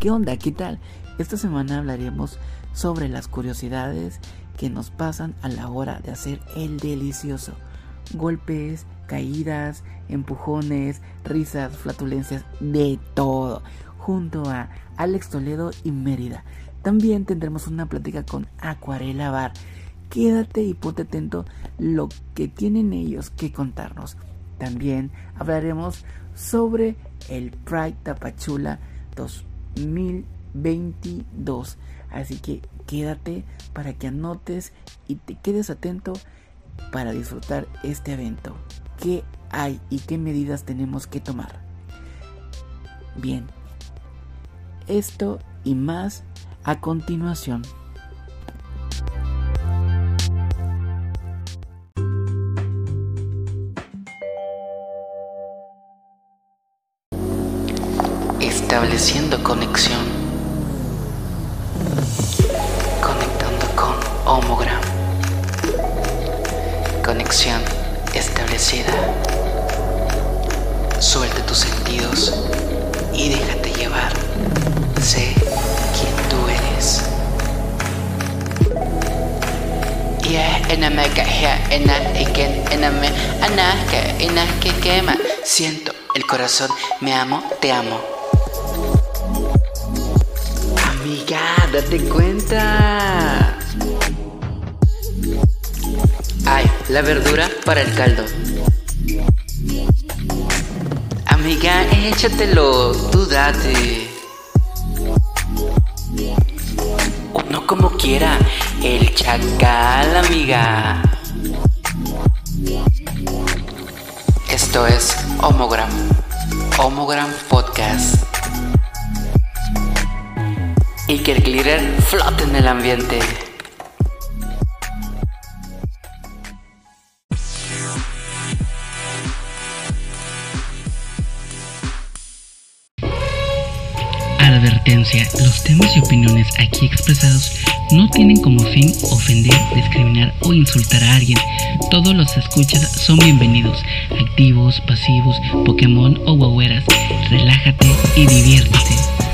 ¿Qué onda? ¿Qué tal? Esta semana hablaremos sobre las curiosidades que nos pasan a la hora de hacer el delicioso. Golpes, caídas, empujones, risas, flatulencias, de todo. Junto a Alex Toledo y Mérida. También tendremos una plática con Acuarela Bar. Quédate y ponte atento lo que tienen ellos que contarnos. También hablaremos sobre el Pride Tapachula 2022. Así que quédate para que anotes y te quedes atento para disfrutar este evento. ¿Qué hay y qué medidas tenemos que tomar? Bien, esto y más a continuación. Estableciendo conexión. Conectando con Homogram. Conexión establecida. Suelta tus sentidos y déjate llevar. Sé quién tú eres. Siento el corazón, me amo, te amo. Amiga, date cuenta. Ay, la verdura para el caldo. Amiga, échatelo, tú date. Uno como quiera, el chacal, amiga. Esto es Homogram, Homogram Podcast. Y que el glitter flote en el ambiente. Advertencia, los temas y opiniones aquí expresados no tienen como fin ofender, discriminar o insultar a alguien. Todos los escuchas son bienvenidos, activos, pasivos, Pokémon o guagueras. Relájate y diviértete.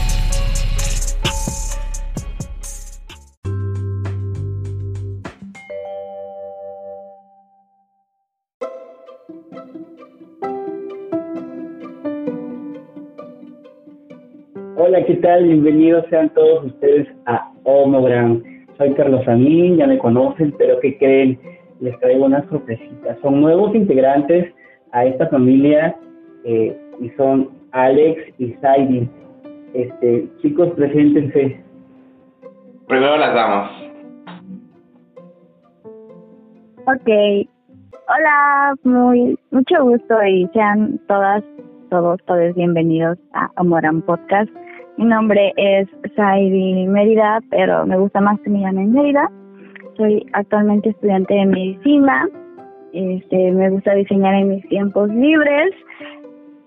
Hola, ¿qué tal? Bienvenidos sean todos ustedes a Homogram. Soy Carlos Amin, ya me conocen, pero ¿qué creen? Les traigo unas sorpresitas. Son nuevos integrantes a esta familia eh, y son Alex y Saidi. Este, chicos, preséntense. Primero las damos. Ok. Hola, muy mucho gusto y sean todas, todos, todos bienvenidos a Homogram Podcast. Mi nombre es Saidi Mérida, pero me gusta más que me llamen Mérida. Soy actualmente estudiante de medicina. Este, me gusta diseñar en mis tiempos libres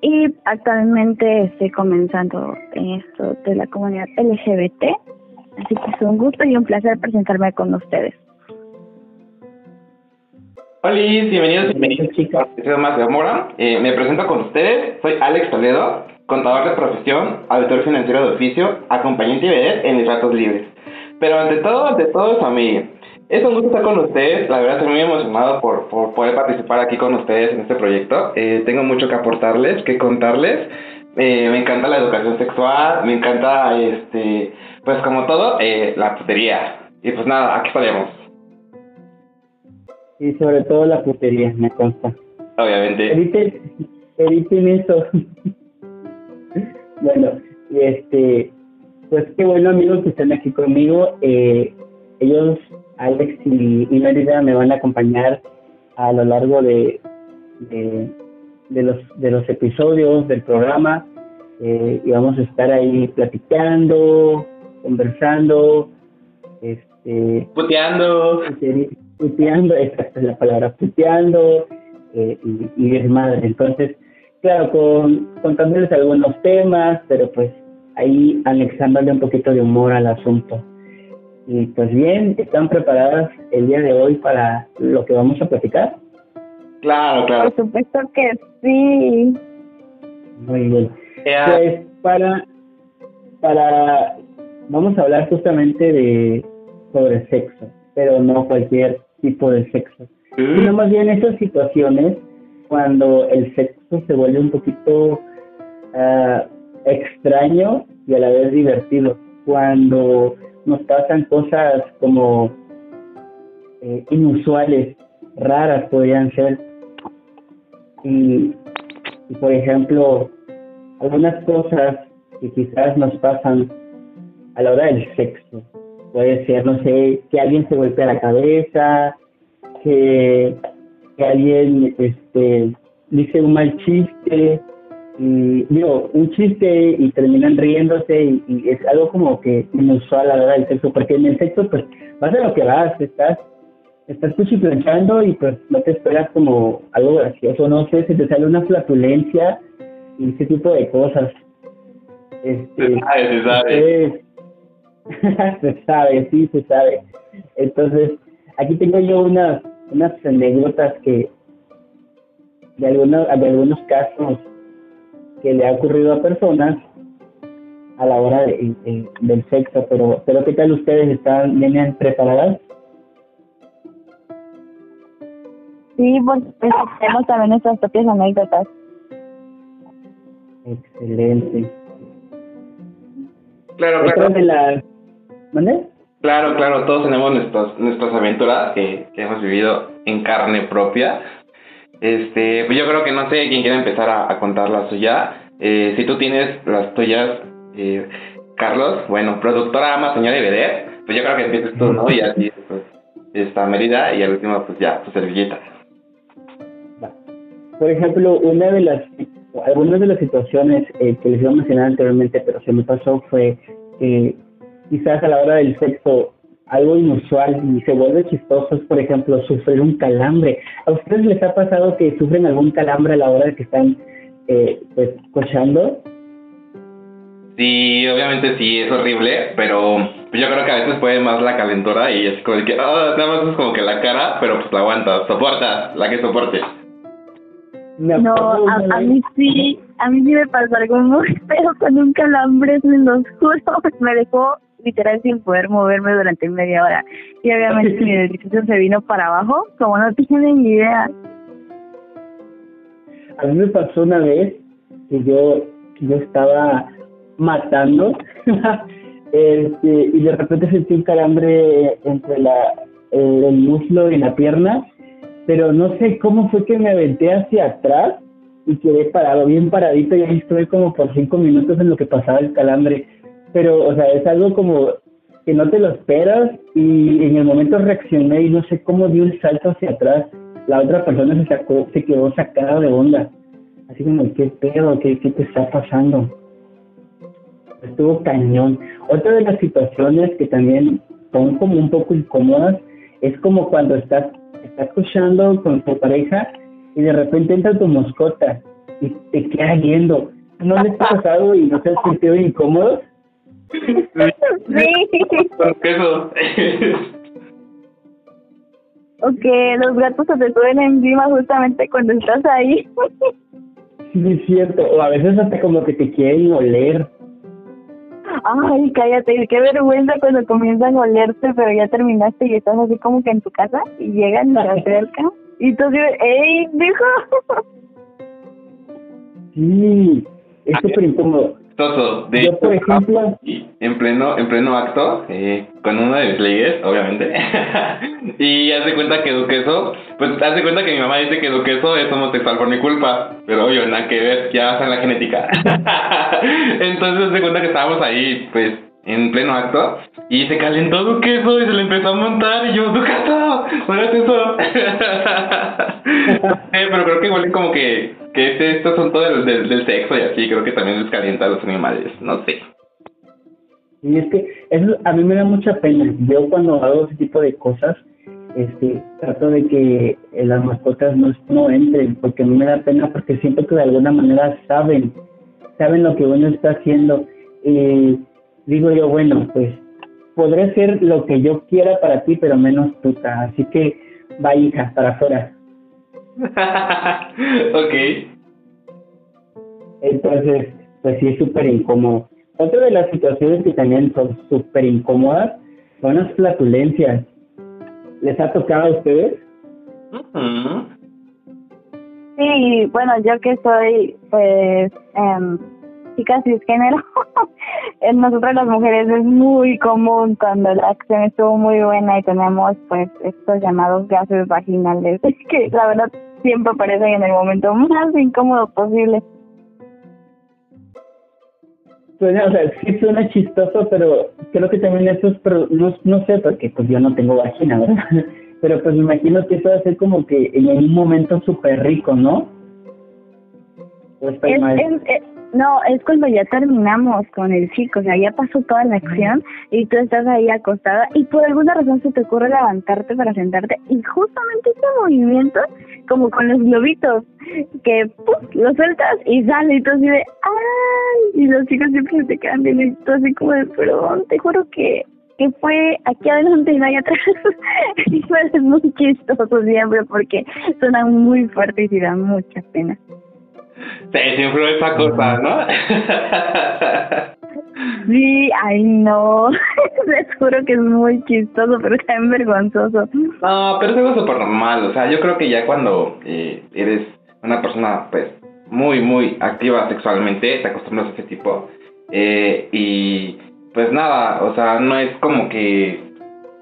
y actualmente estoy comenzando en esto de la comunidad LGBT. Así que es un gusto y un placer presentarme con ustedes. Hola, bienvenidos y bienvenidos chicas. Soy más de Amora. Eh, me presento con ustedes. Soy Alex Toledo, contador de profesión, auditor financiero de oficio, acompañante y vedette en mis ratos libres. Pero ante todo, ante todo, familia. Es un gusto estar con ustedes. La verdad, estoy muy emocionado por, por poder participar aquí con ustedes en este proyecto. Eh, tengo mucho que aportarles, que contarles. Eh, me encanta la educación sexual, me encanta, este, pues como todo, eh, la putería. Y pues nada, aquí estaremos. Y sobre todo la putería, me consta. Obviamente. Editen, editen eso. bueno, este, pues qué bueno amigos que estén aquí conmigo. Eh, ellos, Alex y, y Mérida, me van a acompañar a lo largo de, de, de los, de los episodios del programa eh, y vamos a estar ahí platicando, conversando, este, Puteando. puteando, esa es la palabra, puteando eh, y, y desmadre. Entonces, claro, con, contándoles algunos temas, pero pues ahí anexándole un poquito de humor al asunto. Y pues bien, ¿están preparadas el día de hoy para lo que vamos a platicar? Claro, claro. Por supuesto que sí. Muy bien. Pues para, para, vamos a hablar justamente de sobre sexo, pero no cualquier tipo de sexo, sino más bien esas situaciones cuando el sexo se vuelve un poquito uh, extraño y a la vez divertido, cuando nos pasan cosas como eh, inusuales, raras podrían ser, y, y por ejemplo, algunas cosas que quizás nos pasan a la hora del sexo. Puede ser, no sé, que alguien se golpea la cabeza, que, que alguien este, dice un mal chiste, y digo, un chiste y terminan riéndose y, es algo como que inusual a la hora del sexo, porque en el sexo pues vas a lo que vas, estás estás cuchiplanchando y pues no te esperas como algo gracioso, no sé, si te sale una flatulencia y ese tipo de cosas. Este, se sabe, se sabe. se sabe, sí, se sabe. Entonces, aquí tengo yo unas, unas anécdotas que de, algunos, de algunos casos que le ha ocurrido a personas a la hora de, del sexo, pero, pero ¿qué tal ustedes? ¿Están, bien preparadas? Sí, pues tenemos también nuestras propias anécdotas. Excelente. Claro, claro. De la... Claro, claro, todos tenemos nuestras, nuestras aventuras que, que hemos vivido en carne propia. Este, pues yo creo que no sé quién quiere empezar a, contar la suya. Eh, si tú tienes las tuyas, eh, Carlos, bueno, productora ama, señora Ibeder, pues yo creo que empieces tú, ¿no? Y así, pues, está Mérida y al último, pues ya, tu servilleta. Por ejemplo, una de las algunas de las situaciones eh, que les iba a mencionar anteriormente, pero se me pasó, fue que quizás a la hora del sexo algo inusual y se vuelve chistoso es, por ejemplo, sufrir un calambre. ¿A ustedes les ha pasado que sufren algún calambre a la hora de que están eh, pues cochando? Sí, obviamente sí, es horrible, pero yo creo que a veces puede más la calentura y es como que, oh, nada más es como que la cara, pero pues la aguanta, soporta, la que soporte. No, a, a, mí sí, a mí sí me pasó algo muy feo con un calambre, se los juro, me dejó literal sin poder moverme durante media hora. Y obviamente mi edificio se vino para abajo, como no tienen ni idea. A mí me pasó una vez que yo, que yo estaba matando este, y de repente sentí un calambre entre la, el muslo y la pierna pero no sé cómo fue que me aventé hacia atrás y quedé parado, bien paradito, y ahí estuve como por cinco minutos en lo que pasaba el calambre. Pero, o sea, es algo como que no te lo esperas y en el momento reaccioné y no sé cómo di un salto hacia atrás. La otra persona se sacó, se quedó sacada de onda. Así como, ¿qué pedo? ¿Qué, qué te está pasando? Estuvo cañón. Otra de las situaciones que también son como un poco incómodas es como cuando estás estás escuchando con tu pareja y de repente entra tu mascota y te queda viendo. ¿No les ha pasado y no se has sentido incómodos? Sí. ¿Por qué eso? o que los gatos se te suben encima justamente cuando estás ahí. sí, es cierto. O a veces hasta como que te quieren oler. Ay, cállate, qué vergüenza cuando comienzan a olerte, pero ya terminaste y estás así como que en tu casa y llegan a la cerca y tú dices, ¡ey, dijo! Sí, es súper incómodo. De Yo, por ejemplo, en pleno, en pleno acto, eh, con uno de mis leyes, obviamente, y hace cuenta que Duqueso, pues hace cuenta que mi mamá dice que Duqueso es homosexual por mi culpa, pero obvio, nada que ver, ya está en la genética. Entonces hace cuenta que estábamos ahí, pues, en pleno acto y se calentó Duqueso y se le empezó a montar y yo, Duqueso, no eso. eh, pero creo que igual como que, que este, este asunto del, del, sexo y así, creo que también les calienta a los animales, no sé. Y es que eso a mí me da mucha pena. Yo cuando hago ese tipo de cosas, este, trato de que las mascotas no, no entren, porque a mí me da pena porque siento que de alguna manera saben, saben lo que uno está haciendo. Y digo yo, bueno, pues podré ser lo que yo quiera para ti, pero menos puta. Así que va, para afuera. ok. Entonces, pues sí es súper incómodo. otra de las situaciones que también son súper incómodas son las flatulencias. ¿Les ha tocado a ustedes? Sí, bueno, yo que soy, pues, eh, chica cisgénero, en nosotros las mujeres es muy común cuando la acción estuvo muy buena y tenemos, pues, estos llamados gases vaginales, que la verdad siempre aparecen en el momento más incómodo posible. Suena, o sea, sí suena chistoso, pero creo que también eso es, pero no, no sé, porque pues yo no tengo vagina, ¿verdad? Pero pues me imagino que eso va a ser como que en un momento súper rico, ¿no? Es, es, no, es cuando ya terminamos con el chico, o sea, ya pasó toda la acción y tú estás ahí acostada y por alguna razón se te ocurre levantarte para sentarte y justamente ese movimiento, como con los globitos, que ¡pum! lo sueltas y sale y tú así de ¡ay! Y los chicos siempre te quedan bien y tú así como de perdón, te juro que que fue aquí adelante y no allá atrás. y fue muy chistoso siempre porque suenan muy fuertes y dan mucha pena. Sí, siempre esa cosa, ¿no? sí, ay no, les juro que es muy chistoso, pero también vergonzoso. No, pero es algo súper normal, o sea, yo creo que ya cuando eh, eres una persona, pues, muy, muy activa sexualmente, te acostumbras a ese tipo, eh, y pues nada, o sea, no es como que,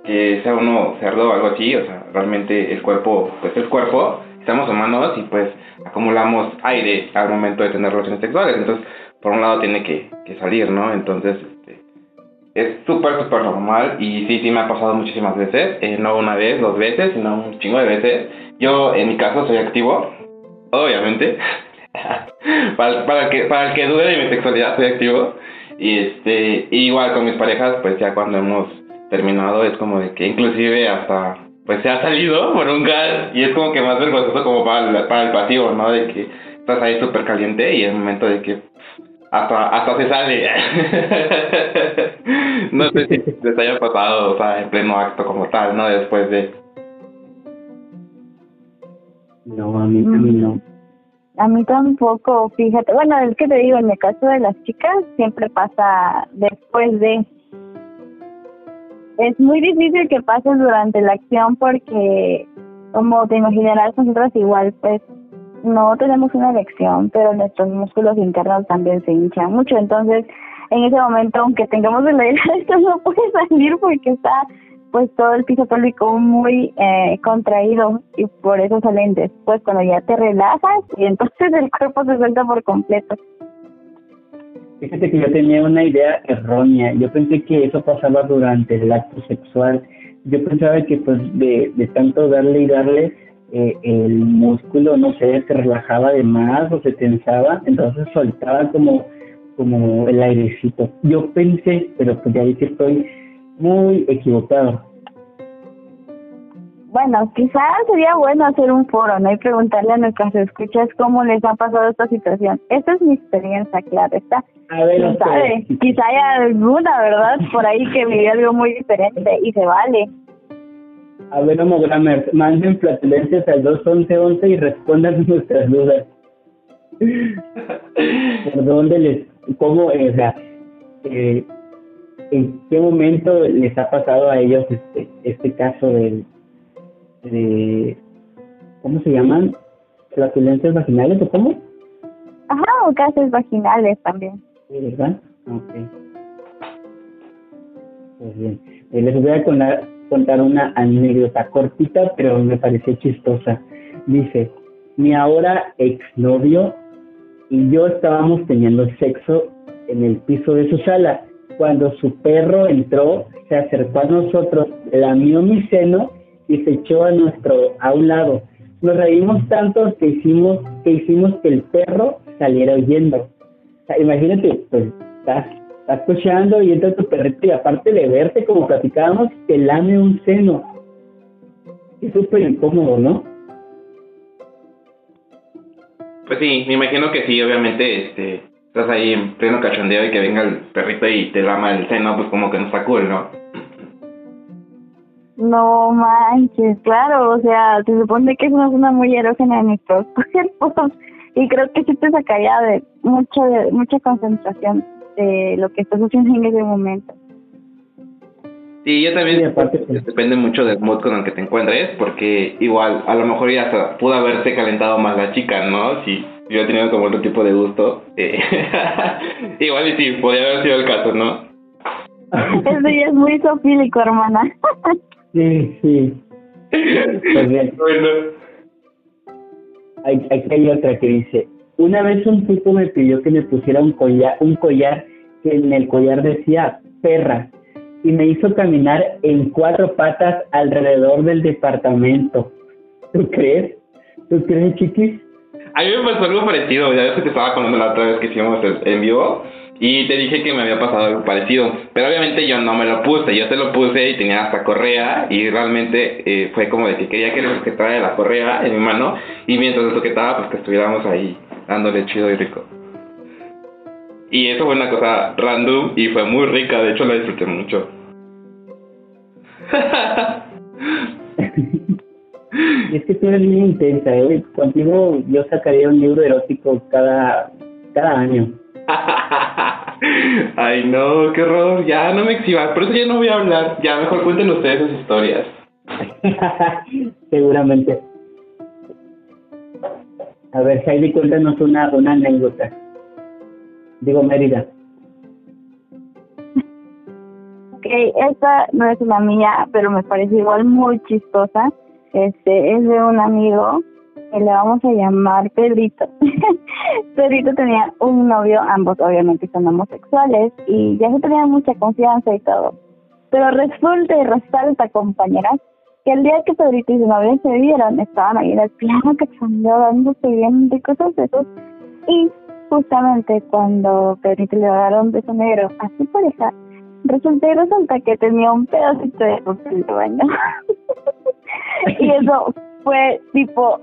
que sea uno cerdo o algo así, o sea, realmente el cuerpo, pues el cuerpo, estamos humanos y pues acumulamos aire al momento de tener relaciones sexuales. Entonces, por un lado tiene que, salir, ¿no? Entonces, este, es súper, súper normal y sí, sí me ha pasado muchísimas veces, eh, no una vez, dos veces, sino un chingo de veces. Yo, en mi caso, soy activo, obviamente. para, para, que, para el que dude de mi sexualidad, soy activo. Y este, igual con mis parejas, pues ya cuando hemos terminado es como de que inclusive hasta pues se ha salido por un gas y es como que más vergonzoso como para el, para el pasivo, ¿no? De que estás ahí súper caliente y es el momento de que hasta, hasta se sale. no sé si les haya pasado, o sea, en pleno acto como tal, ¿no? Después de... No, a mí, a mí no. A mí tampoco, fíjate. Bueno, es que te digo, en el caso de las chicas siempre pasa después de es muy difícil que pase durante la acción porque, como te imaginarás, nosotros igual, pues, no tenemos una elección, pero nuestros músculos internos también se hinchan mucho. Entonces, en ese momento, aunque tengamos el aire, esto no puede salir porque está, pues, todo el piso pélvico muy eh, contraído y por eso salen después cuando ya te relajas y entonces el cuerpo se suelta por completo. Fíjate que yo tenía una idea errónea. Yo pensé que eso pasaba durante el acto sexual. Yo pensaba que pues de, de tanto darle y darle, eh, el músculo, no sé, se relajaba de más o se tensaba, entonces soltaba como, como el airecito. Yo pensé, pero pues ya vi que estoy muy equivocado. Bueno, quizás sería bueno hacer un foro, ¿no? Y preguntarle a nuestras escuchas cómo les ha pasado esta situación. Esta es mi experiencia, claro, está. A ver, ¿Quién sabe? Quizá haya alguna, ¿verdad? Por ahí que vivió algo muy diferente y se vale. A ver, homogrammers, manden flatulencias al 21111 y respondan nuestras dudas. ¿Por dónde les, cómo, eh, o sea, eh, en qué momento les ha pasado a ellos este, este caso del de, ¿cómo se llaman? ¿Flatulencias vaginales o cómo? Ajá, o gases vaginales también. Sí, ¿verdad? Ok. Pues bien. Eh, les voy a contar, contar una anécdota cortita, pero me pareció chistosa. Dice, mi ahora exnovio y yo estábamos teniendo sexo en el piso de su sala. Cuando su perro entró, se acercó a nosotros, lamió mi seno y se echó a nuestro a un lado. Nos reímos tanto que hicimos que hicimos que el perro saliera huyendo. imagínate, pues estás, estás cocheando y entra tu perrito y aparte de verte como platicábamos, te lame un seno. Es súper incómodo, ¿no? Pues sí, me imagino que sí, obviamente, este, estás ahí en pleno cachondeo y que venga el perrito y te lama el seno, pues como que no está cool, ¿no? No manches, claro, o sea, se supone que es una zona muy erógena en nuestros cuerpos y creo que sí te sacaría de mucha, de mucha concentración de lo que estás haciendo en ese momento. Sí, yo también pues, depende mucho del mood con el que te encuentres, porque igual, a lo mejor ya hasta pudo haberse calentado más la chica, ¿no? Si yo he tenido como otro tipo de gusto. Eh, igual y sí, podría haber sido el caso, ¿no? Eso ya es muy sofílico, hermana. sí, sí. Pues bien. Bueno. Aquí hay otra que dice, una vez un tipo me pidió que me pusiera un collar, un collar que en el collar decía perra y me hizo caminar en cuatro patas alrededor del departamento. ¿Tú crees? ¿Tú crees, chiquis? A mí me pasó algo parecido, ya ves que te estaba contando la otra vez que hicimos en vivo y te dije que me había pasado algo parecido, pero obviamente yo no me lo puse, yo te lo puse y tenía hasta correa y realmente eh, fue como de que quería que le sujetara la correa en mi mano y mientras lo sujetaba pues que estuviéramos ahí dándole chido y rico. Y eso fue una cosa random y fue muy rica, de hecho la disfruté mucho. es que tú eres muy intensa, ¿eh? Contigo yo sacaría un libro erótico cada, cada año. Ay, no, qué horror. Ya no me exhibas. Por eso ya no voy a hablar. Ya mejor cuenten ustedes sus historias. Seguramente. A ver, Heidi, cuéntanos una, una anécdota. Digo, Mérida. Ok, esta no es una mía, pero me parece igual muy chistosa. Este es de un amigo que le vamos a llamar Pedrito. Pedrito tenía un novio, ambos obviamente son homosexuales, y ya se tenían mucha confianza y todo. Pero resulta y resalta, compañeras, que el día que Pedrito y su novio se vieron, estaban ahí en el piano cachando, dándose bien de cosas de esos. Y justamente cuando Pedrito le dar un beso negro a su pareja, resulta y resulta que tenía un pedacito de papel de baño. y eso fue tipo,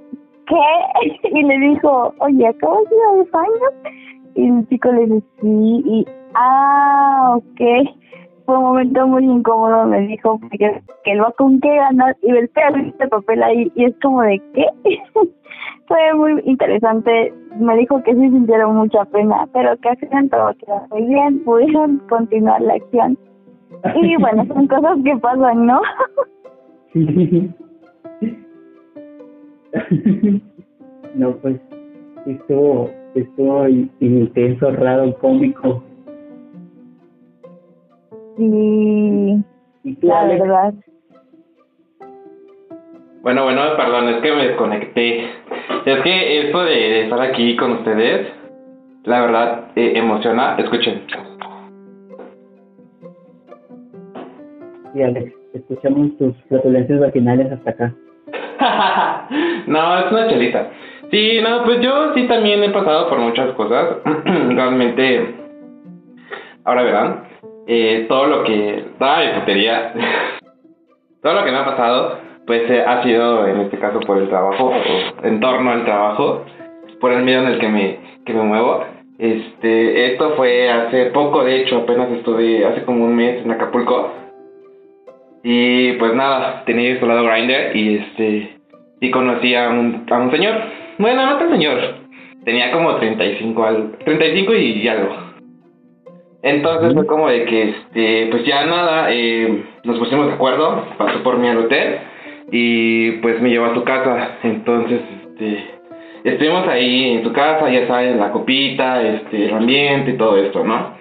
¿qué? Y le dijo, oye, ¿acabas de ir al baño? Y el chico le dice, sí, y, ah, ok. Fue un momento muy incómodo, me dijo, que, que él va con qué ganas y ve el pedacito de papel ahí, y es como de, ¿qué? Fue muy interesante, me dijo que sí sintieron mucha pena, pero que al final todo quedó muy bien, pudieron continuar la acción. Y bueno, son cosas que pasan, ¿no? no, pues estuvo, estuvo intenso, raro, cómico. Sí, la verdad. Bueno, bueno, perdón, es que me desconecté. Es que esto de estar aquí con ustedes, la verdad, eh, emociona. Escuchen. Sí, Alex, escuchamos tus flatulencias vaginales hasta acá. no, es una chelita. Sí, no, pues yo sí también he pasado por muchas cosas. Realmente, ahora verán, eh, todo lo que... Ay, putería. todo lo que me ha pasado, pues eh, ha sido en este caso por el trabajo, en torno al trabajo, por el medio en el que me, que me muevo. Este, esto fue hace poco, de hecho, apenas estuve hace como un mes en Acapulco y pues nada, tenía instalado Grindr y este y conocí a un, a un señor. Bueno, no tan señor. Tenía como 35 al 35 y, algo. Entonces fue como de que este pues ya nada, eh, nos pusimos de acuerdo, pasó por mí al hotel y pues me llevó a su casa. Entonces, este estuvimos ahí en su casa, ya saben, la copita, este, el ambiente y todo esto, ¿no?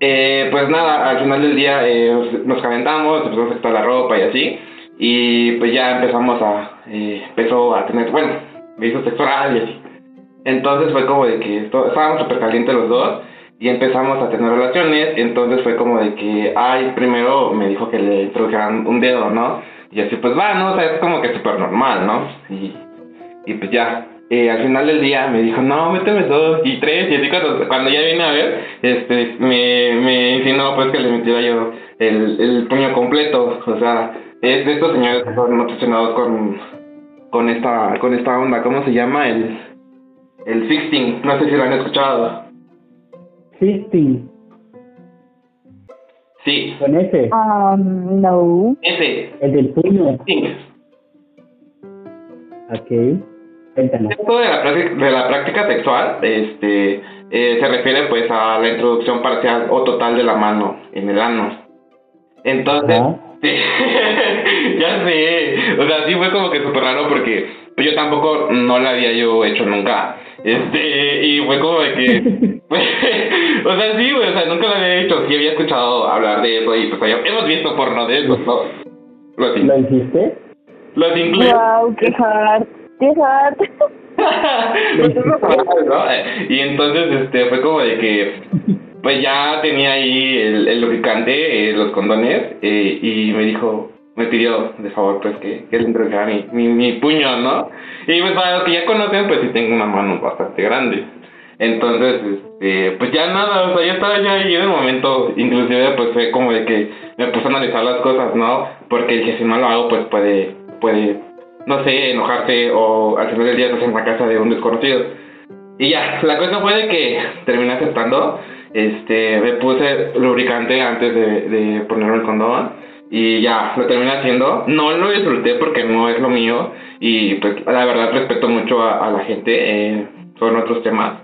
Eh, pues nada, al final del día eh, nos calentamos, empezamos a quitar la ropa y así. Y pues ya empezamos a, eh, empezó a tener, bueno, besos sexual y así. Entonces fue como de que estábamos súper calientes los dos y empezamos a tener relaciones. Entonces fue como de que, ay, primero me dijo que le introdujeran un dedo, ¿no? Y así pues va, ¿no? O sea, es como que súper normal, ¿no? Y, y pues ya, eh, al final del día me dijo, no, méteme dos y tres, y así cuando, cuando ya vine a ver, este, me, me insinuó pues que le metiera yo el, el puño completo, o sea, es de estos señores que son obsesionados con, con esta, con esta onda, ¿cómo se llama? El, el fisting, no sé si lo han escuchado. Fisting. Sí. ¿Con ese? Um, no. Ese. El del puño. Fisting. Ok. Esto de la, práctica, de la práctica sexual, este, eh, se refiere pues a la introducción parcial o total de la mano en el ano. Entonces, ya sé, o sea, sí fue como que súper raro porque yo tampoco no la había yo hecho nunca. Este, y fue como de que, pues, o sea, sí, güey, o sea, nunca lo había hecho, sí había escuchado hablar de eso y pues hemos visto porno de eso, ¿no? ¿Lo, ¿Lo hiciste? Los incluyo. Wow, qué hard, qué hard. Pues, y entonces, este, fue como de que, pues ya tenía ahí el, el lubricante, eh, los condones, eh, y me dijo, me pidió de favor pues que, que le entregara mi, mi, mi, puño, ¿no? Y pues para los que ya conocen, pues sí tengo una mano bastante grande. Entonces, este, pues ya nada, o sea, ya estaba ya ahí en el momento, inclusive pues fue como de que me puse a analizar las cosas, ¿no? Porque dije, si no lo hago, pues puede, puede, no sé, enojarse o al final del día estás en la casa de un desconocido. Y ya, la cosa fue de que terminé aceptando, este, me puse lubricante antes de, de ponerme el condón y ya, lo terminé haciendo. No lo disfruté porque no es lo mío y pues la verdad respeto mucho a, la gente, eh, son otros temas.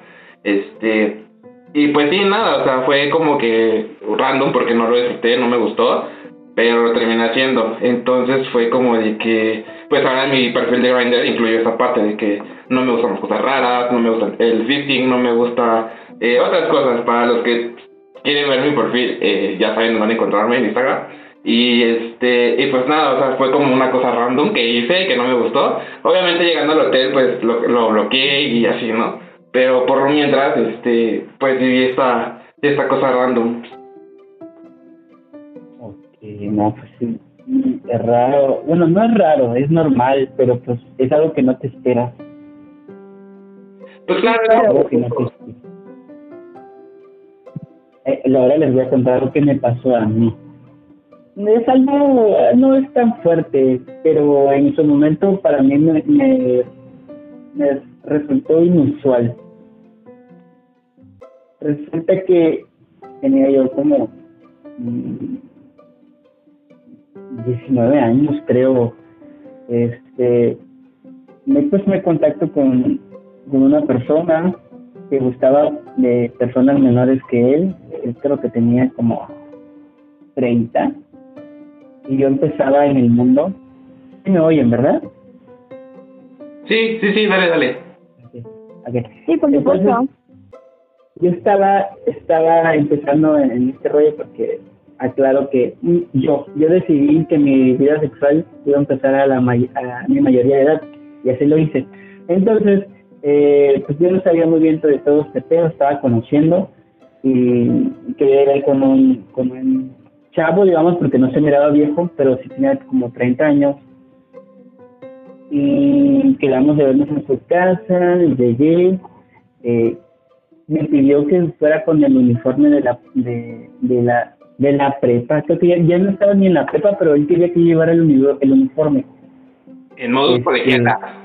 Este, y pues sí, nada, o sea, fue como que random porque no lo disfruté, no me gustó, pero lo terminé haciendo. Entonces fue como de que, pues ahora mi perfil de Grindr incluye esa parte de que no me gustan las cosas raras, no me gusta el fisting, no me gusta eh, otras cosas. Para los que quieren ver mi perfil, eh, ya saben dónde encontrarme en Instagram. Y este, y pues nada, o sea, fue como una cosa random que hice que no me gustó. Obviamente llegando al hotel pues lo, lo bloqueé y así, ¿no? Pero por lo mientras, este, pues viví esta, esta cosa random. Ok, no, pues sí, es raro. Bueno, no es raro, es normal, pero pues es algo que no te esperas. Pues claro, es algo que no te esperas. Eh, ahora les voy a contar lo que me pasó a mí es algo, no es tan fuerte, pero en su momento para mí me, me, resultó inusual. Resulta que tenía yo como 19 años, creo. Este, me me contacto con, con una persona que gustaba de personas menores que él. Él creo que tenía como 30 y yo empezaba en el mundo. ¿Sí me oyen, verdad? Sí, sí, sí, dale, dale. Sí, por supuesto. Yo estaba, estaba empezando en, este rollo porque aclaro que yo, yo decidí que mi vida sexual iba a empezar a, la a mi mayoría de edad y así lo hice. Entonces, eh, pues yo no sabía muy bien de todo este tema, estaba conociendo y quería ir con un, con un chavo, digamos, porque no se miraba viejo, pero sí tenía como 30 años. Y quedamos de vernos en su casa, llegué, eh, me pidió que fuera con el uniforme de la, de, de la, de la prepa. Creo que ya, no estaba ni en la prepa, pero él quería que llevara el, el uniforme. En modo este, colegiala.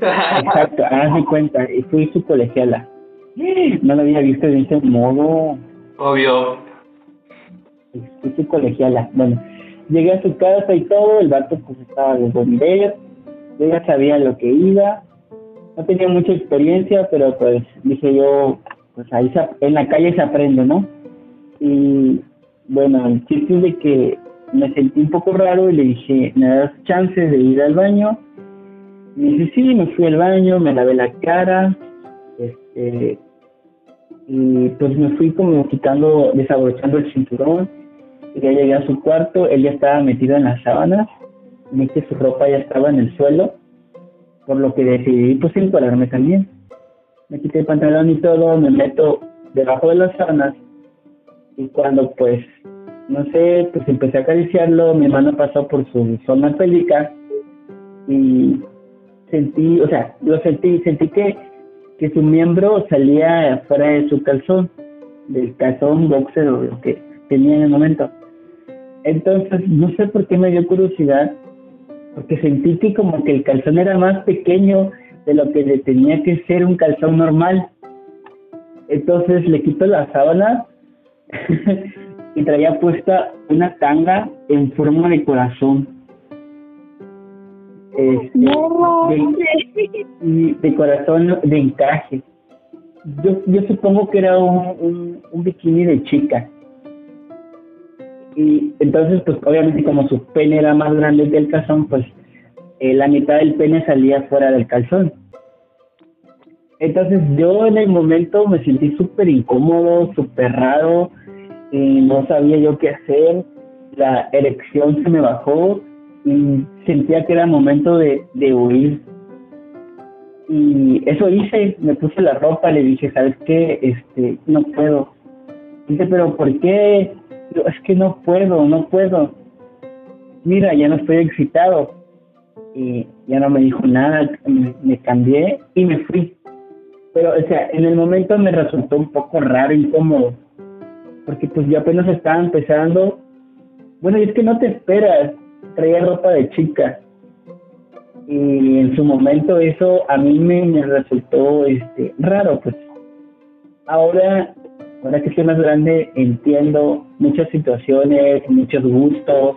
Exacto, haz de cuenta, fui su colegiala. No lo había visto en ese modo. Obvio su colegiala. Bueno, llegué a su casa y todo, el vato pues estaba de ver, yo ya sabía lo que iba, no tenía mucha experiencia, pero pues dije yo, pues ahí en la calle se aprende, ¿no? Y bueno, el chiste es de que me sentí un poco raro y le dije, ¿me das chance de ir al baño? Me dice, sí, me fui al baño, me lavé la cara, este, y pues me fui como quitando, desabrochando el cinturón ya llegué a su cuarto, él ya estaba metido en las sábanas, vi que su ropa ya estaba en el suelo, por lo que decidí pues encuadrarme también. Me quité el pantalón y todo, me meto debajo de las sábanas y cuando pues, no sé, pues empecé a acariciarlo, mi mano pasó por su zona pélvica y sentí, o sea, lo sentí, sentí que, que su miembro salía fuera de su calzón, del calzón boxer o lo que tenía en el momento. Entonces, no sé por qué me dio curiosidad, porque sentí que como que el calzón era más pequeño de lo que le tenía que ser un calzón normal. Entonces le quito la sábana y traía puesta una tanga en forma de corazón. Este, de, de corazón de encaje. yo, yo supongo que era un, un, bikini de chica. Y entonces, pues obviamente como su pene era más grande que el calzón, pues eh, la mitad del pene salía fuera del calzón. Entonces yo en el momento me sentí súper incómodo, súper raro, y no sabía yo qué hacer, la erección se me bajó y sentía que era momento de, de huir. Y eso hice, me puse la ropa, le dije, ¿sabes qué? Este, no puedo. Dice, pero ¿por qué? es que no puedo, no puedo. Mira, ya no estoy excitado. Y ya no me dijo nada, me cambié y me fui. Pero, o sea, en el momento me resultó un poco raro, incómodo, porque pues yo apenas estaba empezando. Bueno, y es que no te esperas, traía ropa de chica. Y en su momento eso a mí me, resultó este raro, pues. Ahora, ahora que soy más grande, entiendo muchas situaciones, muchos gustos,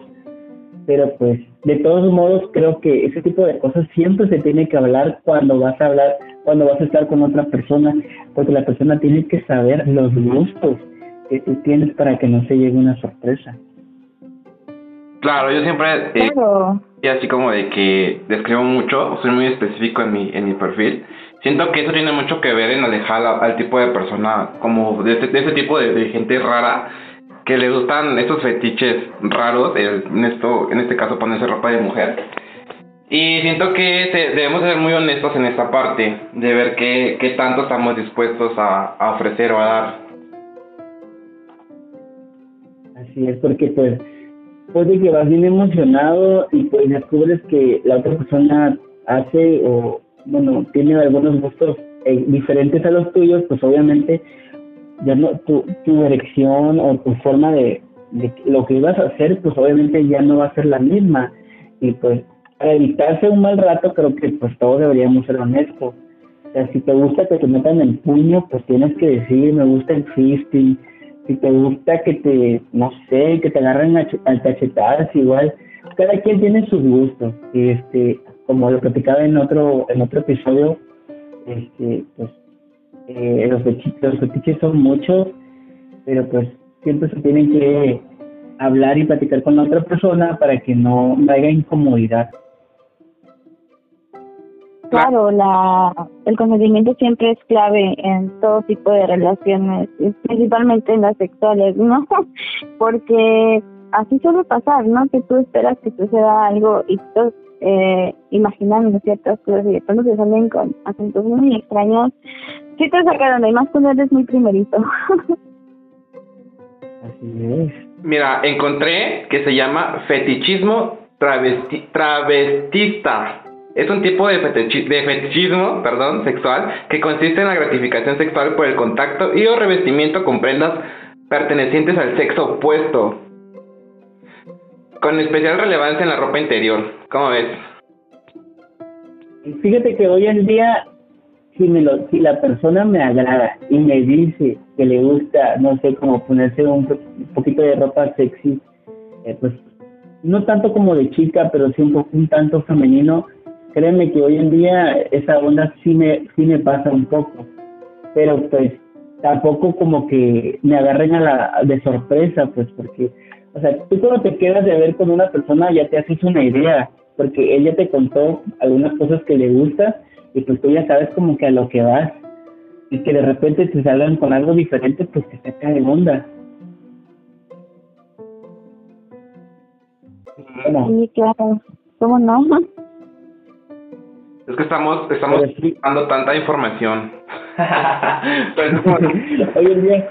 pero pues de todos modos creo que ese tipo de cosas siempre se tiene que hablar cuando vas a hablar, cuando vas a estar con otra persona, porque la persona tiene que saber los gustos que tú tienes para que no se llegue una sorpresa. Claro, yo siempre eh, y así como de que describo mucho, soy muy específico en mi en mi perfil. Siento que eso tiene mucho que ver en alejar al, tipo de persona, como de, de ese tipo de gente rara que le gustan estos fetiches raros, en, esto, en este caso ponerse ropa de mujer. Y siento que debemos ser muy honestos en esta parte, de ver qué, qué tanto estamos dispuestos a, ofrecer o a dar. Así es, porque pues puede que vas bien emocionado y pues descubres que la otra persona hace o, bueno, tiene algunos gustos eh, diferentes a los tuyos, pues obviamente ya no, tu, tu dirección o tu forma de, lo que ibas a hacer, pues obviamente ya no va a ser la misma. Y pues para evitarse un mal rato, creo que pues todos deberíamos ser honestos. O sea, si te gusta que te metan el puño, pues tienes que decir, me gusta el fisting. Si te gusta que te, no sé, que te agarren al cachetadas, igual. Cada quien tiene sus gustos. Y este, como lo platicaba en otro, en otro episodio, este, pues eh, los, fetiches, son muchos, pero pues siempre se tienen que hablar y platicar con la otra persona para que no, haya incomodidad. Claro, la, el consentimiento siempre es clave en todo tipo de relaciones, principalmente en las sexuales, ¿no? Porque así suele pasar, ¿no? Que tú esperas que suceda algo y tú eh, imaginando ciertas cosas y de pronto se salen con acentos muy extraños Sí te sacaron y más cuando eres muy primerito. Así es. Mira, encontré que se llama fetichismo travesti travestista. Es un tipo de, de fetichismo perdón, sexual que consiste en la gratificación sexual por el contacto y o revestimiento con prendas pertenecientes al sexo opuesto. Con especial relevancia en la ropa interior. ¿Cómo ves? Fíjate que hoy en día si, me lo, si la persona me agrada y me dice que le gusta, no sé, como ponerse un, poquito de ropa sexy, eh, pues no tanto como de chica, pero sí un, un tanto femenino, créeme que hoy en día esa onda sí me, sí me pasa un poco, pero pues tampoco como que me agarren a la de sorpresa, pues porque, o sea, tú cuando te quedas de ver con una persona ya te haces una idea, porque ella te contó algunas cosas que le gustan y pues tú ya sabes como que a lo que vas y que de repente te salgan con algo diferente, pues te saca de onda. Sí, claro. ¿Cómo no? Es que estamos, estamos dando tanta información. Hoy en día,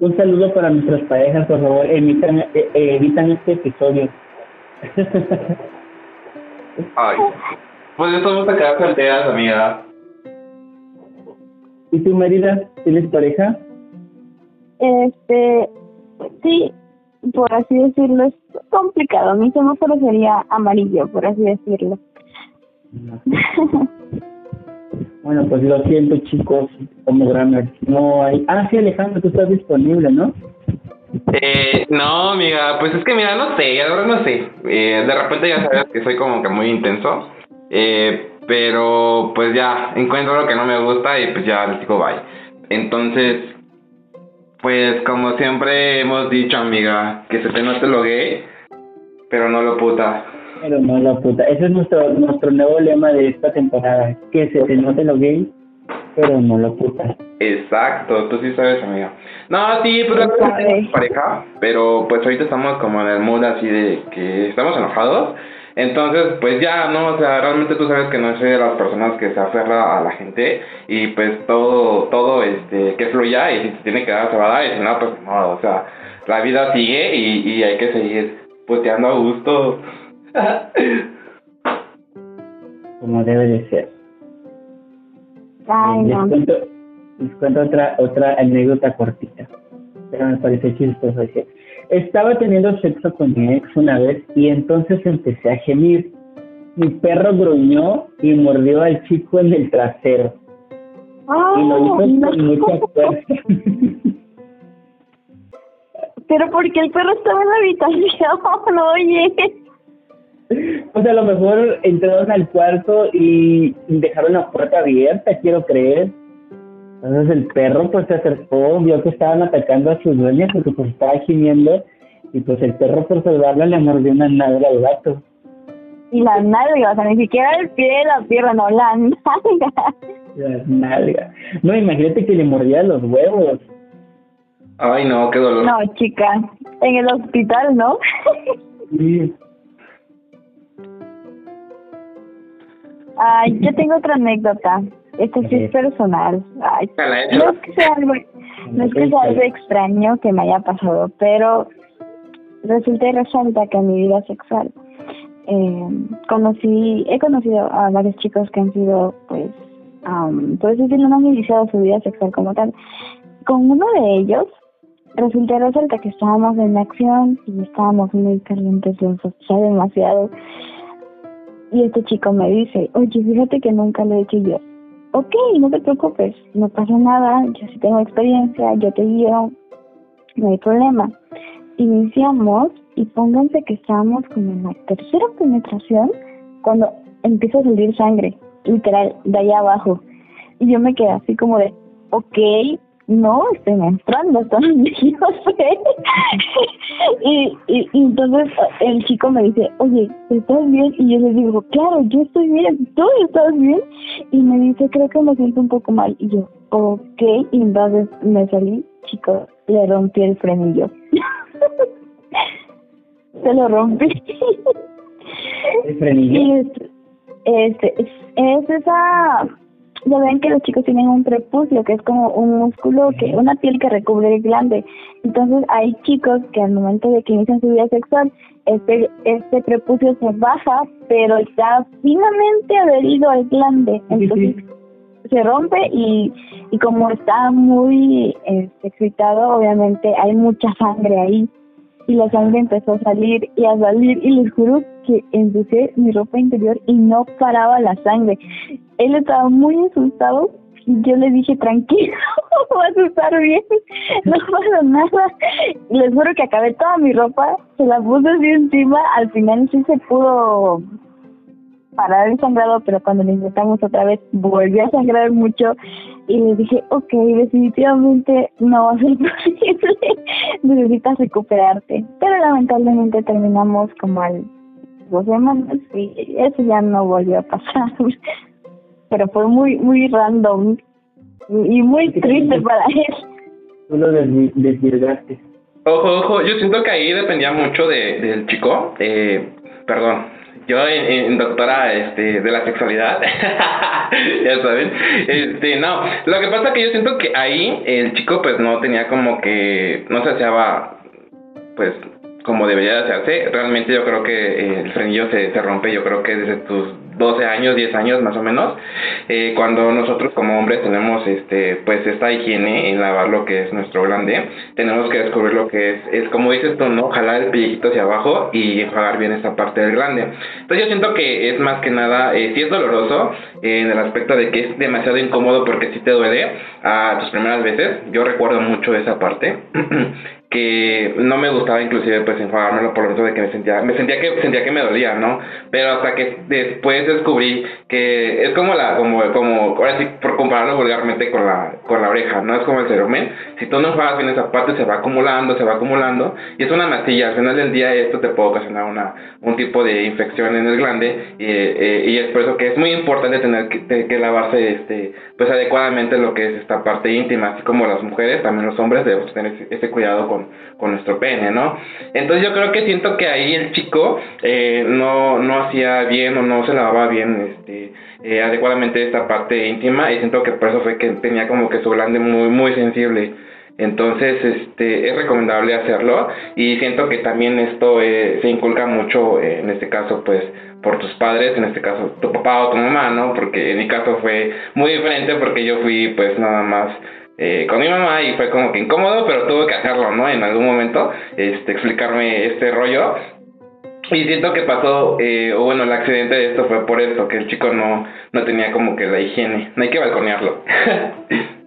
Un saludo para nuestras parejas, por favor, evitan, eh, eh, evitan este episodio. Ay. Pues eso vamos a quedar solteras, amiga. ¿Y tu Marida? ¿Tienes pareja? Este, sí, por así decirlo, es complicado. Mi semáforo sería amarillo, por así decirlo. bueno, pues lo siento, chicos, como Grammer. No hay. Ah, sí, Alejandro, tú estás disponible, ¿no? Eh, no, amiga, pues es que mira, no sé, ahora no sé. Eh, de repente ya sabes que soy como que muy intenso. Eh, pero pues ya encuentro lo que no me gusta y pues ya les digo bye. Entonces, pues como siempre hemos dicho, amiga, que se te note lo gay, pero no lo puta. Pero no lo puta. Ese es nuestro, nuestro nuevo lema de esta temporada, que se te note lo gay, pero no lo puta. Exacto, tú sí sabes, amiga. No, sí, pues la pareja, pero pues ahorita estamos como en el mood así de que estamos enojados. Entonces, pues ya, ¿no? O sea, realmente tú sabes que no soy de las personas que se aferra a la gente y pues todo, todo, este, que fluya y si se tiene que dar, se va a dar y si no, pues no, o sea, la vida sigue y, y hay que seguir puteando a gusto. Como debe de ser. Ay, les, no. cuento, les cuento otra, otra anécdota cortita, pero me parece chistoso. Dice, estaba teniendo sexo con mi ex una vez y entonces empecé a gemir. Mi perro gruñó y mordió al chico en el trasero. y lo hizo no. con mucha fuerza. Pero porque el perro estaba en la habitación, oye. Pues a lo mejor entraron al cuarto y dejaron la puerta abierta, quiero creer. Entonces el perro pues se acercó, vio que estaban atacando a sus dueñas porque pues estaba gimiendo y pues el perro por salvarla le mordió una nalga al gato. Y la nalga, o sea, ni siquiera el pie, la pierna, no, la nalga. La nalga. No, imagínate que le mordía los huevos. Ay, no, qué dolor. No, chica, en el hospital, ¿no? Sí. Ay, yo tengo otra anécdota. Esta sí es personal. Ay, no es que sea algo, no es que sea algo extraño que me haya pasado, pero resulta y resalta que en mi vida sexual eh, conocí, he conocido a varios chicos que han sido, pues, um, por decirlo, no han iniciado su vida sexual como tal. Con uno de ellos, resulta y resalta que estábamos en acción y estábamos muy calientes los dos, ya demasiado. Y este chico me dice, oye, fíjate que nunca lo he hecho yo. Ok, no te preocupes, no pasa nada, yo sí tengo experiencia, yo te guío, no hay problema. Iniciamos y pónganse que estábamos como en la tercera penetración cuando empieza a salir sangre, literal, de allá abajo. Y yo me quedé así como de, ok, no, estoy menstruando, todavía no sé. y, y, y entonces el chico me dice, oye, ¿estás bien? Y yo le digo, claro, yo estoy bien, ¿tú estás bien? Y me dice, creo que me siento un poco mal. Y yo, ok, y entonces me salí, chicos, le rompí el frenillo. Se lo rompí. El frenillo. Y es- este, es, es esa, ya ven que los chicos tienen un prepucio, que es como un músculo, que una piel que recubre el glande. Entonces hay chicos que al momento de que inician su vida sexual, este, este prepucio se baja, pero está finamente adherido al glande. Sí, sí. Entonces se rompe y, y como está muy este, excitado, obviamente hay mucha sangre ahí. Y la sangre empezó a salir y a salir y les juro que ensucié mi ropa interior y no paraba la sangre. Él estaba muy asustado y yo le dije, tranquilo, vas a estar bien, no pasa nada. Les juro que acabé toda mi ropa, se la puse así encima, al final sí se pudo parar el sangrado, pero cuando lo intentamos otra vez volvió a sangrar mucho y le dije, ok, definitivamente no va a ser posible, necesitas recuperarte. Pero lamentablemente terminamos como al dos semanas y eso ya no volvió a pasar. Pero fue muy, muy random y muy triste para él. Tú lo desvi- desvirgaste. Ojo, ojo, yo siento que ahí dependía mucho de, del chico. Eh, perdón, yo en, doctora este, de la sexualidad, ya saben. Este, no, lo que pasa que yo siento que ahí el chico pues no tenía como que, no se hacía pues como debería de hacerse. Realmente yo creo que eh, el frenillo se, se rompe, yo creo que desde tus 12 años, 10 años más o menos, eh, cuando nosotros como hombres tenemos este pues esta higiene en lavar lo que es nuestro glande, tenemos que descubrir lo que es, es como dices tú, ¿no? Jalar el pellejito hacia abajo y enjuagar bien esta parte del glande. Entonces yo siento que es más que nada, eh, sí es doloroso eh, en el aspecto de que es demasiado incómodo porque sí te duele a tus primeras veces. Yo recuerdo mucho esa parte. que no me gustaba inclusive pues informármelo por lo menos de que me sentía me sentía que sentía que me dolía no pero hasta que después descubrí que es como la como como ahora sí por compararlo vulgarmente con la con la oreja no es como el cerumen si tú no enjuagas bien esa parte se va acumulando se va acumulando y es una mastilla al final del día esto te puede ocasionar una un tipo de infección en el glande y, eh, y es por eso que es muy importante tener que, lavarse este pues adecuadamente lo que es esta parte íntima así como las mujeres también los hombres debemos tener ese cuidado con con, nuestro pene, ¿no? Entonces yo creo que siento que ahí el chico eh, no, no hacía bien o no se lavaba bien este, eh, adecuadamente esta parte íntima y siento que por eso fue que tenía como que su glande muy, muy sensible. Entonces, este, es recomendable hacerlo y siento que también esto eh, se inculca mucho, en este caso, pues, por tus padres, en este caso, tu papá o tu mamá, ¿no? Porque en mi caso fue muy diferente porque yo fui, pues, nada más eh, con mi mamá y fue como que incómodo, pero tuve que hacerlo, ¿no? En algún momento, este, explicarme este rollo. Y siento que pasó, eh, o bueno, el accidente de esto fue por esto, que el chico no, no tenía como que la higiene. No hay que balconearlo.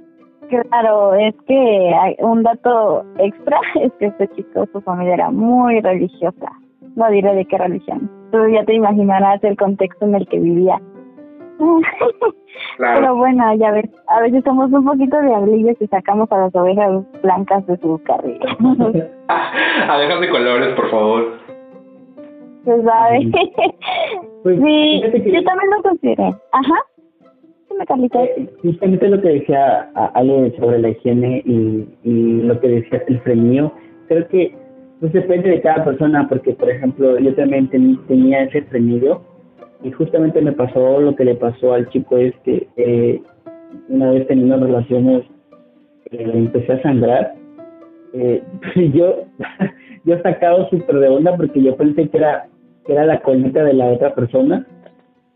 Claro, es que un dato extra es que este chico, su familia era muy religiosa. No diré de qué religión. Tú ya te imaginarás el contexto en el que vivía. Pero bueno, ya ves, a veces somos un poquito diablillos y sacamos a las ovejas blancas de su carril. Abejas de colores, por favor. Se sabe. Pues, sí, yo también lo consideré. Ajá. Eh, justamente lo que decía Ale sobre la higiene y, y lo que decía el frenillo, creo que pues depende de cada persona, porque por ejemplo yo también tenía ese frenillo y justamente me pasó lo que le pasó al chico este, eh, una vez teniendo relaciones, eh, empecé a sangrar. Eh, yo, yo sacado súper de onda porque yo pensé que era, que era la colita de la otra persona.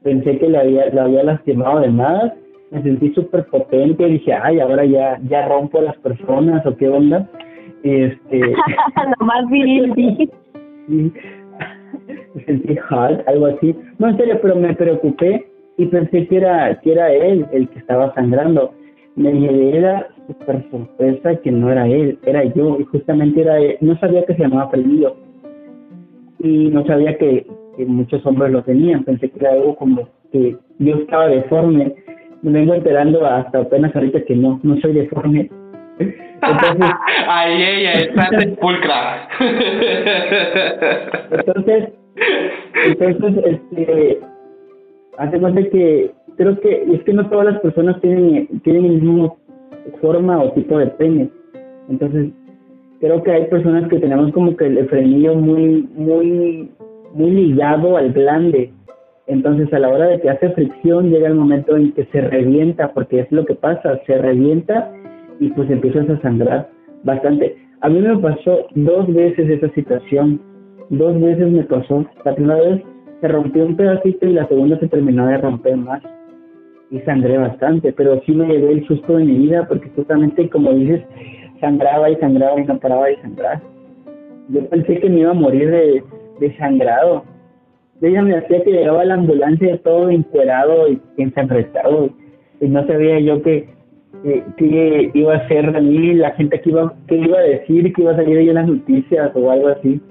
Pensé que le había, la había lastimado de más. Me sentí súper potente. Dije, ay, ahora ya, ya rompo a las personas o qué onda. Este, Lo más viril. Sentí hard, algo así. No, en serio, pero me preocupé y pensé que era, que era él el que estaba sangrando. Me llevé la super sorpresa que no era él, era yo, y justamente era él. No sabía que se llamaba Fredillo. Y no sabía que, que muchos hombres lo tenían. Pensé que era algo como que yo estaba deforme. Me vengo enterando hasta apenas ahorita que no, no soy deforme entonces, Ay, ella está pulcra. entonces, entonces, este, hace cuenta que creo que es que no todas las personas tienen, tienen el mismo forma o tipo de pene. Entonces, creo que hay personas que tenemos como que el frenillo muy, muy, muy ligado al glande. Entonces, a la hora de que hace fricción, llega el momento en que se revienta, porque es lo que pasa, se revienta y pues empiezas a sangrar bastante. A mí me pasó dos veces esa situación, dos veces me pasó. La primera vez se rompió un pedacito y la segunda se terminó de romper más y sangré bastante, pero sí me llevé el susto de mi vida porque justamente como dices, sangraba y sangraba y no paraba de sangrar. Yo pensé que me iba a morir de, de sangrado. Ella me hacía que llegaba la ambulancia todo encuerado y ensangrentado y no sabía yo que que, iba a ser de mí, la gente que iba, que iba a decir, que iba a salir ahí en las noticias o algo así.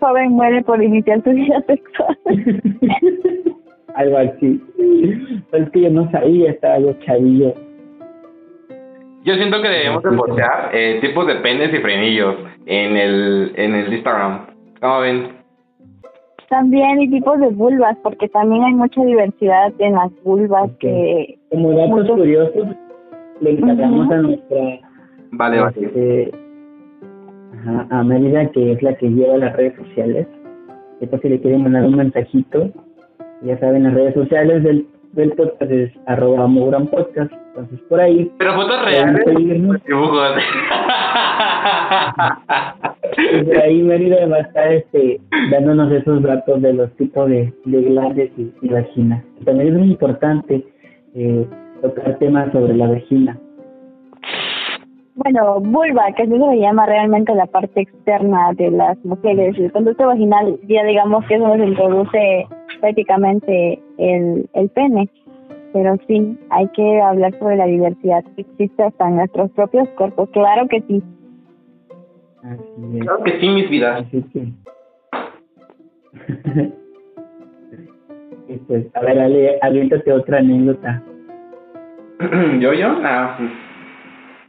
Joven muere por iniciar su vida sexual. algo así. Pero es que yo no sabía, estaba yo chavillo. Yo siento que debemos de eh, tipos de penes y frenillos en el, en el Instagram. ¿Cómo ven? También y tipos de vulvas, porque también hay mucha diversidad en las vulvas que... Como datos curiosos, le encargamos a nuestra... Vale, vale. Este, ajá, a Mérida, que es la que lleva las redes sociales. Después si le quieren mandar un mensajito, ya saben, las redes sociales del, del podcast es arroba podcast. Entonces, por ahí... Pero fotos reales, dibujos. Desde ahí Mérida va a estar este, dándonos esos datos de los tipos de, de glandes y, vagina. También es muy importante eh, tocar temas sobre la vagina. Bueno, vulva, que eso se llama realmente la parte externa de las mujeres. El conducto vaginal, ya digamos que eso nos introduce prácticamente el, el pene. Pero sí, hay que hablar sobre la diversidad que existe hasta en nuestros propios cuerpos. Claro que sí. Así es. Claro que sí, mis vidas. Así que... y pues, a ver, Ale, aviéntate otra anécdota. ¿Yo, yo? Ah,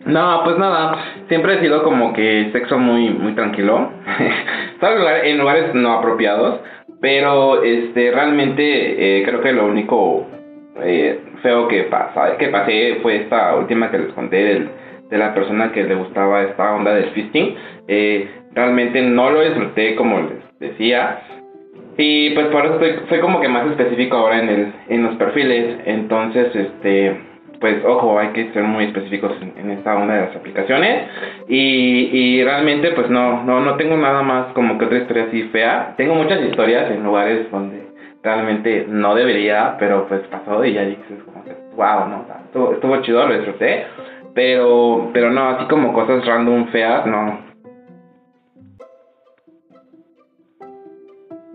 no, pues nada, siempre he sido como que sexo muy muy tranquilo. Estaba en lugares no apropiados, pero este realmente eh, creo que lo único eh, feo que pasa, que pasé fue esta última que les conté del, de la persona que le gustaba esta onda del fisting. Eh, realmente no lo disfruté como les decía. Y pues por eso estoy, soy como que más específico ahora en el en los perfiles. Entonces, este pues ojo, hay que ser muy específicos en, esta onda de las aplicaciones. Y, y realmente pues no, no, no tengo nada más como que otra historia así fea. Tengo muchas historias en lugares donde realmente no debería, pero pues pasó y ya dices como que wow, no, estuvo, estuvo chido, lo disfruté. Pero, pero no, así como cosas random feas, no,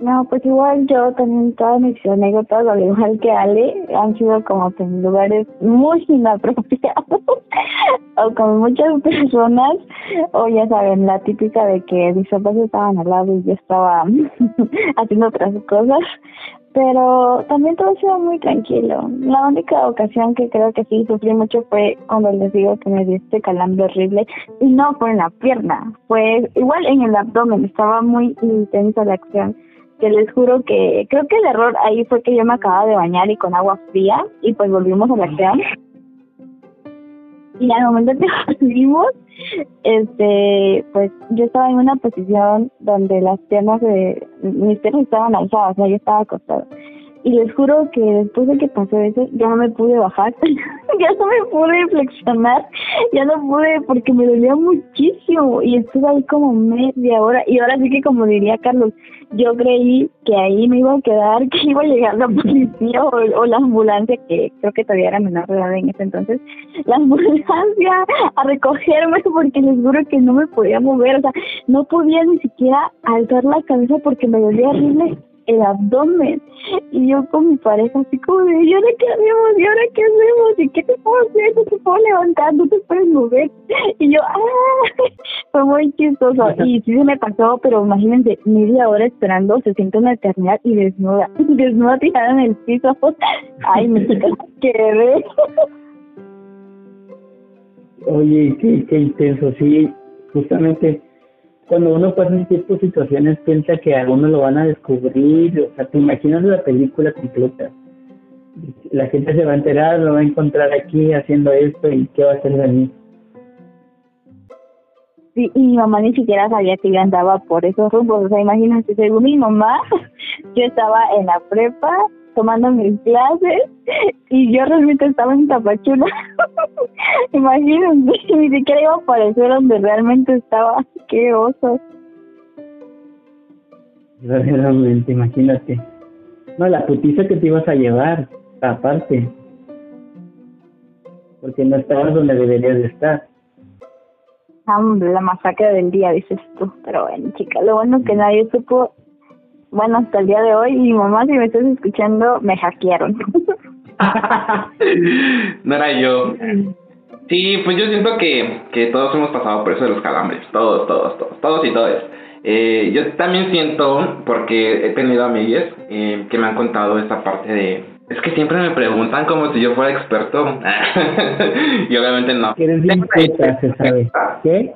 No, pues igual yo también todas mis anécdotas, al igual que Ale, han sido como que en lugares muy inapropiados o con muchas personas, o ya saben, la típica de que mis papás estaban al lado y yo estaba haciendo otras cosas, pero también todo ha sido muy tranquilo. La única ocasión que creo que sí sufrí mucho fue cuando les digo que me dio este calambre horrible y no fue en la pierna, fue igual en el abdomen, estaba muy intensa la acción que les juro que creo que el error ahí fue que yo me acababa de bañar y con agua fría y pues volvimos a la acción. Y al momento que volvimos, este, pues yo estaba en una posición donde las piernas de mis piernas estaban alzadas, o sea, yo estaba acostada. Y les juro que después de que pasó eso, ya no me pude bajar, ya no me pude flexionar, ya no pude porque me dolía muchísimo y estuve ahí como media hora. Y ahora sí que como diría Carlos, yo creí que ahí me iba a quedar, que iba a llegar la policía o, la ambulancia, que creo que todavía era menor de edad en ese entonces, la ambulancia a recogerme porque les juro que no me podía mover, o sea, no podía ni siquiera alzar la cabeza porque me dolía horrible el abdomen. Y yo con mi pareja así como de, ¿y ahora qué hacemos? ¿Y ahora qué hacemos? ¿Y qué te puedo hacer? No te puedo levantar, no te puedes mover. Y yo, ¡ah! Fue muy chistoso. Y sí se me pasó, pero imagínense, media hora esperando, se siente una eternidad y desnuda. Desnuda tirada en el piso. Ay, me quedé. Oye, qué, qué intenso, sí, justamente cuando uno pasa en ciertas situaciones piensa que a uno lo van a descubrir, o sea, te imaginas la película completa. La gente se va a enterar, lo va a encontrar aquí haciendo esto y qué va a hacer de mí. Sí, y mi mamá ni siquiera sabía que yo andaba por esos rumbos, o sea, imagínate, según mi mamá, yo estaba en la prepa tomando mis clases y yo realmente estaba en Tapachula. Imagínense, ni siquiera iba a aparecer donde realmente estaba. ¡Qué oso! Realmente, imagínate. No, la putiza que te ibas a llevar, aparte. Porque no estabas donde deberías de estar. Ah, la masacre del día, dices tú. Pero bueno, chica, lo bueno que nadie supo bueno, hasta el día de hoy, mi mamá, si me estás escuchando, me hackearon. no era yo. Sí, pues yo siento que, que todos hemos pasado por eso de los calambres. Todos, todos, todos, todos y todos. Eh, yo también siento, porque he tenido amigas eh, que me han contado esta parte de... Es que siempre me preguntan como si yo fuera experto. y obviamente no. ¿Quieres se sabe. ¿Qué?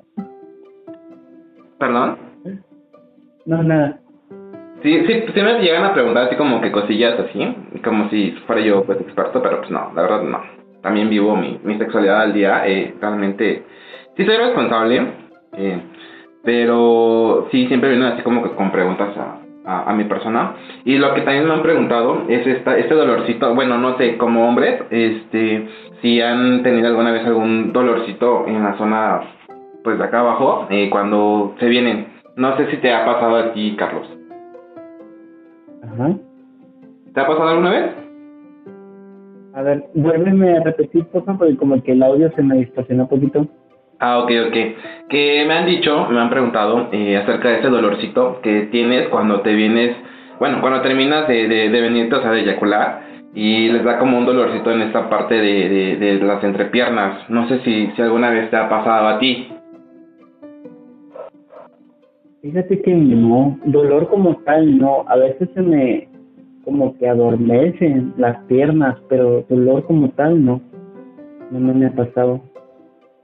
¿Perdón? No, nada. Sí, sí, sí me llegan a preguntar así como que cosillas así, como si fuera yo pues experto, pero pues no, la verdad no. También vivo mi, mi sexualidad al día, eh, realmente sí soy responsable, eh, pero sí siempre vienen así como que con preguntas a, a, mi persona. Y lo que también me han preguntado es esta, este dolorcito, bueno, no sé, como hombres, este, si han tenido alguna vez algún dolorcito en la zona, pues de acá abajo, eh, cuando se vienen. No sé si te ha pasado a ti, Carlos. Ajá. ¿Te ha pasado alguna vez? A ver, vuélveme a repetir, por favor, porque como que el audio se me distorsionó un poquito. Ah, ok, ok. Que me han dicho, me han preguntado eh, acerca de ese dolorcito que tienes cuando te vienes, bueno, cuando terminas de, de, de venirte, o sea, de eyacular, y les da como un dolorcito en esta parte de, de, de las entrepiernas. No sé si, si alguna vez te ha pasado a ti. Fíjate que no, dolor como tal no, a veces se me como que adormecen las piernas, pero dolor como tal no, no me ha pasado.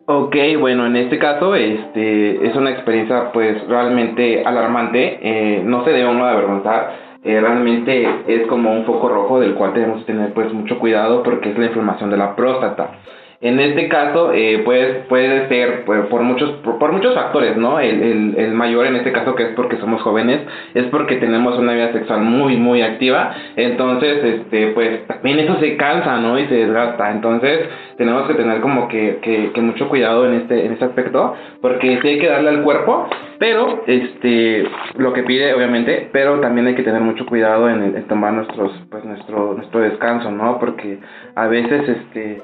Ok, bueno, en este caso este, es una experiencia pues realmente alarmante, eh, no se debe uno avergonzar, eh, realmente es como un foco rojo del cual tenemos que tener pues mucho cuidado porque es la inflamación de la próstata. En este caso, eh, pues, puede ser por, muchos por, muchos factores, ¿no? El, el, el, mayor en este caso, que es porque somos jóvenes, es porque tenemos una vida sexual muy, muy activa. Entonces, este, pues, también eso se cansa, ¿no? Y se desgasta. Entonces, tenemos que tener como que, que, que mucho cuidado en este, en este aspecto, porque sí hay que darle al cuerpo, pero, este, lo que pide, obviamente, pero también hay que tener mucho cuidado en, en tomar nuestros, pues, nuestro, nuestro descanso, ¿no? Porque a veces, este,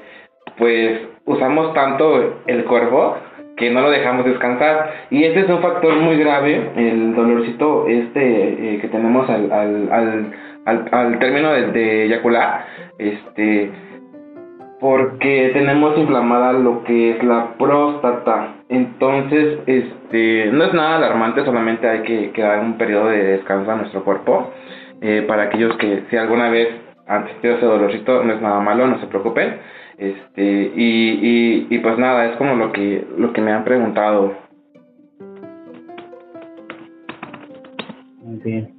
pues usamos tanto el cuerpo que no lo dejamos descansar. Y este es un factor muy grave el dolorcito este eh, que tenemos al, al, al, al, término de, de, eyacular este porque tenemos inflamada lo que es la próstata. Entonces este no es nada alarmante solamente hay que, que dar un periodo de descanso a nuestro cuerpo eh, para aquellos que si alguna vez han sentido ese dolorcito no es nada malo no se preocupen este, y, y, y pues nada, es como lo que, lo que me han preguntado. Muy bien.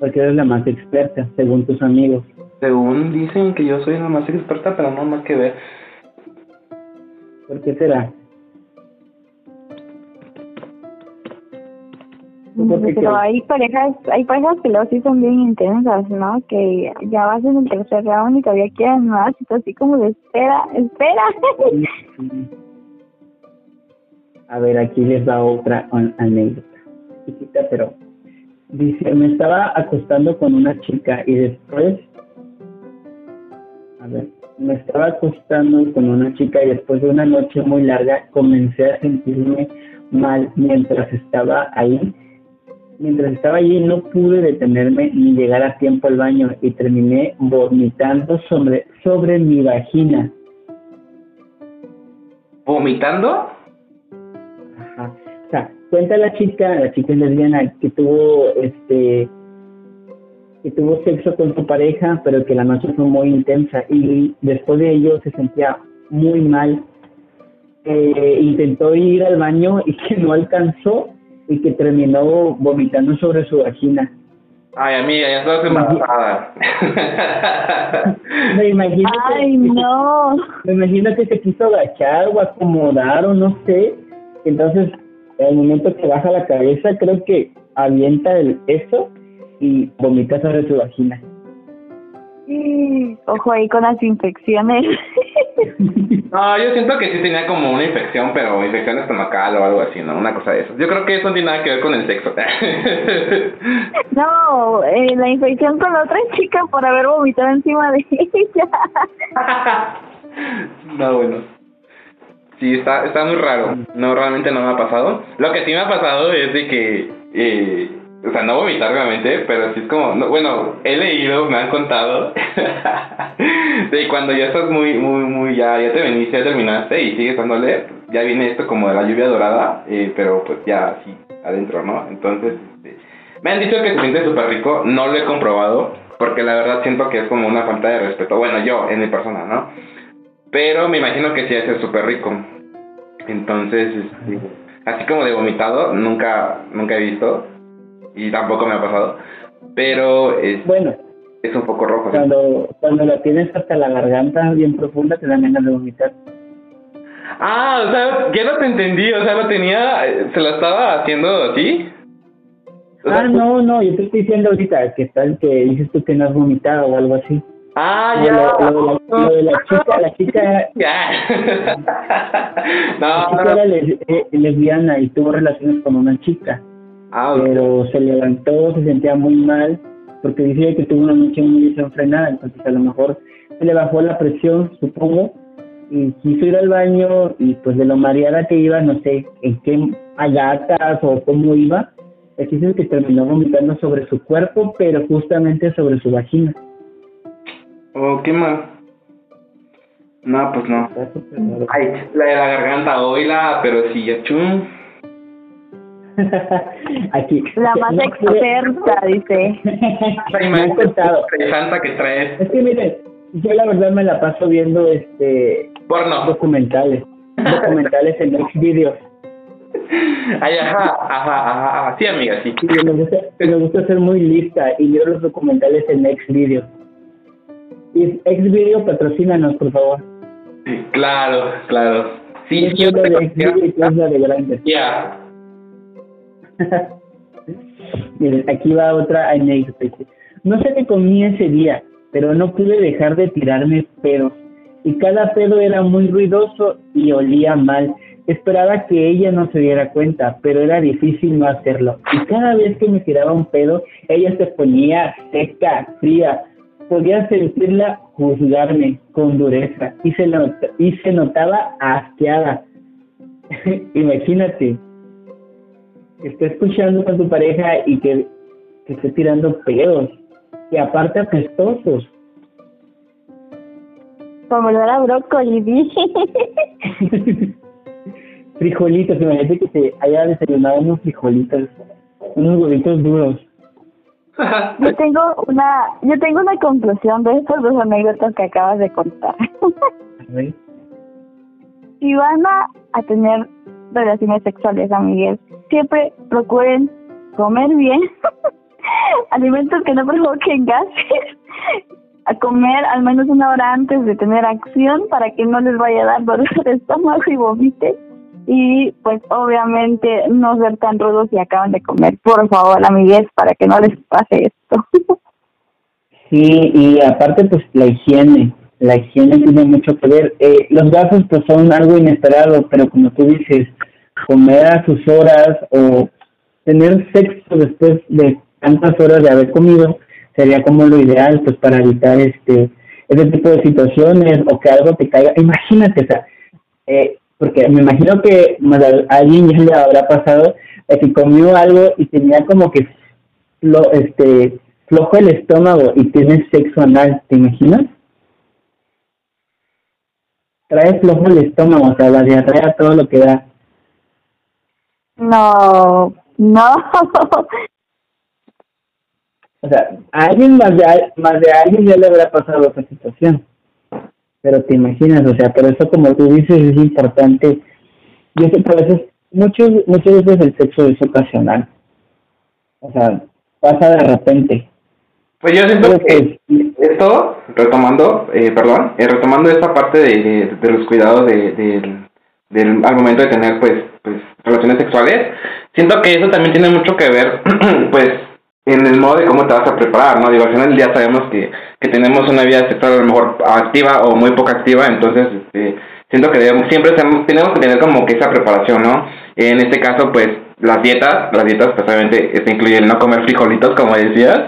Porque eres la más experta, según tus amigos. Según dicen que yo soy la más experta, pero no más que ver. ¿Por qué será? Pero hay parejas, hay parejas que luego sí son bien intensas, ¿no? Que ya vas en el tercer round y todavía quieren más, y así como de espera, espera. A ver, aquí les da otra anécdota, chiquita, pero dice, me estaba acostando con una chica y después, a ver, me estaba acostando con una chica y después de una noche muy larga comencé a sentirme mal mientras estaba ahí Mientras estaba allí no pude detenerme ni llegar a tiempo al baño y terminé vomitando sobre, sobre mi vagina. ¿Vomitando? Ajá. O sea, cuenta la chica, la chica es lesbiana, que tuvo este que tuvo sexo con su pareja, pero que la noche fue muy intensa y después de ello se sentía muy mal. Eh, intentó ir al baño y que no alcanzó y que terminó vomitando sobre su vagina. Ay, amiga, ya estás embarazada. me imagino Ay, no. Me imagino que se quiso agachar o acomodar o no sé. Entonces, en el momento que baja la cabeza, creo que avienta el eso y vomita sobre su vagina. Ojo ahí con las infecciones. No, yo siento que sí tenía como una infección, pero infección estomacal o algo así, ¿no? Una cosa de eso. Yo creo que eso no tiene nada que ver con el sexo. No, eh, la infección con la otra chica por haber vomitado encima de ella. No, bueno. Sí, está, está muy raro. No, realmente no me ha pasado. Lo que sí me ha pasado es de que... Eh, o sea, no vomitar obviamente, pero sí es como, no, bueno, he leído, me han contado, de cuando ya estás muy, muy, muy, ya, ya te veniste, ya terminaste y sigues dándole, ya viene esto como de la lluvia dorada, eh, pero pues ya así adentro, ¿no? Entonces, este, me han dicho que se siente súper rico, no lo he comprobado, porque la verdad siento que es como una falta de respeto, bueno, yo, en mi persona, ¿no? Pero me imagino que sí es súper rico. Entonces, este, así como de vomitado, nunca, nunca he visto y tampoco me ha pasado. Pero es, bueno, es un poco rojo. Cuando, cuando la tienes hasta la garganta bien profunda, te dan ganas de vomitar. Ah, o sea, ya no te entendí, o sea, lo tenía, se lo estaba haciendo así. ah, no, no, yo te estoy diciendo ahorita que tal que dices tú que no has vomitado o algo así. Ah, ya. Lo, de la, chica, la chica. Ya. no, la chica era eh, lesbiana y tuvo relaciones con una chica. Ah, pero se levantó, se sentía muy mal, porque decía que tuvo una noche muy desenfrenada, entonces a lo mejor se le bajó la presión, supongo, y quiso ir al baño, y pues de lo mareada que iba, no sé en qué agatas o cómo iba, es que terminó vomitando sobre su cuerpo, pero justamente sobre su vagina. Oh, qué mal. No, pues no. Ay, la de la garganta, oíla, pero sí, ya chum. Aquí. La más experta, dice. me han contado. Santa que traes. Es que miren, yo la verdad me la paso viendo este Porno. documentales. documentales en Xvideos. Ay, ajá, ajá, ajá, ajá. Sí, amiga, sí. Sí, me gusta, me gusta ser muy lista y veo los documentales en Xvideos. Y Xvideo, patrocínanos, por favor. Claro, claro. Sí, yo es la te de Xvideo es la de grandes. Ya. Aquí va otra anécdota. No sé qué comí ese día, pero no pude dejar de tirarme pedos. Y cada pedo era muy ruidoso y olía mal. Esperaba que ella no se diera cuenta, pero era difícil no hacerlo. Y cada vez que me tiraba un pedo, ella se ponía seca, fría. Podía sentirla juzgarme con dureza y se, y se notaba asqueada. Imagínate, esté escuchando con tu pareja y que, que esté tirando pedos y aparte apestosos. Como olor a brócoli, dije. frijolitos, imagínate que se haya desayunado unos frijolitos, unos huevitos duros. Yo tengo una, yo tengo una conclusión de estas dos anécdotas que acabas de contar. A si van a, a tener relaciones sexuales, amigues, siempre procuren comer bien, alimentos que no provoquen gases, a comer al menos una hora antes de tener acción para que no les vaya a dar dolor de estómago y vomite. Y pues obviamente no ser tan rudos si acaban de comer. Por favor, amigues, para que no les pase esto. Sí, y aparte pues la higiene, la higiene tiene mucho que ver. Eh, los gases pues son algo inesperado, pero como tú dices, comer a sus horas o tener sexo después de tantas horas de haber comido sería como lo ideal pues para evitar este ese tipo de situaciones o que algo te caiga. Imagínate, o sea, eh, porque me imagino que a alguien ya le habrá pasado de que comió algo y tenía como que lo, este flojo el estómago y tienes sexo anal, ¿te imaginas? Trae flojo el estómago, o sea, la diarrea, todo lo que da. No, no. O sea, a alguien más de, al- más de alguien ya le habrá pasado esa situación. Pero te imaginas, o sea, por eso como tú dices es importante. Yo sé que a veces, muchos, muchas veces el sexo es ocasional. O sea, pasa de repente. Pues yo siento Pero que esto, retomando, eh, perdón, eh, retomando esta parte de, de, de los cuidados de, del, del, al momento de tener, pues, pues, relaciones sexuales, siento que eso también tiene mucho que ver, pues, en el modo de cómo te vas a preparar, ¿no? Digo, al final sabemos que, que tenemos una vida sexual a lo mejor activa o muy poco activa, entonces, este, siento que debemos, siempre tenemos que tener como que esa preparación, ¿no? En este caso, pues, las dietas, las dietas pues obviamente este, incluyen no comer frijolitos como decías,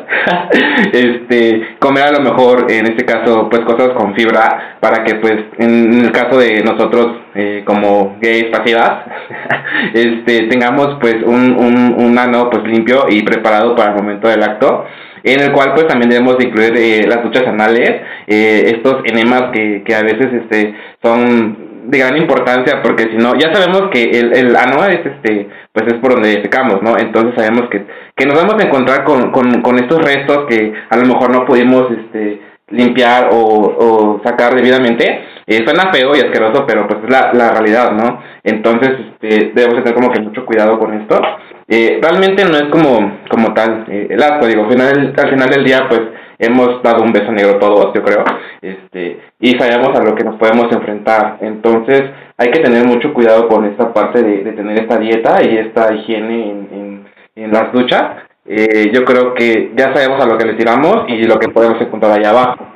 este, comer a lo mejor en este caso pues cosas con fibra para que pues en el caso de nosotros eh, como gays pasivas, este, tengamos pues un, un, un ano pues limpio y preparado para el momento del acto en el cual pues también debemos de incluir eh, las duchas anales, eh, estos enemas que, que a veces este son de gran importancia porque si no, ya sabemos que el, el ano es este, pues es por donde secamos, ¿no? Entonces sabemos que, que nos vamos a encontrar con, con, con estos restos que a lo mejor no pudimos este limpiar o, o sacar debidamente. Eh, suena feo y asqueroso, pero pues es la, la realidad, ¿no? Entonces, este, debemos tener como que mucho cuidado con esto. Eh, realmente no es como, como tal eh, el asco, digo, al final, al final del día, pues hemos dado un beso negro todos, yo creo, este, y sabemos a lo que nos podemos enfrentar. Entonces, hay que tener mucho cuidado con esta parte de, de tener esta dieta y esta higiene en, en, en las duchas. Eh, yo creo que ya sabemos a lo que le tiramos y lo que podemos encontrar allá abajo.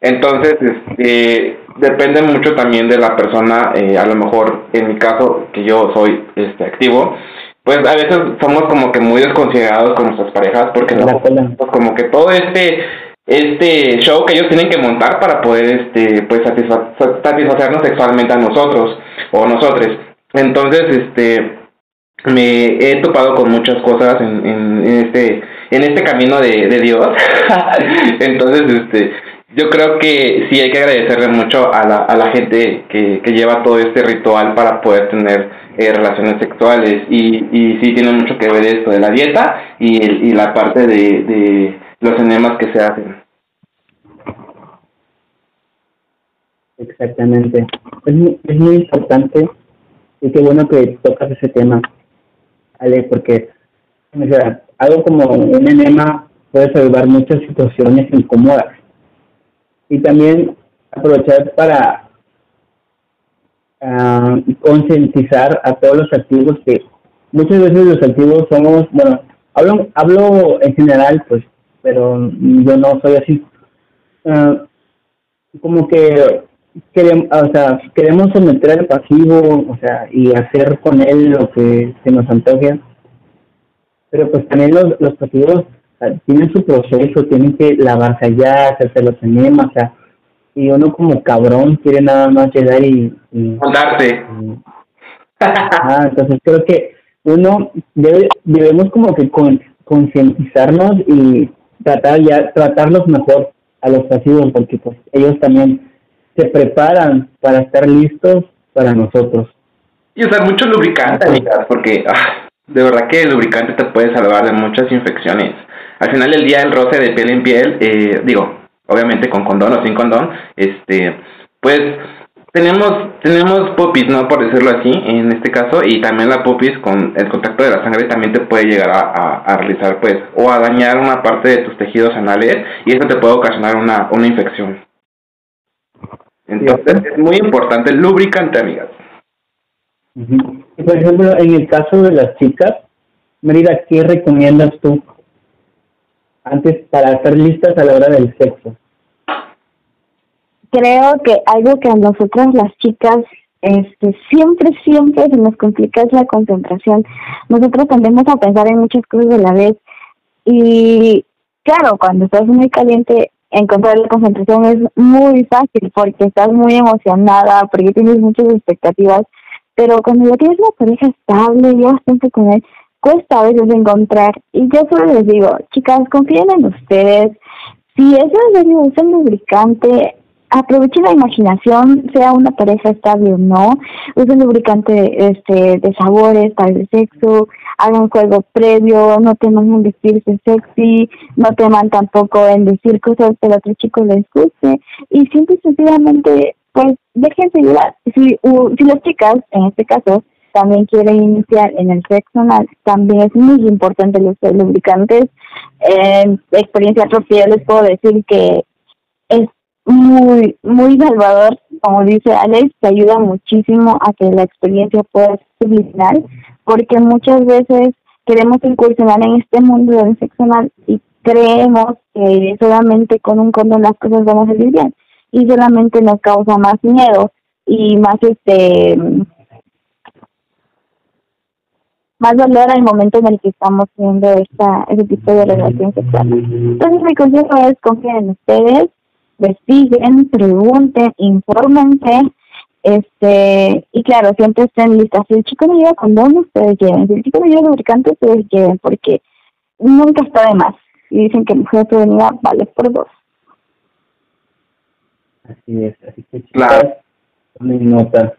Entonces, este, depende mucho también de la persona, eh, a lo mejor en mi caso, que yo soy este activo, pues a veces somos como que muy desconsiderados con nuestras parejas porque no pues como que todo este este show que ellos tienen que montar para poder este pues satisfa satisfacernos sexualmente a nosotros o nosotros entonces este me he topado con muchas cosas en, en, en este en este camino de, de Dios. Entonces este yo creo que sí hay que agradecerle mucho a la, a la gente que, que lleva todo este ritual para poder tener eh, relaciones sexuales y, y sí tiene mucho que ver esto de la dieta y, y la parte de, de los enemas que se hacen. Exactamente. Es muy, es muy importante y qué bueno que tocas ese tema, Ale, porque o sea, algo como un enema puede salvar muchas situaciones incómodas y también aprovechar para uh, concientizar a todos los activos que muchas veces los activos somos, bueno, hablo, hablo en general, pues, pero yo no soy así. Uh, como que queremos, o sea, queremos someter al pasivo, o sea, y hacer con él lo que se nos antoje. Pero pues también los, los pasivos tienen su proceso, tienen que lavarse allá, hacerse los enemas, o sea, y uno como cabrón quiere nada más llegar y... y ah, entonces creo que uno debe, debemos como que con, concientizarnos y tratar ya, tratarlos mejor a los pasivos, porque pues ellos también se preparan para estar listos para nosotros. Y usar mucho lubricante, porque ah, de verdad que el lubricante te puede salvar de muchas infecciones al final del día el roce de piel en piel, eh, digo, obviamente con condón o sin condón, este, pues tenemos tenemos popis, ¿no? Por decirlo así, en este caso, y también la popis con el contacto de la sangre también te puede llegar a, realizar, pues, o a dañar una parte de tus tejidos anales y eso te puede ocasionar una, una infección. Entonces, es muy importante el lubricante, amigas. Por ejemplo, en el caso de las chicas, Merida, ¿qué recomiendas tú antes para estar listas a la hora del sexo? Creo que algo que a nosotras las chicas este siempre siempre se nos complica es la concentración. Nosotros tendemos a pensar en muchas cosas a la vez y claro, cuando estás muy caliente encontrar la concentración es muy fácil porque estás muy emocionada, porque tienes muchas expectativas, pero cuando ya tienes una pareja estable, ya bastante con él, cuesta a veces encontrar. Y yo solo les digo, chicas, confíen en ustedes. Si es necesario usen lubricante, aprovechen la imaginación, sea una pareja estable o no, usen lubricante este, de sabores para el sexo, hagan juego previo, no teman en vestirse sexy, no teman tampoco en decir cosas que el otro chico les guste, y simple y sencillamente, pues, déjense ayudar. Si, si las chicas, en este caso, también quieren iniciar en el sexo anal, también es muy importante los lubricantes. En experiencia propia les puedo decir que es muy, muy salvador, como dice Alex, te ayuda muchísimo a que la experiencia pueda ser porque muchas veces queremos incursionar en este mundo del sexo anal y creemos que solamente con un condón las cosas van a salir bien y solamente nos causa más miedo y más este más valor al momento en el que estamos teniendo esta, ese tipo de relación sexual. Entonces mi consejo es confíen en ustedes, investiguen, pregunten, infórmense, este, y claro, siempre estén listas. Si el chico no lleva condón, ustedes lleven. Si el chico no lleva lubricante, ustedes lleven, porque nunca está de más. Y dicen que mujer prevenida vale por dos. Así es, así que claro. tomen nota.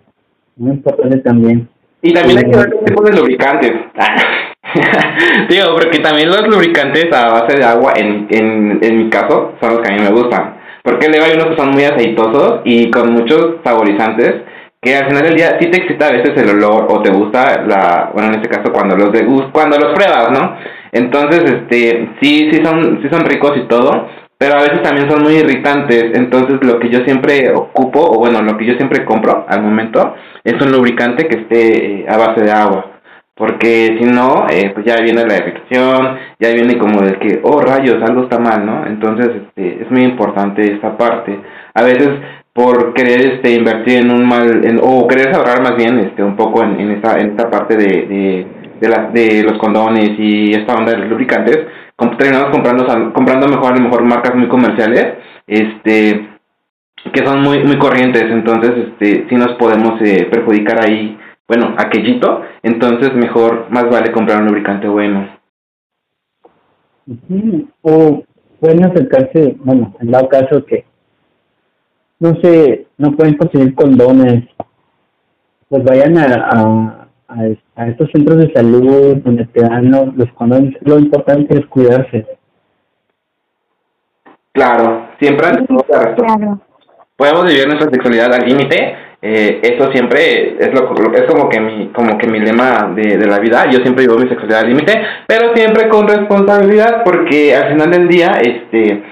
Muy importante también y también hay que ver el tipo de lubricantes. Digo, porque también los lubricantes a base de agua, en, en, en mi caso, son los que a mí me gustan. Porque luego hay unos que son muy aceitosos y con muchos saborizantes que al final del día sí te excita a veces el olor o te gusta la, bueno en este caso cuando los degust, cuando los pruebas, ¿no? Entonces, este, sí, sí son, sí son ricos y todo, pero a veces también son muy irritantes, entonces lo que yo siempre ocupo, o bueno, lo que yo siempre compro al momento, es un lubricante que esté eh, a base de agua, porque si no, eh, pues ya viene la irritación, ya viene como de que, oh rayos, algo está mal, ¿no? Entonces, este, es muy importante esta parte. A veces por querer este invertir en un mal en, o querer ahorrar más bien este un poco en, en esta en esta parte de, de de, la, de los condones y esta onda de los lubricantes terminamos comprando comprando mejor a lo mejor marcas muy comerciales este que son muy muy corrientes. Entonces este sí nos podemos eh, perjudicar ahí bueno aquellito entonces mejor más vale comprar un lubricante bueno. O pueden acercarse bueno en dado caso que no sé, no pueden conseguir condones, pues vayan a, a, estos centros de salud donde te dan los, condones. Lo importante es cuidarse. Claro, siempre claro. podemos vivir nuestra sexualidad al límite. Eh, eso siempre es lo es como que mi como que mi lema de, de la vida. Yo siempre vivo mi sexualidad al límite, pero siempre con responsabilidad, porque al final del día, este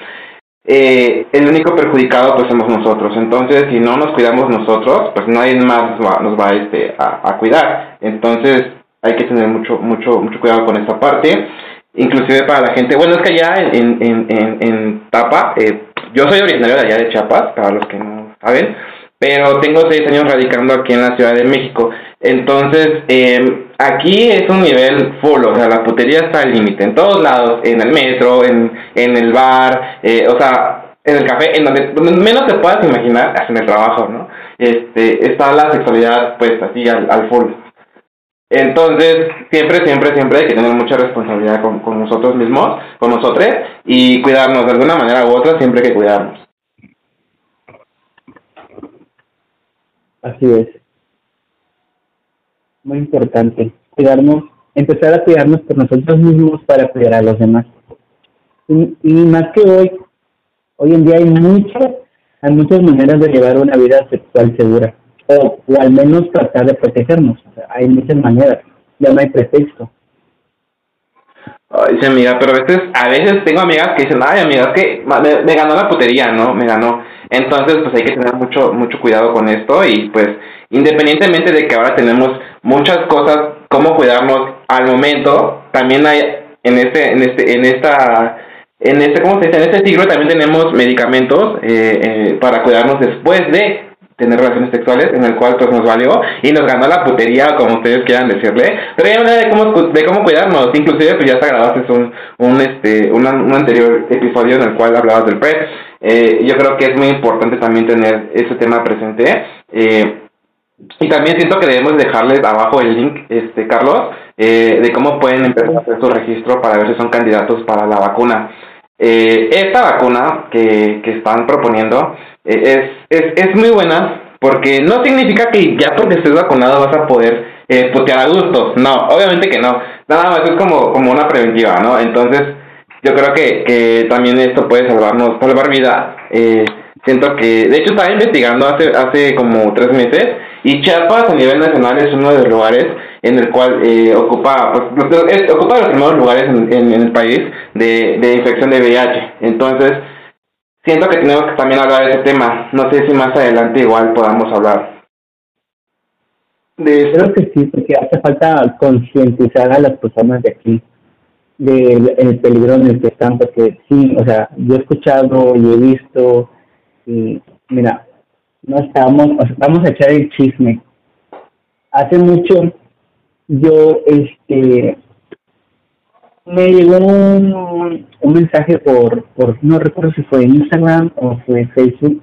eh, el único perjudicado pues somos nosotros. Entonces, si no nos cuidamos nosotros, pues nadie más nos va, nos va este, a, a, cuidar. Entonces, hay que tener mucho, mucho, mucho cuidado con esta parte. Inclusive para la gente, bueno, es que allá en, en, en, en Tapa, eh, yo soy originario de allá de Chiapas, para los que no saben, pero tengo seis años radicando aquí en la Ciudad de México. Entonces, eh, aquí es un nivel full, o sea, la putería está al límite, en todos lados, en el metro, en, en el bar, eh, o sea, en el café, en donde, menos te puedas imaginar, en el trabajo, ¿no? Este, está la sexualidad, pues, así al, al full. Entonces, siempre, siempre, siempre hay que tener mucha responsabilidad con, con nosotros mismos, con nosotros, y cuidarnos de alguna manera u otra, siempre hay que cuidarnos. Así es. Muy importante. Cuidarnos, empezar a cuidarnos por nosotros mismos para cuidar a los demás. Y, y más que hoy, hoy en día hay muchas, hay muchas maneras de llevar una vida sexual segura. O, o al menos tratar de protegernos. hay muchas maneras. Ya no hay pretexto. Ay, sí, amiga, pero a veces, a veces tengo amigas que dicen, ay, amiga, es que me, ganó la putería, ¿no? Me ganó. Entonces, pues hay que tener mucho, mucho cuidado con esto y pues independientemente de que ahora tenemos muchas cosas, cómo cuidarnos al momento, también hay en este, en este, en esta, en este, ¿cómo se dice? En este siglo también tenemos medicamentos eh, eh, para cuidarnos después de tener relaciones sexuales, en el cual pues nos valió y nos ganó la putería, como ustedes quieran decirle, pero hay manera de cómo, de cómo cuidarnos, inclusive pues ya te grabaste un, un, este, un anterior episodio en el cual hablabas del PrEP, eh, yo creo que es muy importante también tener ese tema presente, eh, y también siento que debemos dejarles abajo el link, este Carlos, eh, de cómo pueden empezar a hacer su registro para ver si son candidatos para la vacuna. Esta vacuna que, que están proponiendo es, es, es muy buena porque no significa que ya porque estés vacunado vas a poder eh, putear a gustos. No, obviamente que no. Nada más es como, como una preventiva, ¿no? Entonces, yo creo que, que también esto puede salvarnos, salvar vida. Eh, siento que, de hecho, estaba investigando hace, hace como tres meses y Chiapas a nivel nacional es uno de los lugares en el cual eh, ocupa, pues, ocupa los primeros lugares en, en, el país de, de infección de VIH. Entonces, siento que tenemos que también hablar de ese tema. No sé si más adelante igual podamos hablar. De Creo que sí, porque hace falta concientizar a las personas de aquí del peligro en el que están, porque sí, o sea, yo he escuchado y he visto, y mira, no estamos, vamos a echar el chisme. Hace mucho yo, este, me llegó un, un mensaje por, por, no recuerdo si fue Instagram o fue Facebook,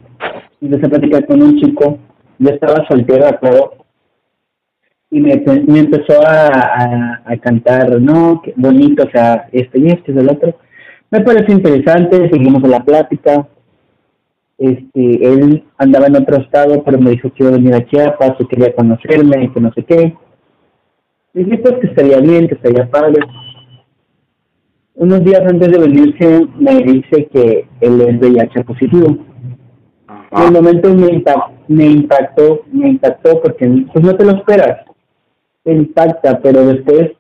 y empecé a platicar con un chico, yo estaba soltero, todo, y me, me empezó a, a, cantar, no, bonito, o sea, este y este es el otro. Me pareció interesante, seguimos en la plática. Este, él andaba en otro estado, pero me dijo que iba a venir a Chiapas, que quería conocerme, que no sé qué. Y dije, pues que estaría bien, que estaría padre unos días antes de venirse me dice que él es VIH positivo. En el momento me, impactó, me impactó, me impactó porque pues no te lo esperas, te impacta, pero después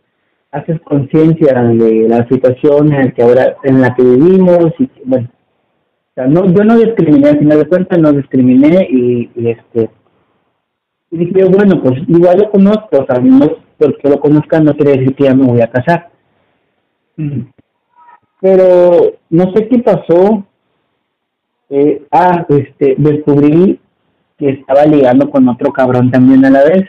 haces conciencia de la situación en la que ahora en la que vivimos y bueno, o sea, no, yo no discriminé, al final de cuentas no discriminé y, este y dije bueno pues igual lo conozco, o sea, no porque lo conozcan no quiere decir que ya me voy a casar. Mm pero no sé qué pasó. Eh, ah, este, descubrí que estaba ligando con otro cabrón también a la vez.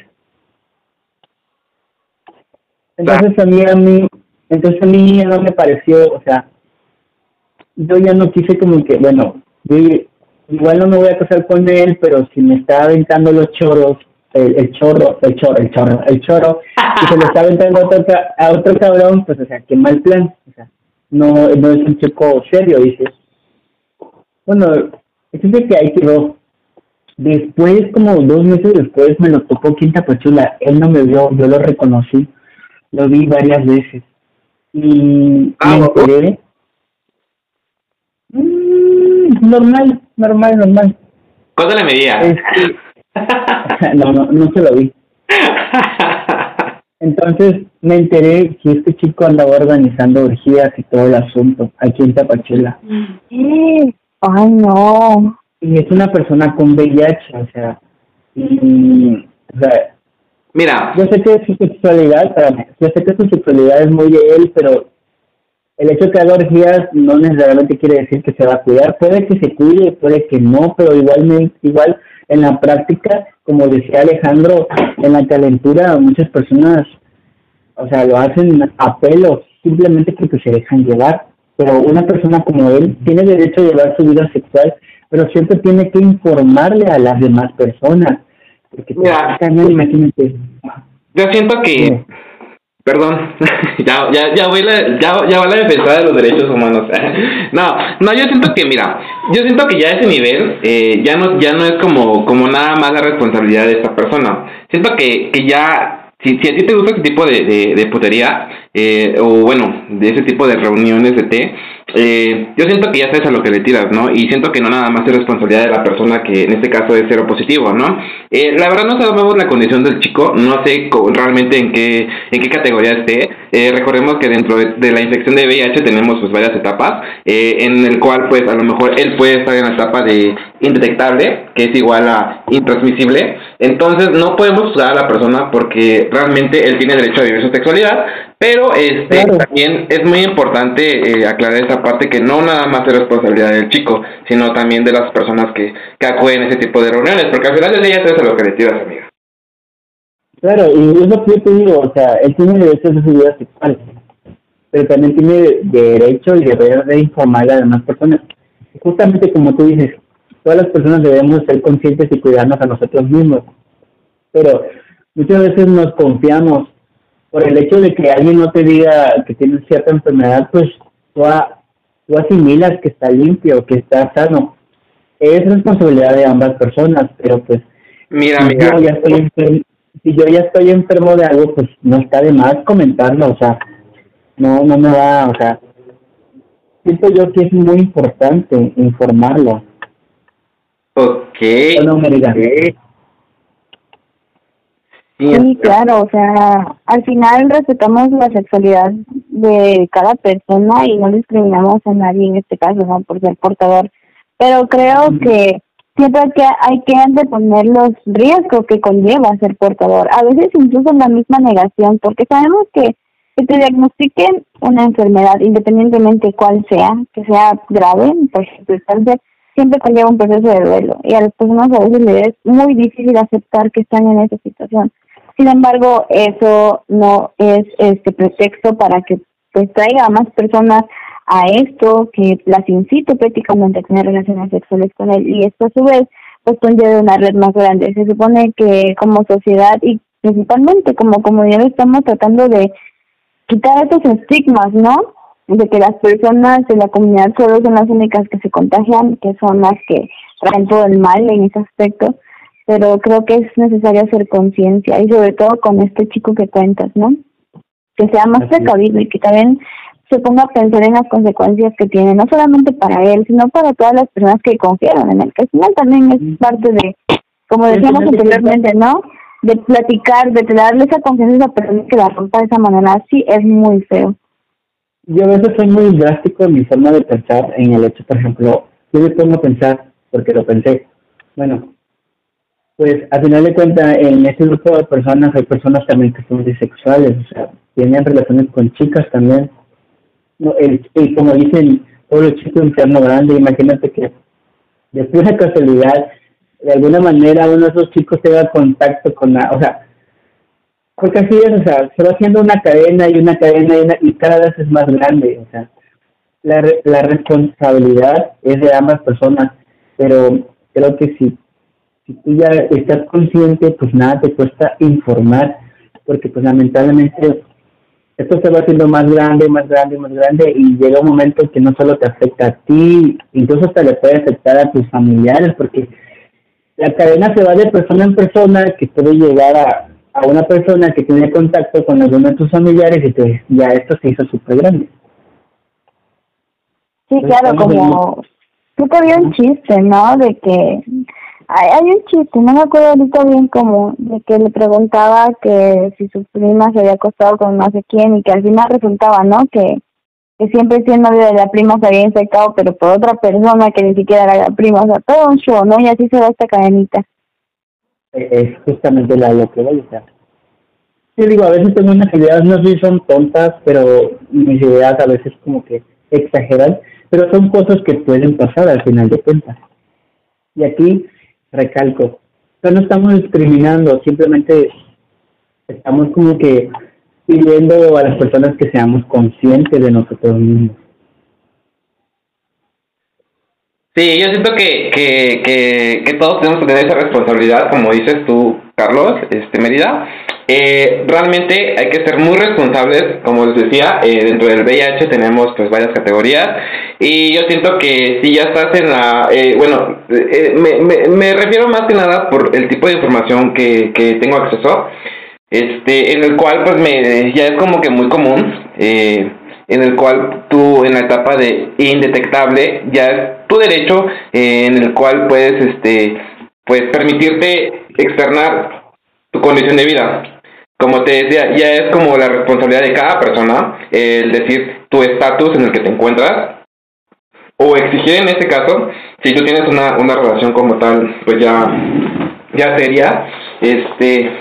Entonces a mí, a mí, entonces a mí no me pareció, o sea, yo ya no quise como que, bueno, igual no me voy a casar con él, pero si me está aventando los choros, el, chorro, el chorro, el chorro, el chorro, y se lo está aventando a otro, a otro cabrón, pues o sea, qué mal plan, o sea, no, no es un chico serio, dices. Bueno, es que ahí quedó. Después, como dos meses después, me lo tocó Quinta Pachula. Él no me vio, yo lo reconocí. Lo vi varias veces. Y Ah, me enteré. Mm, normal, normal, normal. ¿Cuánto le medía? Este, no, no, no se lo vi. Entonces me enteré que este chico andaba organizando orgías y todo el asunto aquí en Tapachula. Ay, no. Y es una persona con VIH, o sea, y, o sea, Mira, yo sé que su sexualidad, espérame, yo sé que su sexualidad es muy de él, pero el hecho de que haga orgías no necesariamente quiere decir que se va a cuidar. Puede que se cuide, puede que no, pero igualmente, igual en la práctica, como decía Alejandro, en la calentura muchas personas, o sea, lo hacen a pelo, simplemente porque se dejan llevar. Pero una persona como él tiene derecho a llevar su vida sexual, pero siempre tiene que informarle a las demás personas. Porque te Mira. cañón, imagínate. yo siento que... Perdón, ya, ya, ya, voy la, ya, ya va la defensa de los derechos humanos. no, no, yo siento que, mira, yo siento que ya ese nivel eh, ya no ya no es como, como nada más la responsabilidad de esta persona. Siento que, que ya, si, si a ti te gusta ese tipo de, de, de putería, eh, o bueno, de ese tipo de reuniones de té, eh, yo siento que ya sabes a lo que le tiras, ¿no? Y siento que no nada más es responsabilidad de la persona que en este caso es cero positivo, ¿no? Eh, la verdad no sabemos la condición del chico, no sé realmente en qué en qué categoría esté. Eh, recordemos que dentro de, de la infección de VIH tenemos pues varias etapas, eh, en el cual pues a lo mejor él puede estar en la etapa de indetectable, que es igual a intransmisible. Entonces no podemos juzgar a la persona porque realmente él tiene derecho a vivir su sexualidad, pero este Claro. también es muy importante eh, aclarar esa parte que no nada más es responsabilidad del chico, sino también de las personas que, que acuden a ese tipo de reuniones, porque al final del día sabes a lo que le tiras, amiga. Claro, y es lo que yo te digo, o sea, él tiene derecho a su vida sexual, pero también tiene derecho y deber de informar a las demás personas. Justamente como tú dices, todas las personas debemos ser conscientes y cuidarnos a nosotros mismos, pero muchas veces nos confiamos por el hecho de que alguien no te diga que tienes cierta enfermedad, pues tú, a- tú asimilas que está limpio, que está sano. Es responsabilidad de ambas personas, pero pues Mira, si amiga, yo ya estoy enfermo, si yo ya estoy enfermo de algo, pues no está de más comentarlo, o sea, no, no me va, o sea, siento yo que es muy importante informarlo. ok. ¿O no me digan? Sí, Sí, claro, o sea, al final respetamos la sexualidad de cada persona y no discriminamos a nadie en este caso, ¿no? Por ser portador. Pero creo que siempre hay que, hay que anteponer los riesgos que conlleva ser portador. A veces incluso la misma negación, porque sabemos que que te diagnostiquen una enfermedad, independientemente cuál sea, que sea grave, por ejemplo, el cáncer, siempre conlleva un proceso de duelo. Y a las personas a veces les es muy difícil aceptar que están en esa situación. Sin embargo, eso no es este pretexto para que pues traiga a más personas a esto, que las incite prácticamente a tener relaciones sexuales con él y esto a su vez pues conlleva una red más grande. Se supone que como sociedad y principalmente como comunidad estamos tratando de quitar estos estigmas, ¿no? De que las personas de la comunidad solo son las únicas que se contagian, que son las que traen todo el mal en ese aspecto pero creo que es necesario hacer conciencia y sobre todo con este chico que cuentas, ¿no? Que sea más Así precavido y que también se ponga a pensar en las consecuencias que tiene, no solamente para él, sino para todas las personas que confiaron en él, que al final también es parte de, como decíamos anteriormente, ¿no? De platicar, de darle esa confianza a esa persona que la rompa de esa manera, sí es muy feo. Yo a veces soy muy drástico en mi forma de pensar en el hecho, por ejemplo, yo me pongo a pensar, porque lo pensé, bueno, pues al final de cuentas en este grupo de personas hay personas también que son bisexuales, o sea, tienen relaciones con chicas también. No, el, y como dicen, todo chico interno grande, imagínate que de pura casualidad, de alguna manera uno de esos chicos tenga contacto con la, o sea, porque así es, o sea, se va haciendo una cadena y una cadena y, una, y cada vez es más grande, o sea, la, la responsabilidad es de ambas personas, pero creo que si, si tú ya estás consciente, pues nada te cuesta informar, porque pues lamentablemente esto se va haciendo más grande, más grande, más grande y llega un momento en que no solo te afecta a ti, incluso hasta le puede afectar a tus familiares, porque la cadena se va de persona en persona, que puede llegar a, a una persona que tiene contacto con alguno de tus familiares y te, ya esto se hizo súper grande. Sí, claro, como... Que había un chiste, ¿no? De que... Hay, un chiste, no me acuerdo ahorita bien cómo, de que le preguntaba que si su prima se había acostado con no sé quién y que al final resultaba, ¿no? Que, que siempre siendo de la prima se había infectado, pero por otra persona que ni siquiera era la prima, o sea, todo un show, ¿no? Y así se va esta cadenita. Eh, Es justamente la, lo que voy a hacer. Sí, digo, a veces tengo unas ideas, no sé si son tontas, pero mis ideas a veces como que exageran, pero son cosas que pueden pasar al final de cuentas. Y aquí recalco, no, estamos discriminando, simplemente estamos como que pidiendo a las personas que seamos conscientes de nosotros mismos. Sí, yo siento que, que, que, que todos tenemos que tener esa responsabilidad, como dices tú, Carlos, este Mérida. Eh, realmente hay que ser muy responsables, como les decía, eh, dentro del VIH tenemos pues varias categorías y yo siento que si ya estás en la, eh, bueno, eh, me, me, me refiero más que nada por el tipo de información que, que tengo acceso, este, en el cual pues me, ya es como que muy común, eh, en el cual tú en la etapa de indetectable ya es tu derecho eh, en el cual puedes este pues permitirte externar tu condición de vida como te decía ya es como la responsabilidad de cada persona eh, el decir tu estatus en el que te encuentras o exigir en este caso si tú tienes una, una relación como tal pues ya ya sería este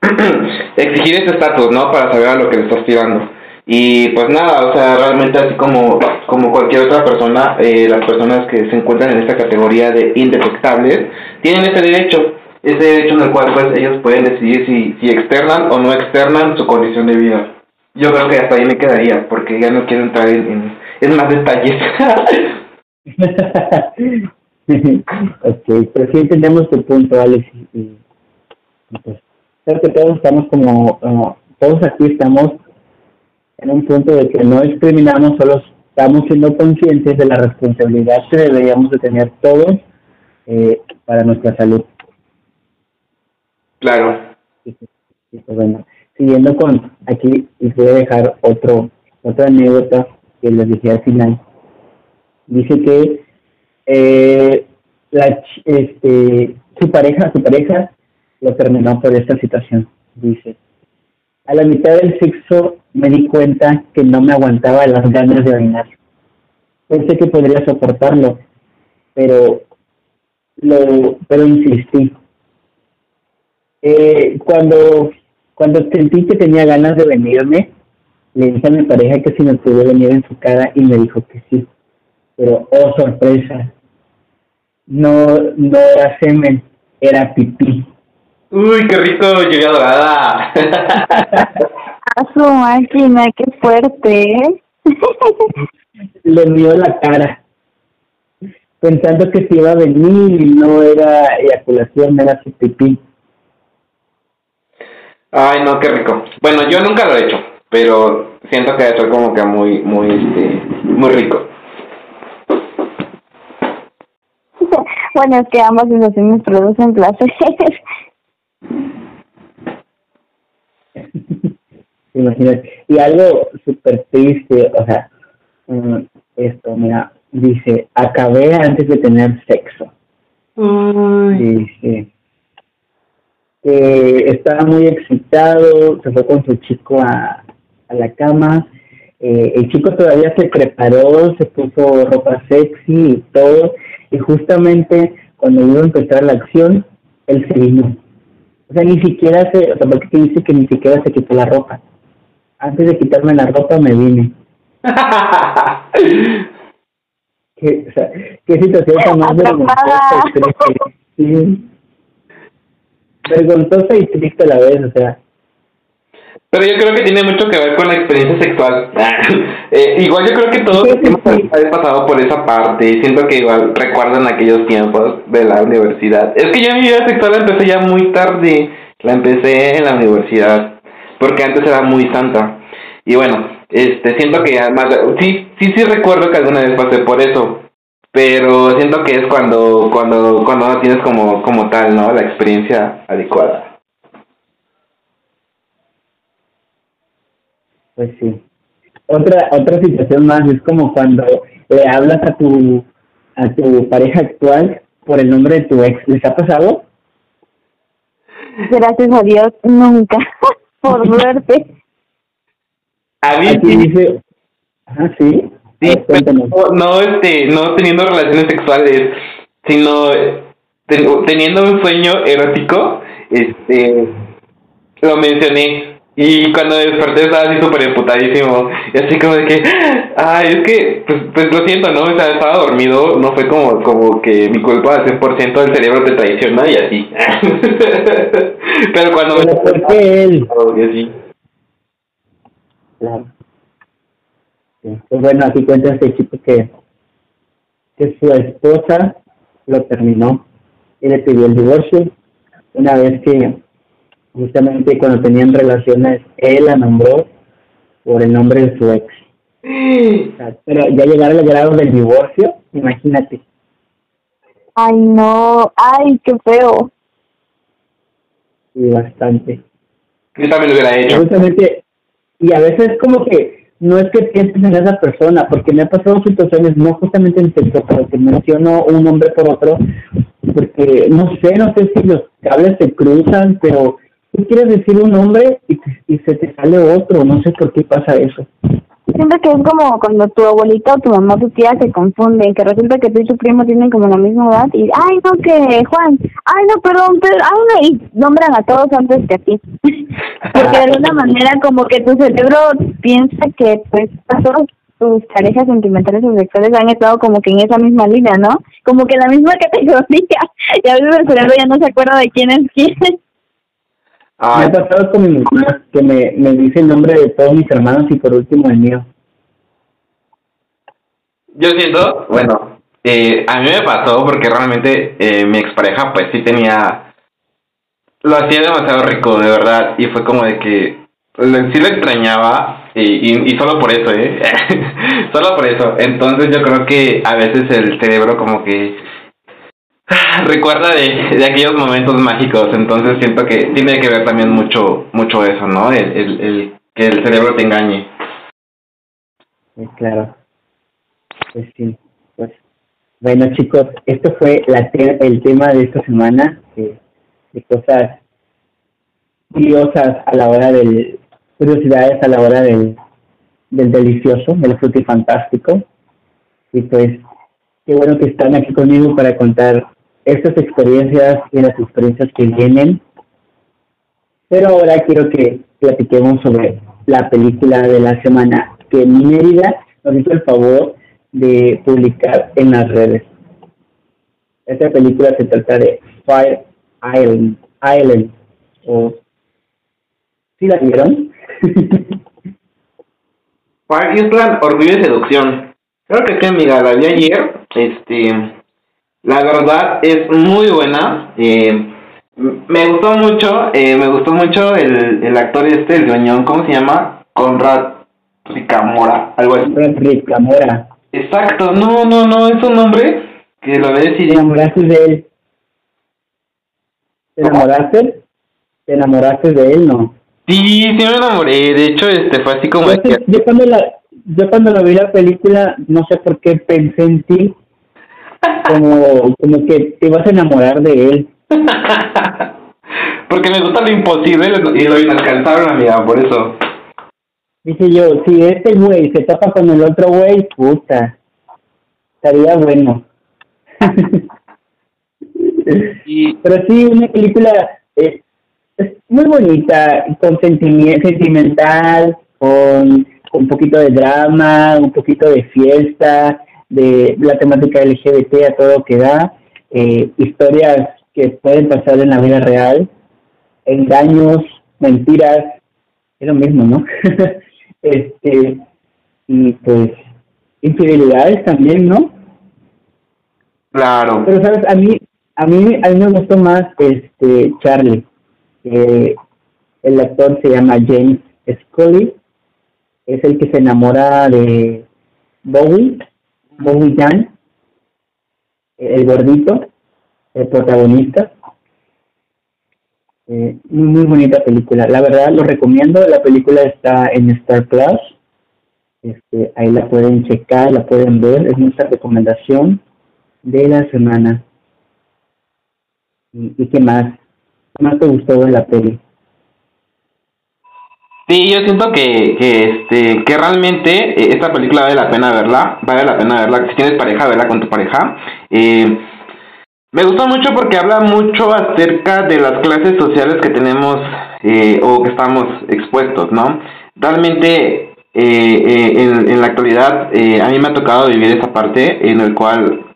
exigir ese estatus no para saber a lo que le estás tirando. Y pues nada, o sea, realmente así como, como cualquier otra persona, eh, las personas que se encuentran en esta categoría de indetectables tienen ese derecho, ese derecho en el cual pues ellos pueden decidir si, si externan o no externan su condición de vida. Yo creo que hasta ahí me quedaría, porque ya no quiero entrar en, en, más detalles. ok, pero sí entendemos tu punto, Alex. Y, pues, creo que todos estamos como, uh, todos aquí estamos en un punto de que no discriminamos, solo estamos siendo conscientes de la responsabilidad que deberíamos de tener todos eh, para nuestra salud. Claro. Y, pues, bueno, siguiendo con aquí, y voy a dejar otro otra anécdota que les dije al final. Dice que eh, la, este, su pareja, su pareja lo terminó por esta situación. Dice, a la mitad del sexo me di cuenta que no me aguantaba las ganas de orinar. Pensé que podría soportarlo, pero lo, pero insistí. Eh, cuando, cuando sentí que tenía ganas de venirme, le dije a mi pareja que si me podía venir en su cara y me dijo que sí. Pero, oh sorpresa, no, no era semen, era pipí. Uy, qué rico, lluvia dorada. A su máquina, qué fuerte, ¿eh? Le vio la cara, pensando que se iba a venir y no era eyaculación, era su pipí. Ay, no, qué rico. Bueno, yo nunca lo he hecho, pero siento que ser como que muy, muy, este, muy rico. Bueno, es que ambas sensaciones producen placer. Imagínate. Y algo súper triste, o sea, um, esto, mira, dice, acabé antes de tener sexo. Ay. Dice que estaba muy excitado, se fue con su chico a, a la cama. Eh, el chico todavía se preparó, se puso ropa sexy y todo. Y justamente cuando iba a empezar la acción, él se vino. O sea, ni siquiera se, o sea, porque dice que ni siquiera se quitó la ropa. Antes de quitarme la ropa me vine. ¿Qué, o sea, qué situación tan más vergonzosa y triste. Sí. Vergonzosa y triste a la vez, o sea. Pero yo creo que tiene mucho que ver con la experiencia sexual. eh, igual yo creo que todos hemos pasado por esa parte. Siento que igual recuerdan aquellos tiempos de la universidad. Es que yo mi vida sexual la empecé ya muy tarde. La empecé en la universidad. Porque antes era muy santa. Y bueno, este siento que además... Sí, sí, sí recuerdo que alguna vez pasé por eso. Pero siento que es cuando cuando cuando no tienes como como tal no la experiencia adecuada. Pues sí. Otra otra situación más es como cuando le hablas a tu a tu pareja actual por el nombre de tu ex. Les ha pasado gracias a Dios nunca por suerte. A mí Aquí dice ajá sí Sí, no, este, no teniendo relaciones sexuales, sino teniendo un sueño erótico, este, lo mencioné. Y cuando desperté estaba así súper emputadísimo. Y así como de que, ay, es que, pues, pues lo siento, ¿no? O sea, estaba dormido, no fue como, como que mi culpa al 100% del cerebro te traiciona y así. Pero cuando Pero ¿por qué él? Y así. Claro. Pues bueno, aquí cuenta este chico que, que su esposa lo terminó y le pidió el divorcio. Una vez que justamente cuando tenían relaciones, él la nombró por el nombre de su ex. pero ya llegar al grado del divorcio, imagínate. Ay, no, ay, qué feo. Y bastante. Yo también lo hubiera hecho. Justamente, y a veces como que no es que pienses en esa persona, porque me ha pasado situaciones, no justamente en sexo, pero que menciono un nombre por otro, porque no sé, no sé si los cables se cruzan, pero tú quieres decir un nombre y, y se te sale otro, no sé por qué pasa eso. Siento que es como cuando tu abuelita o tu mamá o tu tía se confunden, que resulta que tú y tu primo tienen como la misma edad y, ay, no, que Juan, ay, no, perdón, pero, ay, no, nombran a todos antes que a ti. Porque de alguna manera como que tu cerebro piensa que pues todas tus parejas sentimentales o sexuales han estado como que en esa misma línea, ¿no? Como que la misma categoría. Y a veces el cerebro ya no se acuerda de quién es quién. Me ha pasado con mi mamá que me, me dice el nombre de todos mis hermanos y por último el mío. Yo siento, bueno, eh, a mí me pasó porque realmente eh, mi expareja pues sí tenía, lo hacía demasiado rico, de verdad, y fue como de que sí lo extrañaba y, y, y solo por eso, ¿eh? solo por eso. Entonces yo creo que a veces el cerebro como que recuerda de, aquellos momentos mágicos, entonces siento que tiene que ver también mucho mucho eso, ¿no? El, el, que el cerebro te engañe. Claro. Pues sí, pues bueno chicos, esto fue la el tema de esta semana, de, de cosas curiosas a la hora del, curiosidades a la hora del, del delicioso, del frutifantástico. Y pues, qué bueno que están aquí conmigo para contar estas experiencias y las experiencias que vienen. Pero ahora quiero que platiquemos sobre la película de la semana que Mérida nos hizo el favor de publicar en las redes. Esta película se trata de Fire Island, Island o ¿Sí la vieron? Fire Island, Orgullo y Seducción. Creo que sí, amiga, la vi ayer. Este, la verdad es muy buena. Eh, me gustó mucho, eh, me gustó mucho el, el actor este, el gruñón, ¿cómo se llama? Conrad Ricamora, algo así. Conrad Ricamora. Exacto, no, no, no, es un nombre que lo ves y... ¿Te enamoraste de él? ¿Te enamoraste? ¿Te enamoraste de él, no? Sí, sí me enamoré, de hecho, este fue así como... Yo, que... yo cuando la, yo cuando lo vi la película, no sé por qué pensé en ti, como, como que te vas a enamorar de él. Porque me gusta lo imposible y lo inalcanzable, amiga, por eso. Dije yo, si este güey se tapa con el otro güey, puta, estaría bueno. y... Pero sí, una película eh, es muy bonita, con sentimiento sentimental, con un poquito de drama, un poquito de fiesta, de la temática LGBT a todo que da, eh, historias que pueden pasar en la vida real, engaños, mentiras, es lo mismo, ¿no? este, y pues infidelidades también, ¿no? Claro. Pero sabes, a mí, a mí, a mí me gustó más este Charlie. Eh, el actor se llama James Scully, es el que se enamora de Bowie, Bowie Jan, el gordito, el protagonista. Eh, muy, muy bonita película. La verdad lo recomiendo. La película está en Star Plus. Este, ahí la pueden checar, la pueden ver. Es nuestra recomendación de la semana. ¿Y, qué más? ¿Qué más te gustó de la peli? Sí, yo siento que, que, este, que realmente eh, esta película vale la pena verla, vale la pena verla, si tienes pareja, verla con tu pareja. Eh, me gustó mucho porque habla mucho acerca de las clases sociales que tenemos eh, o que estamos expuestos, ¿no? Realmente en, en la actualidad a mí me ha tocado vivir esa parte en el cual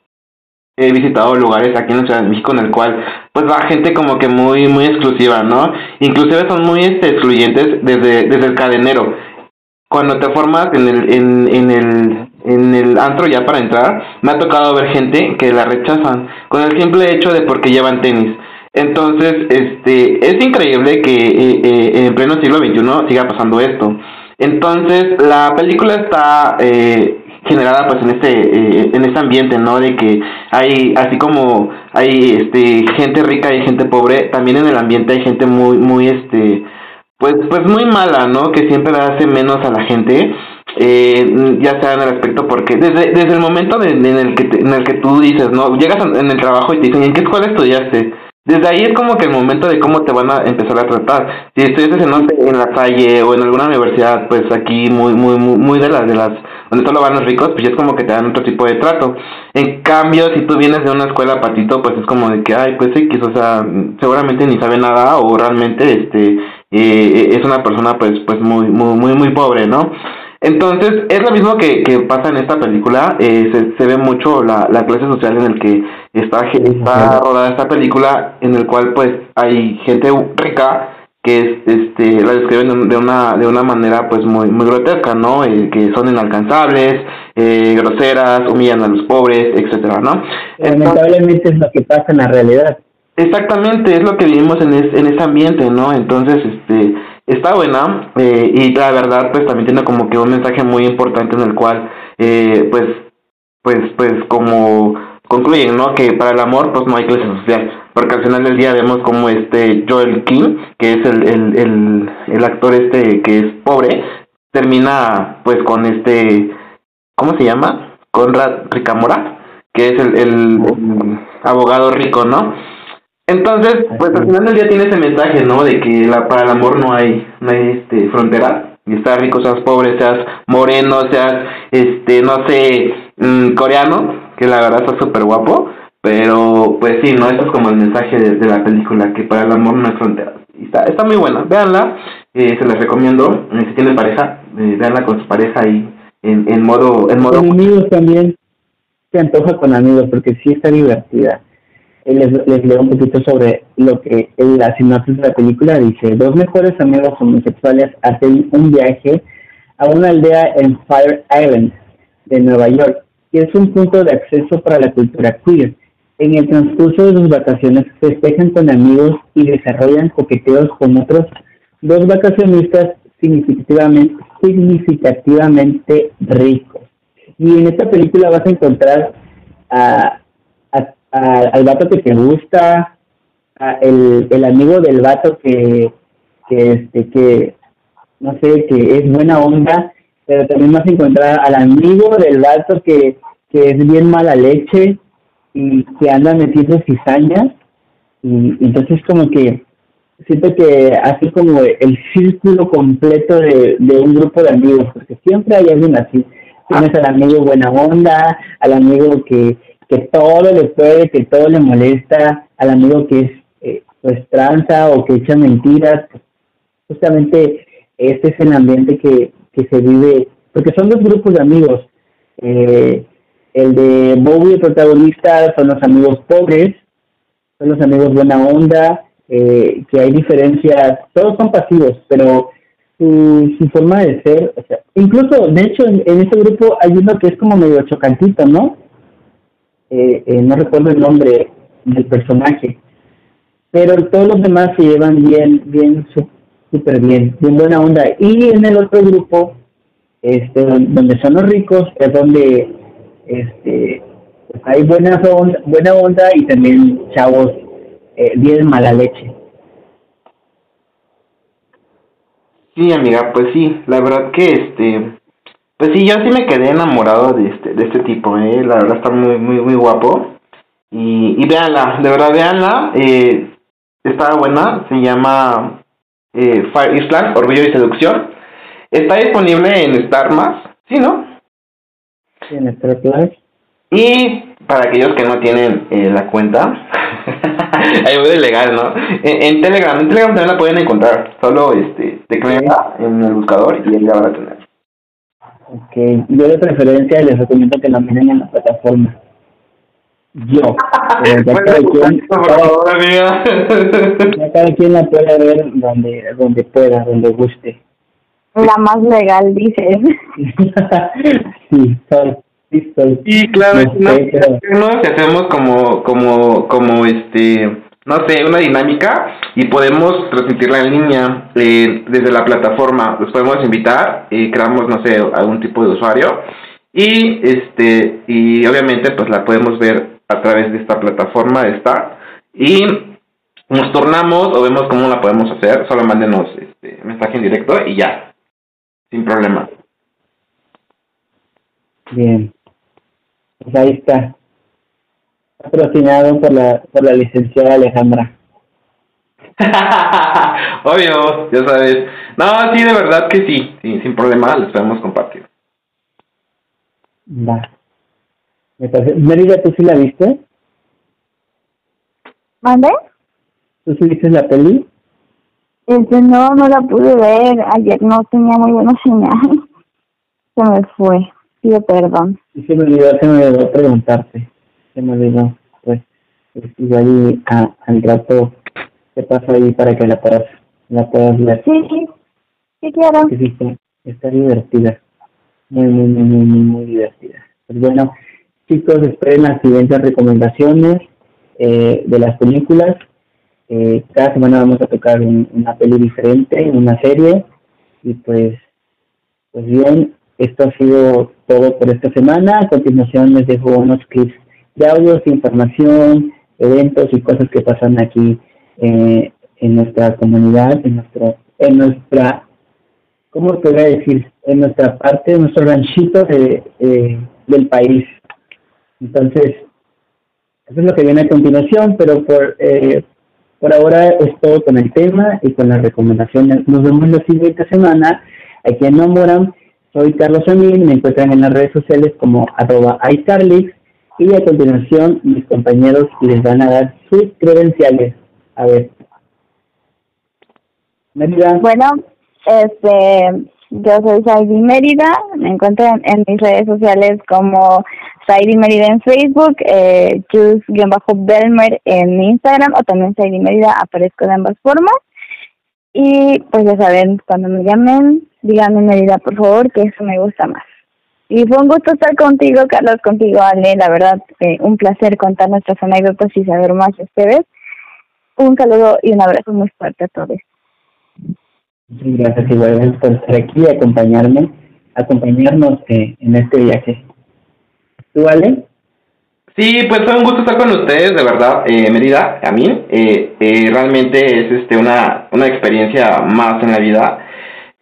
he visitado lugares aquí en la Ciudad de México en el cual pues va gente como que muy muy exclusiva, ¿no? Inclusive son muy este, excluyentes desde, desde el cadenero. Cuando te formas en el, en, en el en el antro ya para entrar, me ha tocado ver gente que la rechazan con el simple hecho de porque llevan tenis. Entonces, este, es increíble que eh, eh, en pleno siglo XXI siga pasando esto. Entonces, la película está eh, generada pues en este eh, en este ambiente no de que hay así como hay este gente rica y gente pobre también en el ambiente hay gente muy muy este pues pues muy mala no que siempre hace menos a la gente eh, ya sea en el aspecto porque desde desde el momento en el que en el que tú dices no llegas en el trabajo y te dicen en qué escuela estudiaste desde ahí es como que el momento de cómo te van a empezar a tratar. Si estudias en, en la calle o en alguna universidad, pues aquí muy, muy, muy, muy de las, de las, donde solo van los ricos, pues ya es como que te dan otro tipo de trato. En cambio, si tú vienes de una escuela patito, pues es como de que, ay, pues X, o sea, seguramente ni sabe nada o realmente, este, eh, es una persona, pues, pues muy, muy, muy, muy pobre, ¿no? Entonces, es lo mismo que, que pasa en esta película, eh, se, se ve mucho la, la clase social en el que está, está rodada esta película, en el cual pues hay gente rica que es, este la describen de una de una manera pues muy muy grotesca no eh, que son inalcanzables eh, groseras humillan a los pobres etcétera no lamentablemente es lo que pasa en la realidad. Exactamente es lo que vivimos en, en ese ambiente no entonces este está buena eh, y la verdad pues también tiene como que un mensaje muy importante en el cual eh, pues pues pues como concluyen no que para el amor pues no hay clase social porque al final del día vemos como este Joel King que es el, el, el, el actor este que es pobre termina pues con este ¿cómo se llama? Conrad Ricamora que es el, el abogado rico no entonces, pues al final del día tiene ese mensaje, ¿no? De que la, para el amor no hay, no hay este, frontera. Y estás rico, seas pobre, seas moreno, seas, este, no sé, mm, coreano, que la verdad está súper guapo. Pero, pues sí, ¿no? Eso es como el mensaje de, la película, que para el amor no hay frontera. Y está, está muy buena, véanla, eh, se les recomiendo. Eh, si tienen pareja, eh, véanla con su pareja ahí en, en modo... En modo... Con amigos también, se antoja con amigos, porque sí está divertida les, leo un poquito sobre lo que la sinopsis de la película dice. Dos mejores amigos homosexuales hacen un viaje a una aldea en Fire Island de Nueva York, que es un punto de acceso para la cultura queer. En el transcurso de sus vacaciones festejan con amigos y desarrollan coqueteos con otros dos vacacionistas significativamente, significativamente ricos. Y en esta película vas a encontrar a al vato que te gusta, el, el amigo del vato que, que, este, que, no sé, que es buena onda, pero también vas a encontrar al amigo del vato que, que es bien mala leche y que anda metiendo cizañas. Y, entonces como que siento que así como el círculo completo de, de un grupo de amigos, porque siempre hay alguien así. Tienes al amigo buena onda, al amigo que, que todo le puede, que todo le molesta al amigo que es eh, pues tranza o que echa mentiras. Justamente este es el ambiente que, que se vive, porque son dos grupos de amigos. Eh, el de Bowie, el protagonista, son los amigos pobres, son los amigos buena onda, eh, que hay diferencias, todos son pasivos, pero su, su forma de ser, o sea, incluso, de hecho, en, en ese grupo hay uno que es como medio chocantito, ¿no? Eh, eh, no recuerdo el nombre del personaje, pero todos los demás se llevan bien, bien, súper bien, bien buena onda. Y en el otro grupo, este, donde son los ricos, es donde este, pues, hay buena onda, buena onda y también chavos eh, bien mala leche. Sí, amiga, pues sí, la verdad que este, pues sí, yo sí me quedé enamorado de este, de este tipo, eh, la verdad está muy, muy, muy guapo. Y, y véanla, de verdad véanla, eh, está buena, se llama eh, Fire Island, Orgullo y Seducción. Está disponible en Star Más, ¿sí, no? Sí, en Star Plus. Y para aquellos que no tienen eh, la cuenta, ahí voy de legal, ¿no? En, en, Telegram, en Telegram también la pueden encontrar. Solo este, teclea en el buscador y ahí la van a tener. Ok, yo de preferencia les recomiendo que la miren en la plataforma. Yo. Eh, ya, cada quien, cada, ya cada quien la puede ver donde, donde pueda, donde guste. La más legal, dices. sí, soy. Sí, soy. Sí, claro, No si hacemos como, como, como este, no sé, una dinámica y podemos transmitirla en línea eh, desde la plataforma. Los podemos invitar y creamos, no sé, algún tipo de usuario y este y obviamente pues la podemos ver a través de esta plataforma de Star y nos tornamos o vemos cómo la podemos hacer. Solo mándenos este mensaje en directo y ya, sin problema. Bien. Pues ahí está. Patrocinado por la, por la licenciada Alejandra. Obvio, ya sabes. No, sí, de verdad que sí, sí, sin problema, les podemos compartir. Va. Me parece. Mérida, ¿tú sí la viste? ¿Mande? ¿Tú sí viste la peli? Este, no, no la pude ver. Ayer no tenía muy buena señal. Se me fue. Pido perdón. Y se me olvidó, se me olvidó preguntarte. Se me olvidó. Pues, igual y a- al rato te paso ahí para que la puedas, la puedas ver. Sí, sí. Sí, claro. sí está, está divertida. Muy, muy, muy, muy, muy, muy divertida. Pues bueno, chicos, esperen las siguientes recomendaciones eh, de las películas. Eh, cada semana vamos a tocar un- una peli diferente, una serie. Y pues, pues bien, esto ha sido todo por esta semana. A continuación les dejo unos clips de audios, información, eventos y cosas que pasan aquí eh, en nuestra comunidad, en nuestro, en nuestra ¿cómo te voy a decir? En nuestra parte, en nuestro ranchito de, del país. Entonces, eso es lo que viene a continuación, pero por, eh, por ahora es todo con el tema y con las recomendaciones. Nos vemos la siguiente semana aquí en Nomoram. Soy Carlos Amin, me encuentran en las redes sociales como arroba iCarlix y a continuación mis compañeros les van a dar sus credenciales. A ver. Mérida. Bueno, este, yo soy Saidi Mérida, me encuentran en mis redes sociales como Saidi Mérida en Facebook, eh, Jus-Belmer en Instagram o también Saidi Mérida, aparezco de ambas formas. Y pues ya saben, cuando me llamen, díganme Mérida por favor, que eso me gusta más. Y fue un gusto estar contigo, Carlos, contigo, Ale, la verdad, eh, un placer contar nuestras anécdotas y saber más de ustedes. Un saludo y un abrazo muy fuerte a todos. Muchas gracias igualmente por estar aquí y acompañarme, acompañarnos eh, en este viaje. ¿Tú, Ale? Sí, pues fue un gusto estar con ustedes, de verdad, eh, Mérida, a mí. Eh, eh, realmente es este una, una experiencia más en la vida.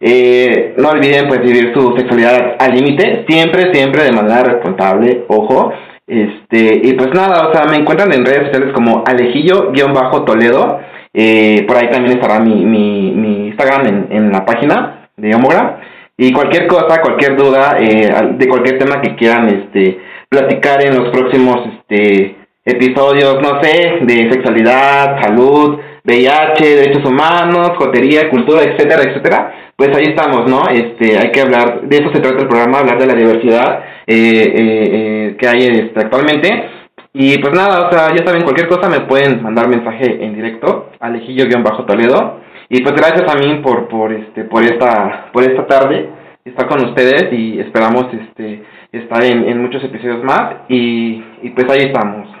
Eh, no olviden pues vivir su sexualidad al límite, siempre, siempre de manera responsable, ojo. Este, y pues nada, o sea, me encuentran en redes sociales como Alejillo-Toledo. Eh, por ahí también estará mi, mi, Instagram en, en la página de Homogra. Y cualquier cosa, cualquier duda, eh, de cualquier tema que quieran este, platicar en los próximos este, episodios, no sé, de sexualidad, salud, VIH, derechos humanos, jotería, cultura, etcétera, etcétera, pues ahí estamos, ¿no? Este, hay que hablar, de eso se trata el programa, hablar de la diversidad eh, eh, eh, que hay este, actualmente. Y pues nada, o sea, ya saben, cualquier cosa me pueden mandar mensaje en directo, alejillo-toledo. Y pues gracias a mí por, por, este, por, esta, por esta tarde, estar con ustedes y esperamos este, estar en, en muchos episodios más. Y, y pues ahí estamos.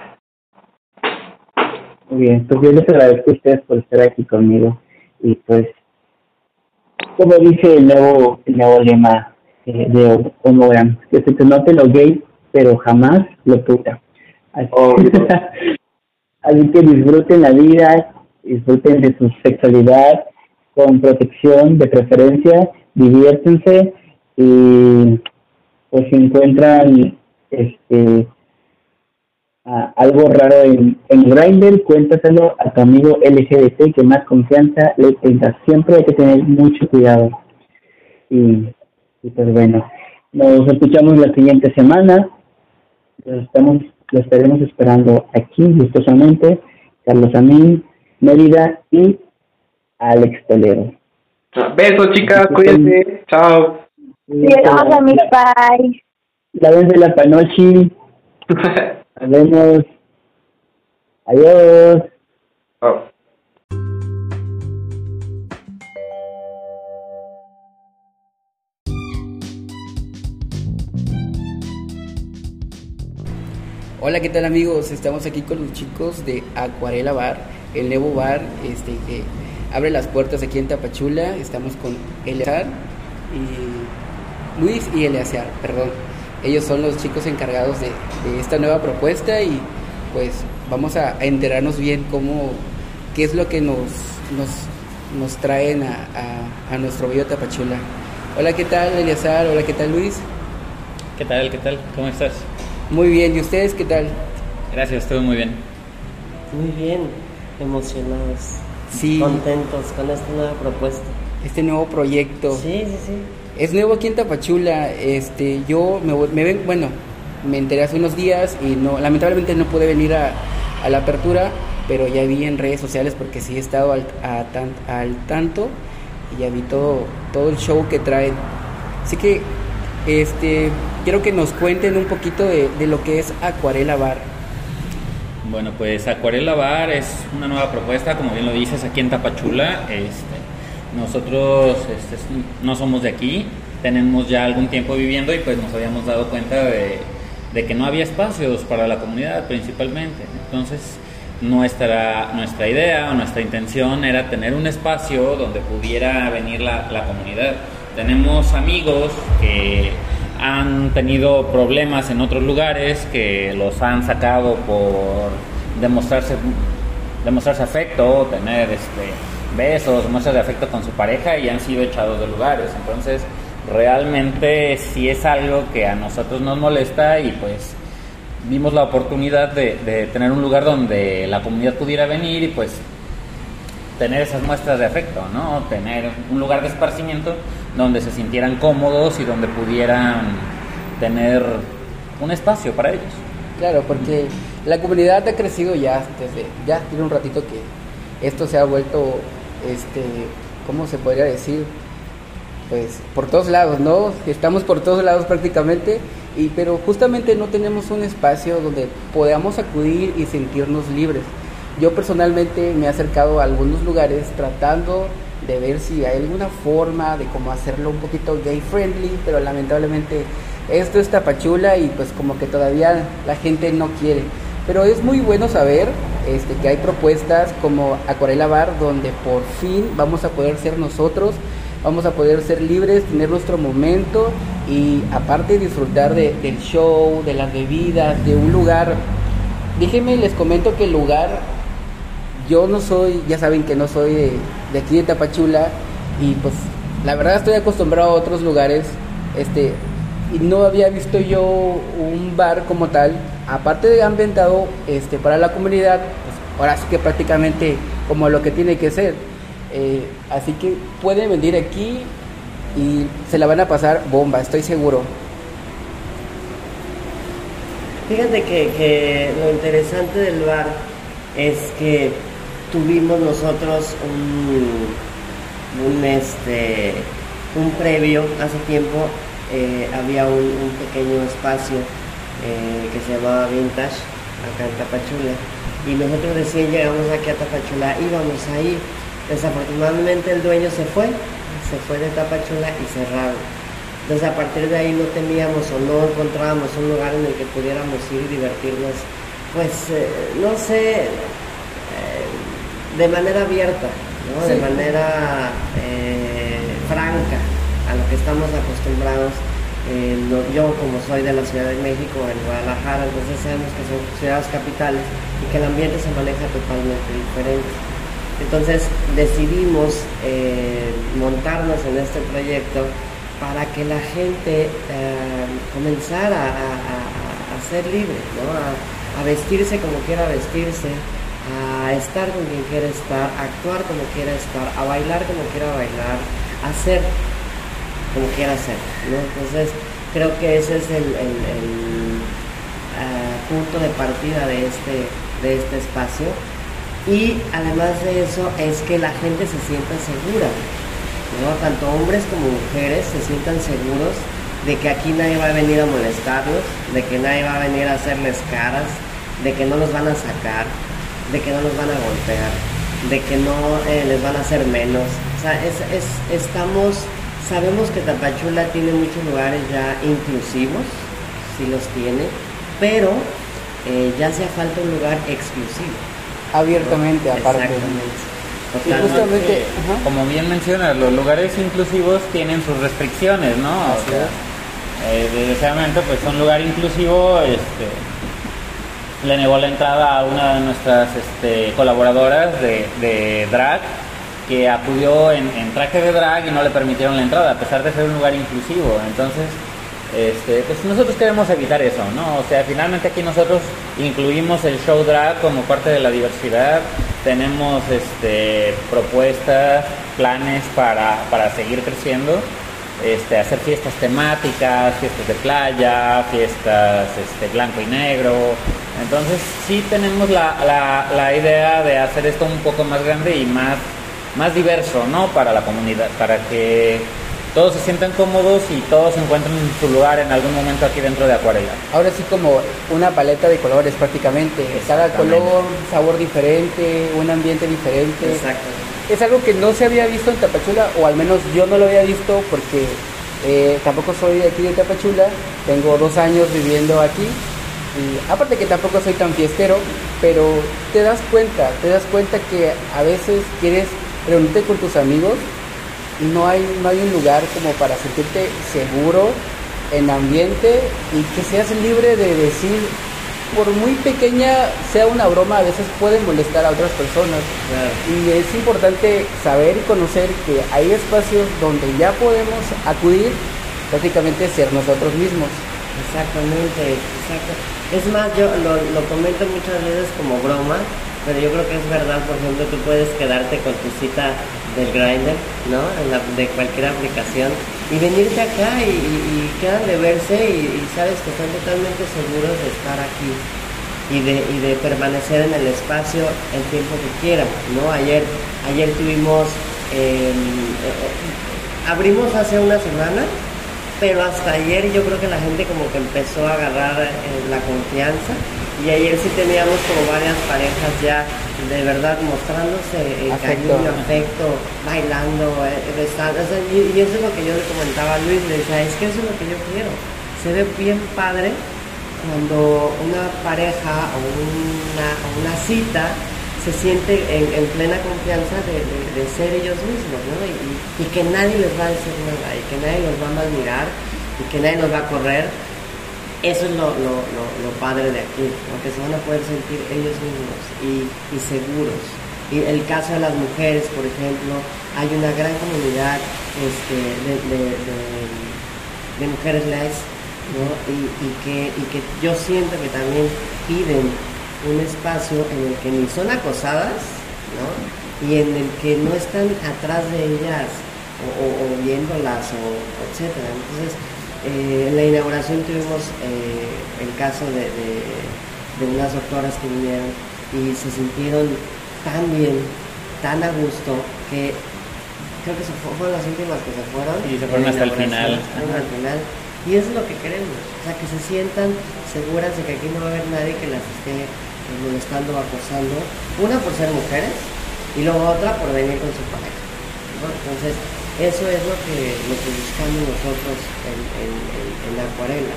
Muy bien, pues yo les agradezco a ustedes por estar aquí conmigo. Y pues, como dice el nuevo, el nuevo lema eh, de Homogram, que se te note lo gay, pero jamás lo puta. Así, que disfruten la vida, disfruten de su sexualidad con protección de preferencia, diviértense y pues si encuentran este algo raro en, en Grindr, cuéntaselo a tu amigo LGBT que más confianza le tenga. Siempre hay que tener mucho cuidado. Y, pues bueno, nos escuchamos la siguiente semana. Los, estamos, los estaremos esperando aquí gustosamente. Carlos Amín, Mérida y Alex Tolero. Besos, chicas, cuídense. Chao. Pai. La vez de la panochi. Nos vemos. Adiós. Hola, ¿qué tal amigos? Estamos aquí con los chicos de Acuarela Bar, el nuevo bar este, que abre las puertas aquí en Tapachula. Estamos con Eleazar y Luis y Eleazar, perdón ellos son los chicos encargados de, esta nueva propuesta y pues vamos a, enterarnos bien cómo, qué es lo que nos, nos, nos traen a, a, nuestro bello Tapachula. Hola, ¿qué tal, Eliazar? Hola, ¿qué tal, Luis? ¿Qué tal? ¿Qué tal? ¿Cómo estás? Muy bien, ¿y ustedes qué tal? Gracias, todo muy bien. Muy bien, emocionados. Sí. Contentos con esta nueva propuesta. Este nuevo proyecto. Sí, sí, sí. Es nuevo aquí en Tapachula. Este, yo me, me ven, bueno, me enteré hace unos días y no, lamentablemente no pude venir a, la apertura, pero ya vi en redes sociales porque sí he estado al, al tanto y ya vi todo, todo el show que traen. Así que este, quiero que nos cuenten un poquito de, lo que es Acuarela Bar. Bueno, pues Acuarela Bar es una nueva propuesta, como bien lo dices, aquí en Tapachula. Este, nosotros este, no somos de aquí, tenemos ya algún tiempo viviendo y pues nos habíamos dado cuenta de, que no había espacios para la comunidad principalmente. Entonces nuestra, nuestra idea o nuestra intención era tener un espacio donde pudiera venir la, comunidad. Tenemos amigos que han tenido problemas en otros lugares, que los han sacado por demostrarse, demostrarse afecto, tener este, besos, muestras de afecto con su pareja y han sido echados de lugares. Entonces, realmente sí es algo que a nosotros nos molesta y pues vimos la oportunidad de, tener un lugar donde la comunidad pudiera venir y pues tener esas muestras de afecto, ¿no? Tener un lugar de esparcimiento donde se sintieran cómodos y donde pudieran tener un espacio para ellos. Claro, porque la comunidad ha crecido ya desde, ya tiene un ratito que esto se ha vuelto este, ¿cómo se podría decir? Pues por todos lados, ¿no? Estamos por todos lados prácticamente, y, pero justamente no tenemos un espacio donde podamos acudir y sentirnos libres. Yo personalmente me he acercado a algunos lugares tratando de ver si hay alguna forma de cómo hacerlo un poquito gay friendly, pero lamentablemente esto es tapachula y pues como que todavía la gente no quiere. Pero es muy bueno saber este, que hay propuestas como Acuarela Bar, donde por fin vamos a poder ser nosotros, vamos a poder ser libres, tener nuestro momento y aparte disfrutar de, del show, de las bebidas, de un lugar. Déjenme, les comento que el lugar, yo no soy, ya saben que no soy de, de aquí de Tapachula y pues la verdad estoy acostumbrado a otros lugares, este, y no había visto yo un bar como tal aparte de ambientado este, para la comunidad, pues ahora sí que prácticamente como lo que tiene que ser. Eh, así que pueden venir aquí y se la van a pasar bomba, estoy seguro. Fíjate que, lo interesante del bar es que tuvimos nosotros un, este, un previo, hace tiempo eh, había un pequeño espacio eh, que se llamaba Vintage, acá en Tapachula. Y nosotros recién llegamos aquí a Tapachula, íbamos a ir. Desafortunadamente el dueño se fue, se fue de Tapachula y cerraron. Entonces a partir de ahí no teníamos o no encontrábamos un lugar en el que pudiéramos ir y divertirnos, pues eh, no sé, eh, de manera abierta, de manera franca a lo que estamos acostumbrados eh, yo como soy de la Ciudad de México, en Guadalajara, entonces sabemos que son ciudades capitales y que el ambiente se maneja totalmente diferente. Entonces decidimos eh, montarnos en este proyecto para que la gente eh, comenzara a, ser libre, a, vestirse como quiera vestirse, a estar con quien quiera estar, a actuar como quiera estar, a bailar como quiera bailar, a hacer como quiera hacer. Entonces creo que ese es el, eh, punto de partida de este, de este espacio y además de eso es que la gente se sienta segura, ¿no? Tanto hombres como mujeres se sientan seguros de que aquí nadie va a venir a molestarlos, de que nadie va a venir a hacerles caras, de que no los van a sacar, de que no los van a golpear, de que no eh, les van a hacer menos. O sea, es, estamos, sabemos que Tapachula tiene muchos lugares ya inclusivos, sí los tiene, pero eh, ya hacía falta un lugar exclusivo. Abiertamente aparte. Y justamente, como bien mencionas, los lugares inclusivos tienen sus restricciones, ¿no? O sea, eh, desgraciadamente, pues un lugar inclusivo, este, le negó la entrada a una de nuestras este, colaboradoras de, de drag que acudió en, traje de drag y no le permitieron la entrada, a pesar de ser un lugar inclusivo. Entonces, este, pues nosotros queremos evitar eso, ¿no? O sea, finalmente aquí nosotros incluimos el show drag como parte de la diversidad, tenemos este, propuestas, planes para, seguir creciendo, este, hacer fiestas temáticas, fiestas de playa, fiestas este, blanco y negro. Entonces sí tenemos la, la idea de hacer esto un poco más grande y más, más diverso, ¿no? Para la comunidad, para que todos se sientan cómodos y todos encuentran su lugar en algún momento aquí dentro de Acuarela. Ahora sí como una paleta de colores prácticamente, cada color, sabor diferente, un ambiente diferente. Exacto. Es algo que no se había visto en Tapachula, o al menos yo no lo había visto porque eh, tampoco soy de aquí de Tapachula, tengo dos años viviendo aquí. Y aparte que tampoco soy tan fiestero, pero te das cuenta, te das cuenta que a veces quieres reunirte con tus amigos no hay, no hay un lugar como para sentirte seguro en ambiente y que seas libre de decir, por muy pequeña sea una broma, a veces puede molestar a otras personas. Y es importante saber y conocer que hay espacios donde ya podemos acudir, prácticamente ser nosotros mismos. Exactamente, exacto. Es más, yo lo, lo comento muchas veces como broma, pero yo creo que es verdad, por ejemplo, tú puedes quedarte con tu cita del grinder, ¿no? de cualquier aplicación y venirte acá y, quedan de verse y, sabes que están totalmente seguros de estar aquí y de, y de permanecer en el espacio el tiempo que quieran, ¿no? Ayer, ayer tuvimos, em, eh, abrimos hace una semana, pero hasta ayer yo creo que la gente como que empezó a agarrar eh, la confianza y ayer sí teníamos como varias parejas ya de verdad mostrándose el cariño, afecto, bailando, eh, besando. y, eso es lo que yo le comentaba a Luis, le decía, es que eso es lo que yo quiero. Se ve bien padre cuando una pareja o una, una cita se siente en, plena confianza de, ser ellos mismos, ¿no? Y, y, que nadie les va a decir nada, y que nadie los va a mirar y que nadie los va a correr eso es lo, padre de aquí, porque se van a poder sentir ellos mismos y, seguros. Y el caso de las mujeres, por ejemplo, hay una gran comunidad este, de, mujeres les, ¿no? y, que, y que yo siento que también piden un espacio en el que ni son acosadas, ¿no? y en el que no están atrás de ellas o, viéndolas, o, etcétera. Entonces, eh, en la inauguración tuvimos eh, el caso de, unas doctoras que vinieron y se sintieron tan bien, tan a gusto, que creo que fueron las últimas que se fueron. Y se fueron hasta el final. Y eso es lo que queremos, o sea, que se sientan seguras de que aquí no va a haber nadie que las esté molestando o acosando. Una por ser mujeres y luego otra por venir con su pareja. Entonces, eso es lo que, lo que buscamos nosotros en, la acuarela,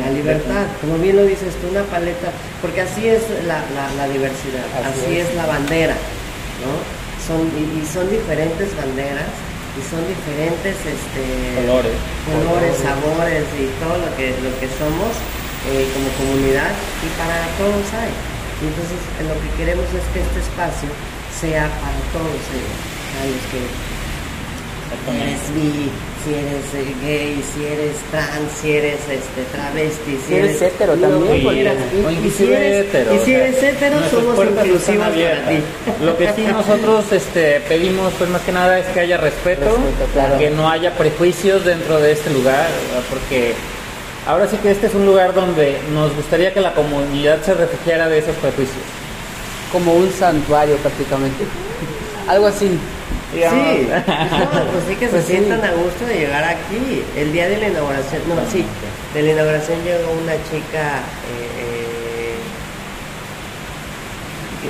la libertad, como bien lo dices tú, una paleta, porque así es la, diversidad, así, es. la bandera, ¿no? Son, y, son diferentes banderas y son diferentes este, colores, colores, sabores y todo lo que, lo que somos eh, como comunidad y para todos hay. Entonces lo que queremos es que este espacio sea para todos ellos, para los que eres bi, si eres eh, gay, si eres trans, si eres este travesti, si, eres, hetero también, y, y, si eres, hetero, y si eres hetero somos inclusivos para ti. Lo que sí nosotros este, pedimos pues más que nada es que haya respeto, que no haya prejuicios dentro de este lugar, porque ahora sí que este es un lugar donde nos gustaría que la comunidad se refugiara de esos prejuicios. Como un santuario prácticamente. Algo así. Sí, pues sí que se pues sientan a gusto de llegar aquí. El día de la inauguración, no, sí, de la inauguración llegó una chica eh,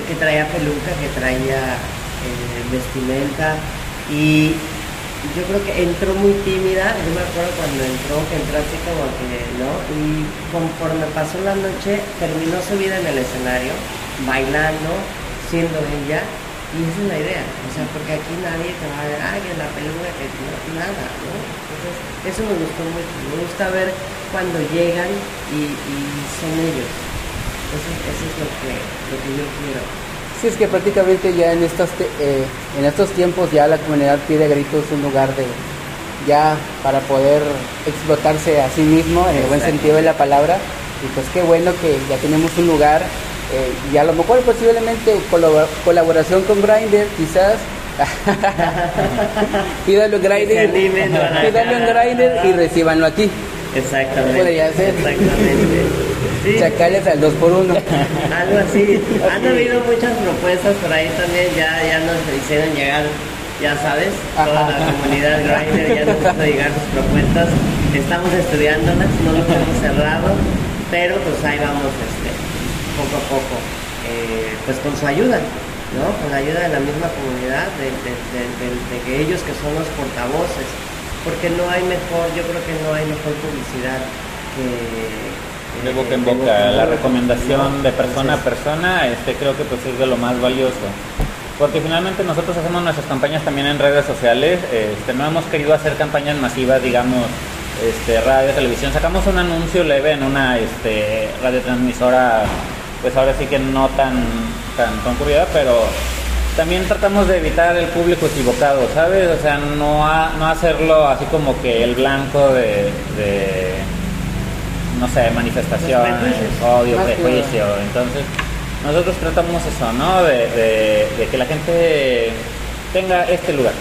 que, traía peluca, que traía eh, vestimenta y yo creo que entró muy tímida, yo me acuerdo cuando entró, que entró así como que, ¿no? Y conforme pasó la noche, terminó su vida en el escenario, bailando, siendo ella, y esa es la idea, o sea, porque aquí nadie te va a ver, ay, en la peluca, que no, nada, ¿no? Entonces, eso me gustó mucho, me gusta ver cuando llegan y, son ellos. Eso, eso, es lo que, lo que yo quiero. Sí, es que prácticamente ya en estos, eh, en estos tiempos ya la comunidad pide a gritos un lugar de ya para poder explotarse a sí mismo en el buen sentido de la palabra y pues qué bueno que ya tenemos un lugar eh, y a lo mejor posiblemente colaboración con Grindr, quizás. pídalo Grindr, pídalo en Grindr y recíbanlo aquí. Exactamente. Podría ser. Exactamente. Chacales al 2 por 1 Algo así. Han habido muchas propuestas por ahí también, ya, ya nos hicieron llegar, ya sabes, toda la comunidad Grindr ya nos hizo llegar sus propuestas. Estamos estudiándolas, no lo hemos cerrado, pero pues ahí vamos este, poco a poco, eh, pues con su ayuda, ¿no? Con la ayuda de la misma comunidad, de, que ellos que son los portavoces, porque no hay mejor, yo creo que no hay mejor publicidad que... De boca en boca, la recomendación de persona a persona, este creo que pues es de lo más valioso. Porque finalmente nosotros hacemos nuestras campañas también en redes sociales, este, no hemos querido hacer campañas masivas, digamos, este, radio, televisión. Sacamos un anuncio leve en una este, radiotransmisora pues ahora sí que no tan, tan concurrida, pero también tratamos de evitar el público equivocado, ¿sabes? O sea, no, no hacerlo así como que el blanco de, no sé, manifestaciones, odio, prejuicio. Entonces, nosotros tratamos eso, ¿no? De, de, que la gente tenga este lugar.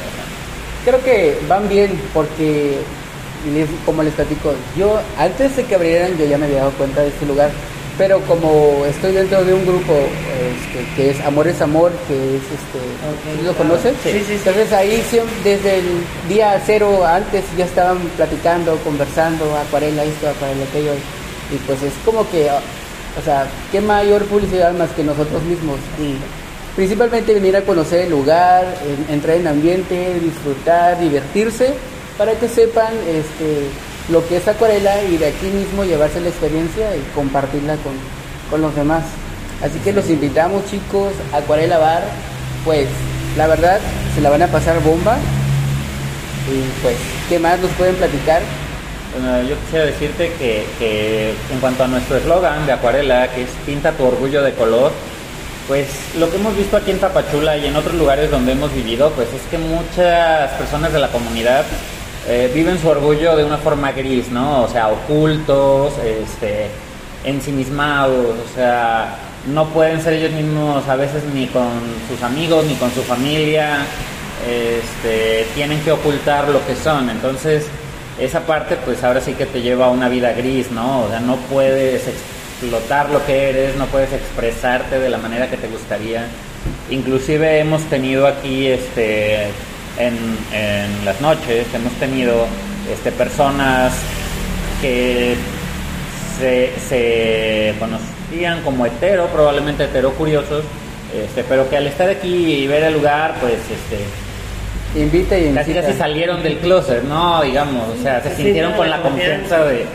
Creo que van bien porque, como les platico, yo antes de que abrieran yo ya me había dado cuenta de este lugar pero como estoy dentro de un grupo este, que es Amor es Amor, que es este, ¿lo conoces? Sí, sí, Entonces ahí desde el día cero antes ya estaban platicando, conversando, acuarela esto, acuarela aquello, y pues es como que, o sea, qué mayor publicidad más que nosotros mismos. Y principalmente venir a conocer el lugar, entrar en ambiente, disfrutar, divertirse, para que sepan, este lo que es acuarela y de aquí mismo llevarse la experiencia y compartirla con, los demás. Así que los invitamos chicos, Acuarela Bar, pues la verdad se la van a pasar bomba. Y pues, ¿qué más nos pueden platicar? Bueno, yo quisiera decirte que, que en cuanto a nuestro eslogan de Acuarela, que es Pinta tu orgullo de color, pues lo que hemos visto aquí en Tapachula y en otros lugares donde hemos vivido, pues es que muchas personas de la comunidad eh, viven su orgullo de una forma gris, ¿no? O sea, ocultos, este, ensimismados, o sea, no pueden ser ellos mismos a veces ni con sus amigos ni con su familia, este, tienen que ocultar lo que son, entonces esa parte pues ahora sí que te lleva a una vida gris, ¿no? O sea, no puedes explotar lo que eres, no puedes expresarte de la manera que te gustaría. Inclusive hemos tenido aquí este en, las noches hemos tenido este, personas que se, conocían como hetero, probablemente hetero curiosos, este, pero que al estar aquí y ver el lugar, pues este, invita y casi casi salieron del closet, ¿no? Digamos, o sea, se sintieron con la confianza de,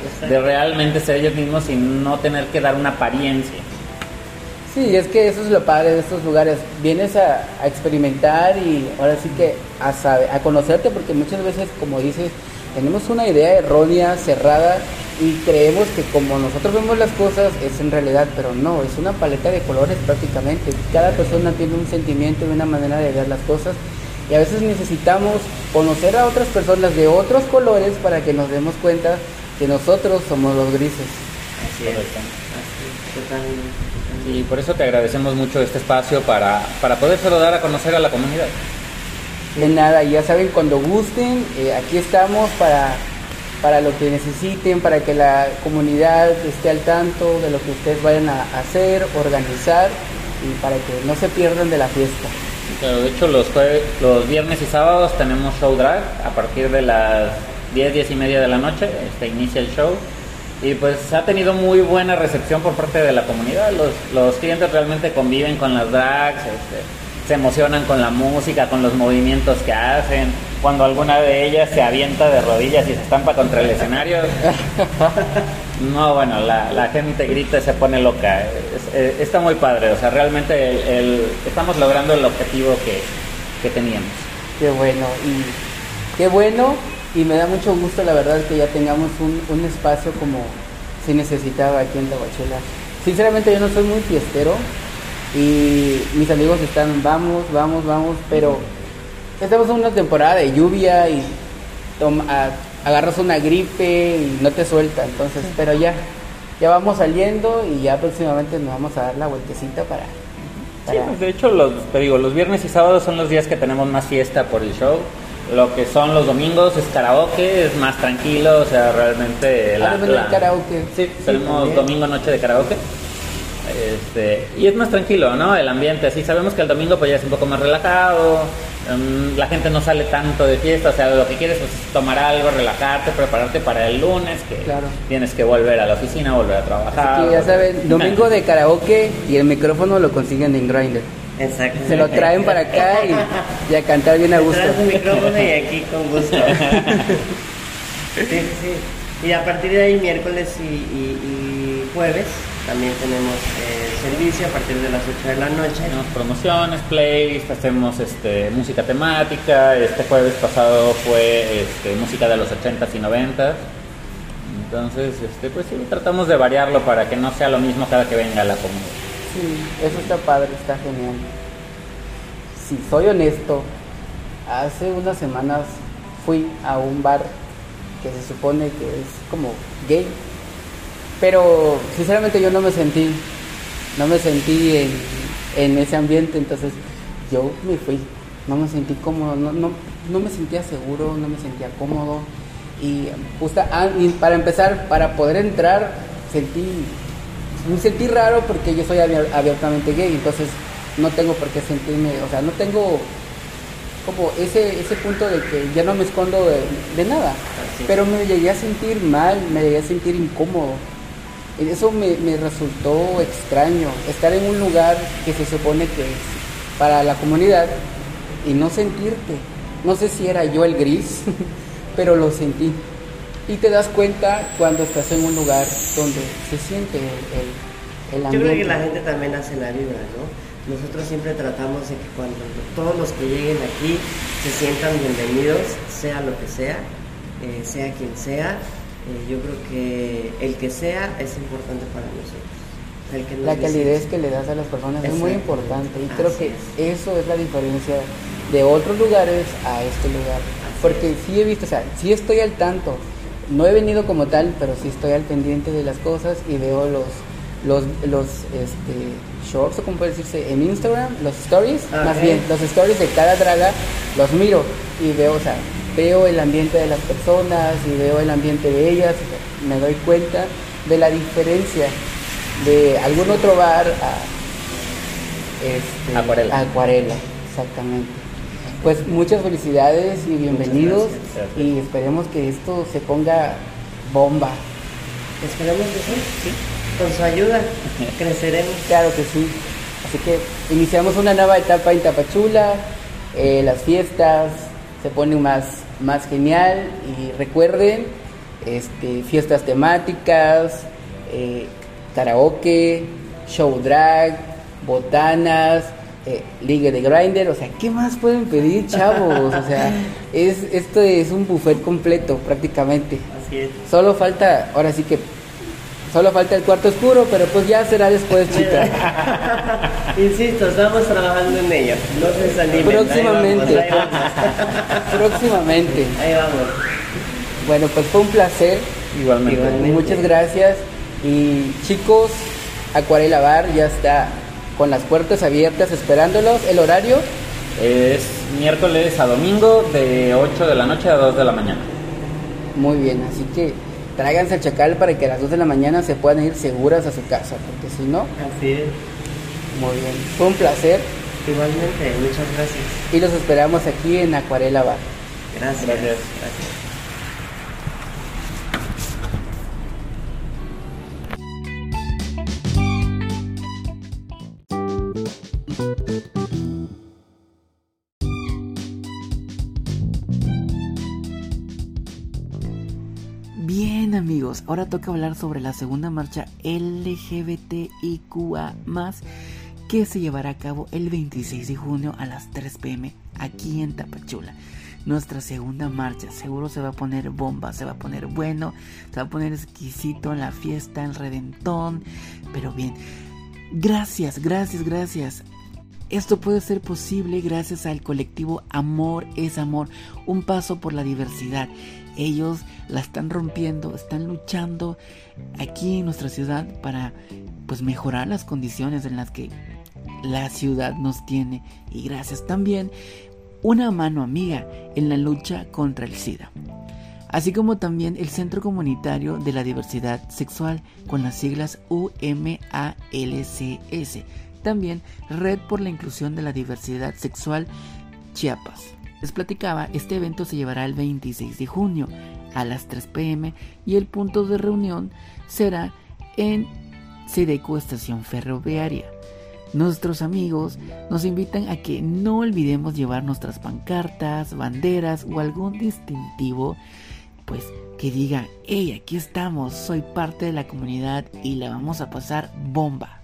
realmente ser ellos mismos y no tener que dar una apariencia. Sí, es que eso es lo padre de estos lugares. Vienes a, a experimentar y ahora sí que a, saber, a conocerte, porque muchas veces, como dices, tenemos una idea errónea, cerrada, y creemos que como nosotros vemos las cosas es en realidad, pero no, es una paleta de colores prácticamente. Cada persona tiene un sentimiento y una manera de ver las cosas y a veces necesitamos conocer a otras personas de otros colores para que nos demos cuenta que nosotros somos los grises. Así es. Y por eso te agradecemos mucho este espacio para, para poder dar a conocer a la comunidad. De nada, ya saben, cuando gusten, eh, aquí estamos para, para lo que necesiten, para que la comunidad esté al tanto de lo que ustedes vayan a hacer, organizar y para que no se pierdan de la fiesta. Claro, de hecho los, los viernes y sábados tenemos show drag a partir de las 10, 10 y media de la noche, este, inicia el show. Y pues ha tenido muy buena recepción por parte de la comunidad, los, los clientes realmente conviven con las drags, este, se emocionan con la música, con los movimientos que hacen, cuando alguna de ellas se avienta de rodillas y se estampa contra el escenario. No, bueno, la, gente grita y se pone loca. está muy padre, o sea, realmente el, estamos logrando el objetivo que, que teníamos. Qué bueno, y qué bueno, y me da mucho gusto la verdad que ya tengamos un, un espacio como se necesitaba aquí en Tahuachela. Sinceramente yo no soy muy fiestero, y mis amigos están, vamos, vamos, vamos, pero estamos en una temporada de lluvia y agarras una gripe y no te suelta, entonces, pero ya, ya vamos saliendo y ya próximamente nos vamos a dar la vueltecita para... Sí, pues de hecho, los, te digo, los viernes y sábados son los días que tenemos más fiesta por el show. Lo que son los domingos es karaoke, es más tranquilo, o sea, realmente... La, ah, karaoke. Sí, tenemos domingo noche de karaoke. Este, y es más tranquilo, ¿no? El ambiente, así sabemos que el domingo pues ya es un poco más relajado, em, la gente no sale tanto de fiesta, o sea, lo que quieres pues, es tomar algo, relajarte, prepararte para el lunes, que tienes que volver a la oficina, volver a trabajar. Ya saben, domingo de karaoke y el micrófono lo consiguen en Grindr. Exacto. Se lo traen para acá y, a cantar bien a gusto. el micrófono y aquí con gusto. sí, sí. Y a partir de ahí, miércoles y jueves, también tenemos eh, servicio a partir de las 8 de la noche. Tenemos promociones, playlists, hacemos este, música temática. Este jueves pasado fue este, música de los 80s y 90s. Entonces, este, pues sí, tratamos de variarlo para que no sea lo mismo cada que venga la comunidad. Sí, eso está padre, está genial. Si soy honesto, hace unas semanas fui a un bar que se supone que es como gay pero sinceramente yo no me sentí, no me sentí en, ese ambiente, entonces yo me fui, no me sentí cómodo, no, no, no me sentía seguro, no me sentía cómodo. Y, justa, ah, y para empezar, para poder entrar, sentí, me sentí raro porque yo soy abiertamente gay, entonces no tengo por qué sentirme, o sea, no tengo como ese, ese punto de que ya no me escondo de nada, pero me llegué a sentir mal, me llegué a sentir incómodo eso me, resultó extraño, estar en un lugar que se supone que es para la comunidad y no sentirte. No sé si era yo el gris, pero lo sentí. Y te das cuenta cuando estás en un lugar donde se siente el, el ambiente. Yo creo que la gente también hace la vibra, ¿no? Nosotros siempre tratamos de que cuando todos los que lleguen aquí se sientan bienvenidos, sea lo que sea, eh, sea quien sea, yo creo que el que sea es importante para nosotros. la calidez que le das a las personas es muy importante y creo que eso es la diferencia de otros lugares a este lugar. Porque sí he visto, o sea, sí estoy al tanto. No he venido como tal, pero sí estoy al pendiente de las cosas y veo los los, los este, shorts, o como puede decirse, en Instagram, los stories, más bien, los stories de cada draga, los miro y veo, o sea, veo el ambiente de las personas y veo el ambiente de ellas, me doy cuenta de la diferencia de algún otro bar a este, acuarela. exactamente. Pues muchas felicidades y bienvenidos y esperemos que esto se ponga bomba. Esperemos que sí, sí. Con su ayuda creceremos. Claro que sí. Así que iniciamos una nueva etapa en Tapachula, eh, las fiestas, se pone más, más genial y recuerden este, fiestas temáticas, eh, karaoke, show drag, botanas, eh, ligue de grinder, o sea, ¿qué más pueden pedir, chavos? O sea, es, esto es un buffet completo prácticamente. Así es. Solo falta, ahora sí que, solo falta el cuarto oscuro, pero pues ya será después, chicas. Insisto, estamos trabajando en ello. No se desanimen. Próximamente. Ahí vamos, ahí Próximamente. Ahí vamos. Bueno, pues fue un placer. Igualmente. Igualmente. Muchas gracias. Y chicos, Acuarela Bar ya está con las puertas abiertas esperándolos. El horario, Es miércoles a domingo de 8 de la noche a 2 de la mañana. muy bien. Así que tráiganse al chacal para que a las 2 de la mañana se puedan ir seguras a su casa. Porque si no, Así es. muy bien. Fue un placer. Igualmente, muchas gracias. Y los esperamos aquí en Acuarela Bar. Gracias. Gracias. gracias. Ahora toca hablar sobre la segunda marcha LGBTIQA que se llevará a cabo el 26 de junio a las 3 pm aquí en Tapachula. Nuestra segunda marcha, seguro se va a poner bomba, se va a poner bueno, se va a poner exquisito en la fiesta, el redentón, pero bien. Gracias, gracias, gracias esto puede ser posible gracias al colectivo Amor es Amor, un paso por la diversidad. Ellos la están rompiendo, están luchando aquí en nuestra ciudad para pues mejorar las condiciones en las que la ciudad nos tiene y gracias también una mano amiga en la lucha contra el SIDA. Así como también el Centro Comunitario de la Diversidad Sexual con las siglas UMALCS también Red por la Inclusión de la Diversidad Sexual Chiapas. Les platicaba, este evento se llevará el 26 de junio a las 3 pm y el punto de reunión será en Sedeco Estación Ferroviaria. Nuestros amigos nos invitan a que no olvidemos llevar nuestras pancartas, banderas o algún distintivo, pues que diga, hey, aquí estamos, soy parte de la comunidad y la vamos a pasar bomba.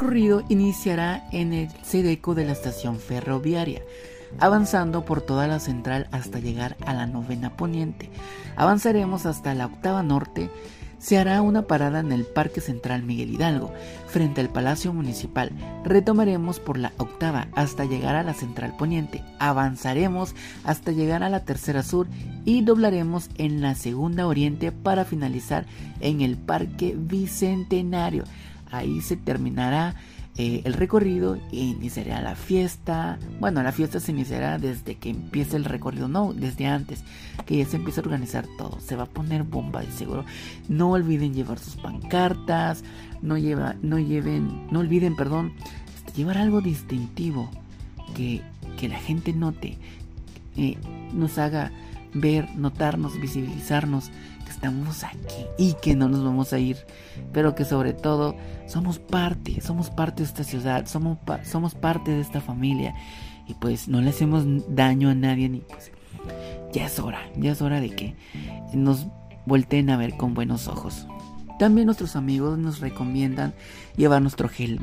Recorrido iniciará en el Sedeco de la estación ferroviaria, avanzando por toda la central hasta llegar a la novena poniente. Avanzaremos hasta la octava norte. Se hará una parada en el Parque Central Miguel Hidalgo, frente al Palacio Municipal. Retomaremos por la octava hasta llegar a la Central Poniente. Avanzaremos hasta llegar a la Tercera Sur y doblaremos en la Segunda Oriente para finalizar en el Parque Bicentenario ahí se terminará eh, el recorrido e iniciará la fiesta. Bueno, la fiesta se iniciará desde que empiece el recorrido, no, desde antes, que ya se empieza a organizar todo. Se va a poner bomba de seguro. No olviden llevar sus pancartas, no, lleva, no lleven, no olviden, perdón, llevar algo distintivo que, que la gente note, eh, nos haga ver, notarnos, visibilizarnos estamos aquí y que no nos vamos a ir, pero que sobre todo somos parte, somos parte de esta ciudad, somos, somos parte de esta familia y pues no le hacemos daño a nadie ni pues ya es hora, ya es hora de que nos volteen a ver con buenos ojos. También nuestros amigos nos recomiendan llevar nuestro gel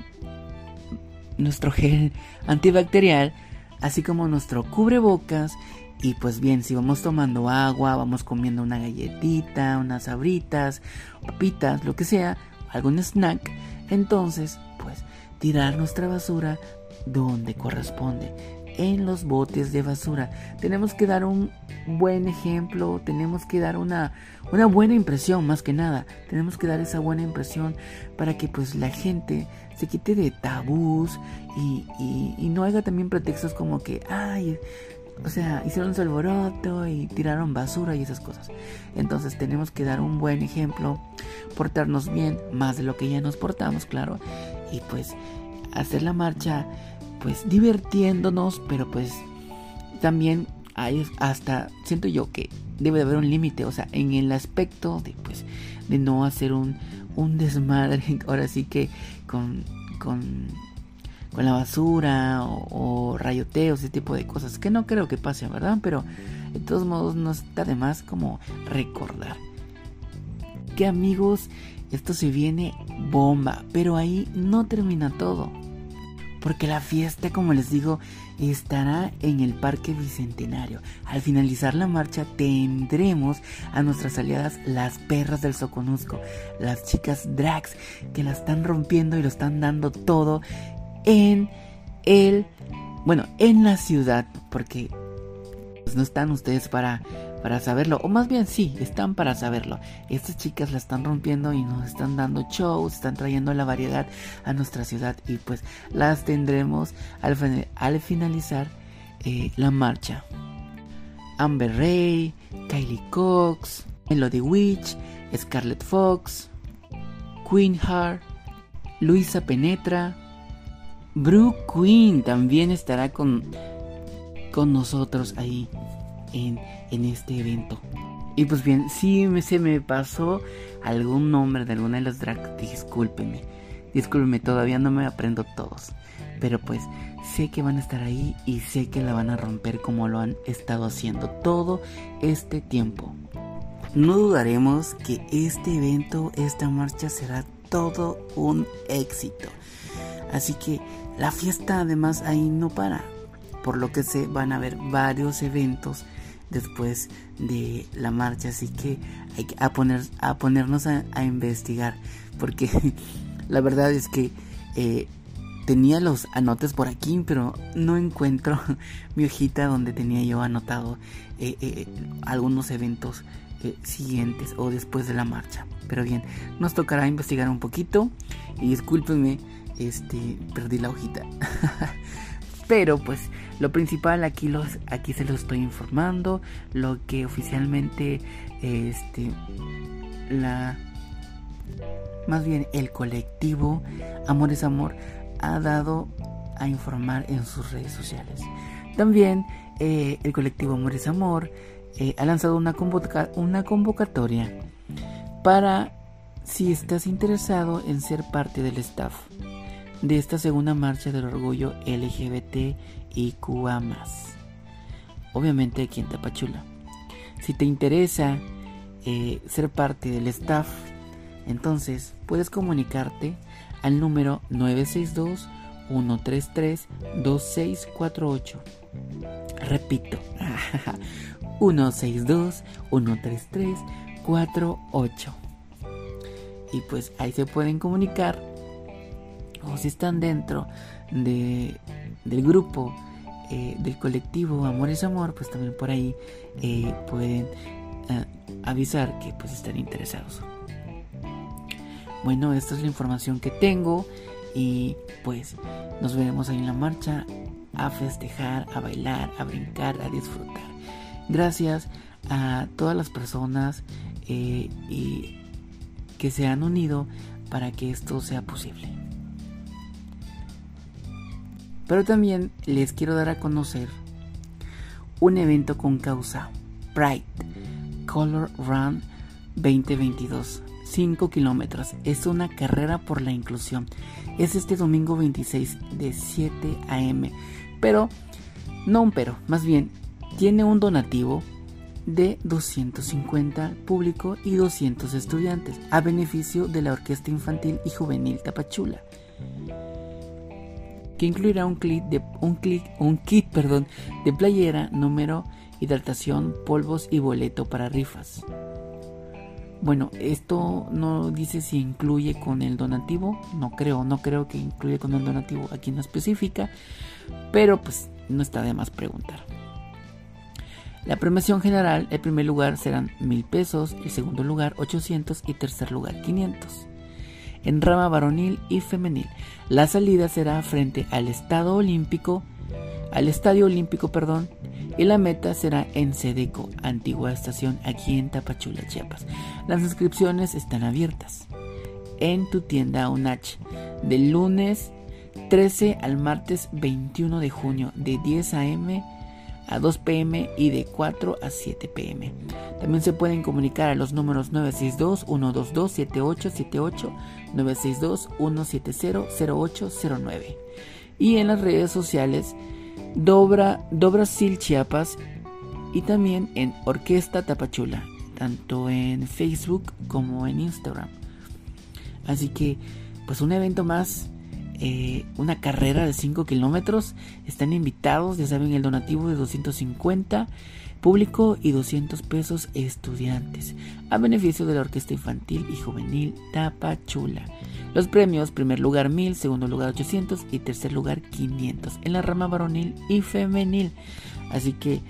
nuestro gel antibacterial, así como nuestro cubrebocas. Y pues bien, si vamos tomando agua, vamos comiendo una galletita, unas sabritas, papitas, lo que sea, algún snack, entonces pues tirar nuestra basura donde corresponde, en los botes de basura. Tenemos que dar un buen ejemplo, tenemos que dar una, una buena impresión más que nada. Tenemos que dar esa buena impresión para que pues la gente se quite de tabús y, y, y no haga también pretextos como que, ay, o sea, hicieron su alboroto y tiraron basura y esas cosas. Entonces tenemos que dar un buen ejemplo, portarnos bien, más de lo que ya nos portamos, claro, y pues hacer la marcha, pues divirtiéndonos, pero pues también hay hasta, siento yo que debe de haber un límite, o sea, en el aspecto de pues de no hacer un, un desmadre, ahora sí que con, con con la basura o, o, rayoteos, ese tipo de cosas, que no creo que pase, ¿verdad? Pero de todos modos no está de más como recordar. Que amigos, esto se viene bomba, pero ahí no termina todo. porque la fiesta, como les digo, estará en el Parque Bicentenario. Al finalizar la marcha tendremos a nuestras aliadas las perras del Soconusco, las chicas drags que la están rompiendo y lo están dando todo en el, bueno, en la ciudad, porque pues, no están ustedes para para saberlo, o más bien sí, están para saberlo. Estas chicas la están rompiendo y nos están dando shows, están trayendo la variedad a nuestra ciudad y pues las tendremos al, al finalizar eh, la marcha. Amber Ray, Kylie Cox, Melody Witch, Scarlett Fox, Queen Heart, Luisa Penetra, Brooke Queen también estará con, con nosotros ahí en en este evento. Y pues bien, si se me pasó algún nombre de alguna de las drag, discúlpeme. Discúlpeme, todavía no me aprendo todos. Pero pues sé que van a estar ahí y sé que la van a romper como lo han estado haciendo todo este tiempo. No dudaremos que este evento, esta marcha será todo un éxito. Así que la fiesta además ahí no para. Por lo que sé van a haber varios eventos después de la marcha. Así que hay que a, poner, a ponernos a, investigar. Porque la verdad es que eh, tenía los anotes por aquí, pero no encuentro mi hojita donde tenía yo anotado eh, eh, algunos eventos siguientes o después de la marcha. Pero bien, nos tocará investigar un poquito. Y discúlpenme, este, perdí la hojita. Pero pues lo principal aquí, los, aquí se lo estoy informando. Lo que oficialmente este, la... Más bien el colectivo Amor es Amor ha dado a informar en sus redes sociales. También eh, el colectivo Amor es Amor eh, ha lanzado una, una convocatoria para si estás interesado en ser parte del staff de esta segunda marcha del orgullo LGBT y más Obviamente aquí en Tapachula. Si te interesa eh, ser parte del staff, entonces puedes comunicarte al número 962 133 2648. Repito, 162 133 48. Y pues ahí se pueden comunicar o si están dentro de, del grupo eh, del colectivo Amor es Amor, pues también por ahí eh, pueden eh, avisar que pues están interesados. Bueno, esta es la información que tengo y pues nos veremos ahí en la marcha a festejar, a bailar, a brincar, a disfrutar. Gracias a todas las personas y que se han unido para que esto sea posible. Pero también les quiero dar a conocer un evento con causa Pride Color Run 2022. 5 kilómetros. Es una carrera por la inclusión. Es este domingo 26 de 7 a.m. Pero, no un pero, más bien, tiene un donativo de 250 al público y 200 estudiantes a beneficio de la Orquesta Infantil y Juvenil Tapachula que incluirá un kit de, un un kit perdón, de playera, número, hidratación, polvos y boleto para rifas. Bueno, esto no dice si incluye con el donativo, no creo, no creo que incluye con el donativo, aquí no especifica, pero pues no está de más preguntar. La premiación general, el primer lugar serán mil pesos, el segundo lugar 800 y tercer lugar 500 en rama varonil y femenil. La salida será frente al Estado Olímpico, al Estadio Olímpico, perdón, y la meta será en Sedeco, antigua estación aquí en Tapachula, Chiapas. Las inscripciones están abiertas en tu tienda UNACH del lunes 13 al martes 21 de junio de 10 a.m. a 2 p.m. y de 4 a 7 p.m. También se pueden comunicar a los números 962-122-7878, 962-170-0809. Y en las redes sociales, Dobra, Sil Chiapas y también en Orquesta Tapachula, tanto en Facebook como en Instagram. Así que, pues un evento más eh, una carrera de 5 kilómetros. Están invitados, ya saben, el donativo de 250 público y 200 pesos estudiantes, a beneficio de la Orquesta Infantil y Juvenil Tapachula. Los premios, primer lugar 1000, segundo lugar 800 y tercer lugar 500 en la rama varonil y femenil. Así que,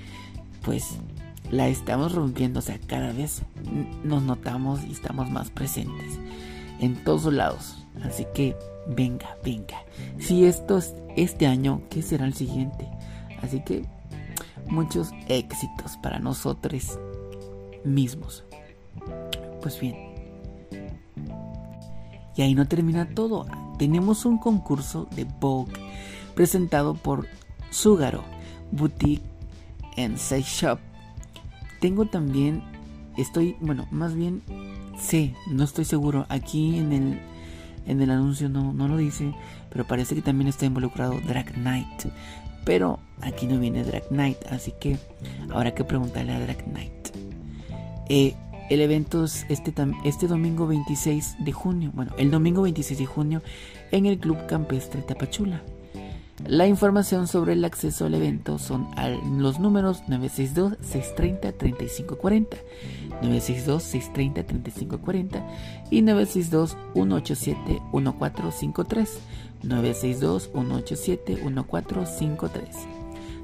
pues, la estamos rompiendo, o sea, cada vez nos notamos y estamos más presentes en todos lados. Así que, venga, venga. Si esto es este año, ¿qué será el siguiente? Así que muchos éxitos para nosotros mismos. Pues bien. Y ahí no termina todo. Tenemos un concurso de Vogue presentado por Sugaro Boutique and Sex. Tengo también, estoy, bueno, más bien sé, no estoy seguro. Aquí en el, en el anuncio no, no lo dice, pero parece que también está involucrado Drag Knight. Pero aquí no viene Drag Knight, así que habrá que preguntarle a Drag Knight. Eh, el evento es este, este domingo 26 de junio, bueno, el domingo 26 de junio en el Club Campestre Tapachula. La información sobre el acceso al evento son los números 962-630-3540, 962-630-3540 y 962-187-1453, 962-187-1453.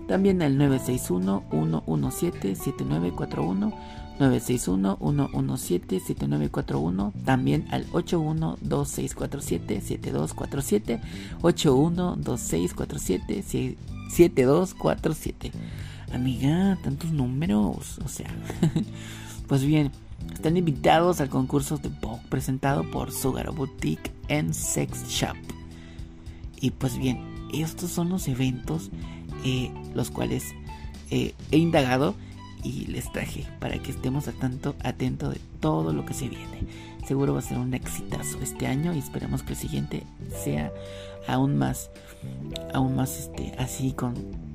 También al 961-117-7941, 961-117-7941, también al 812647-7247, 812647-7247. Amiga, tantos números, o sea, pues bien, están invitados al concurso de Vogue presentado por Sugaro Boutique and Sex Shop. Y pues bien, estos son los eventos eh, los cuales eh, he indagado y les traje para que estemos a tanto atento de todo lo que se viene. Seguro va a ser un exitazo este año y esperemos que el siguiente sea aún más, aún más este, así con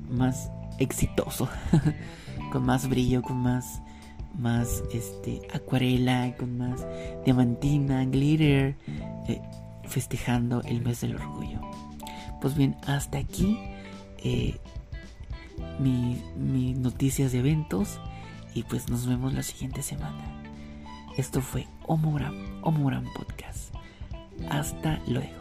más exitoso, con más brillo, con más, más este, acuarela, con más diamantina, glitter, eh, festejando el mes del orgullo. Pues bien, hasta aquí. Eh, mis noticias de eventos y pues nos vemos la siguiente semana. Esto fue Homogram, Homogram Podcast. Hasta luego.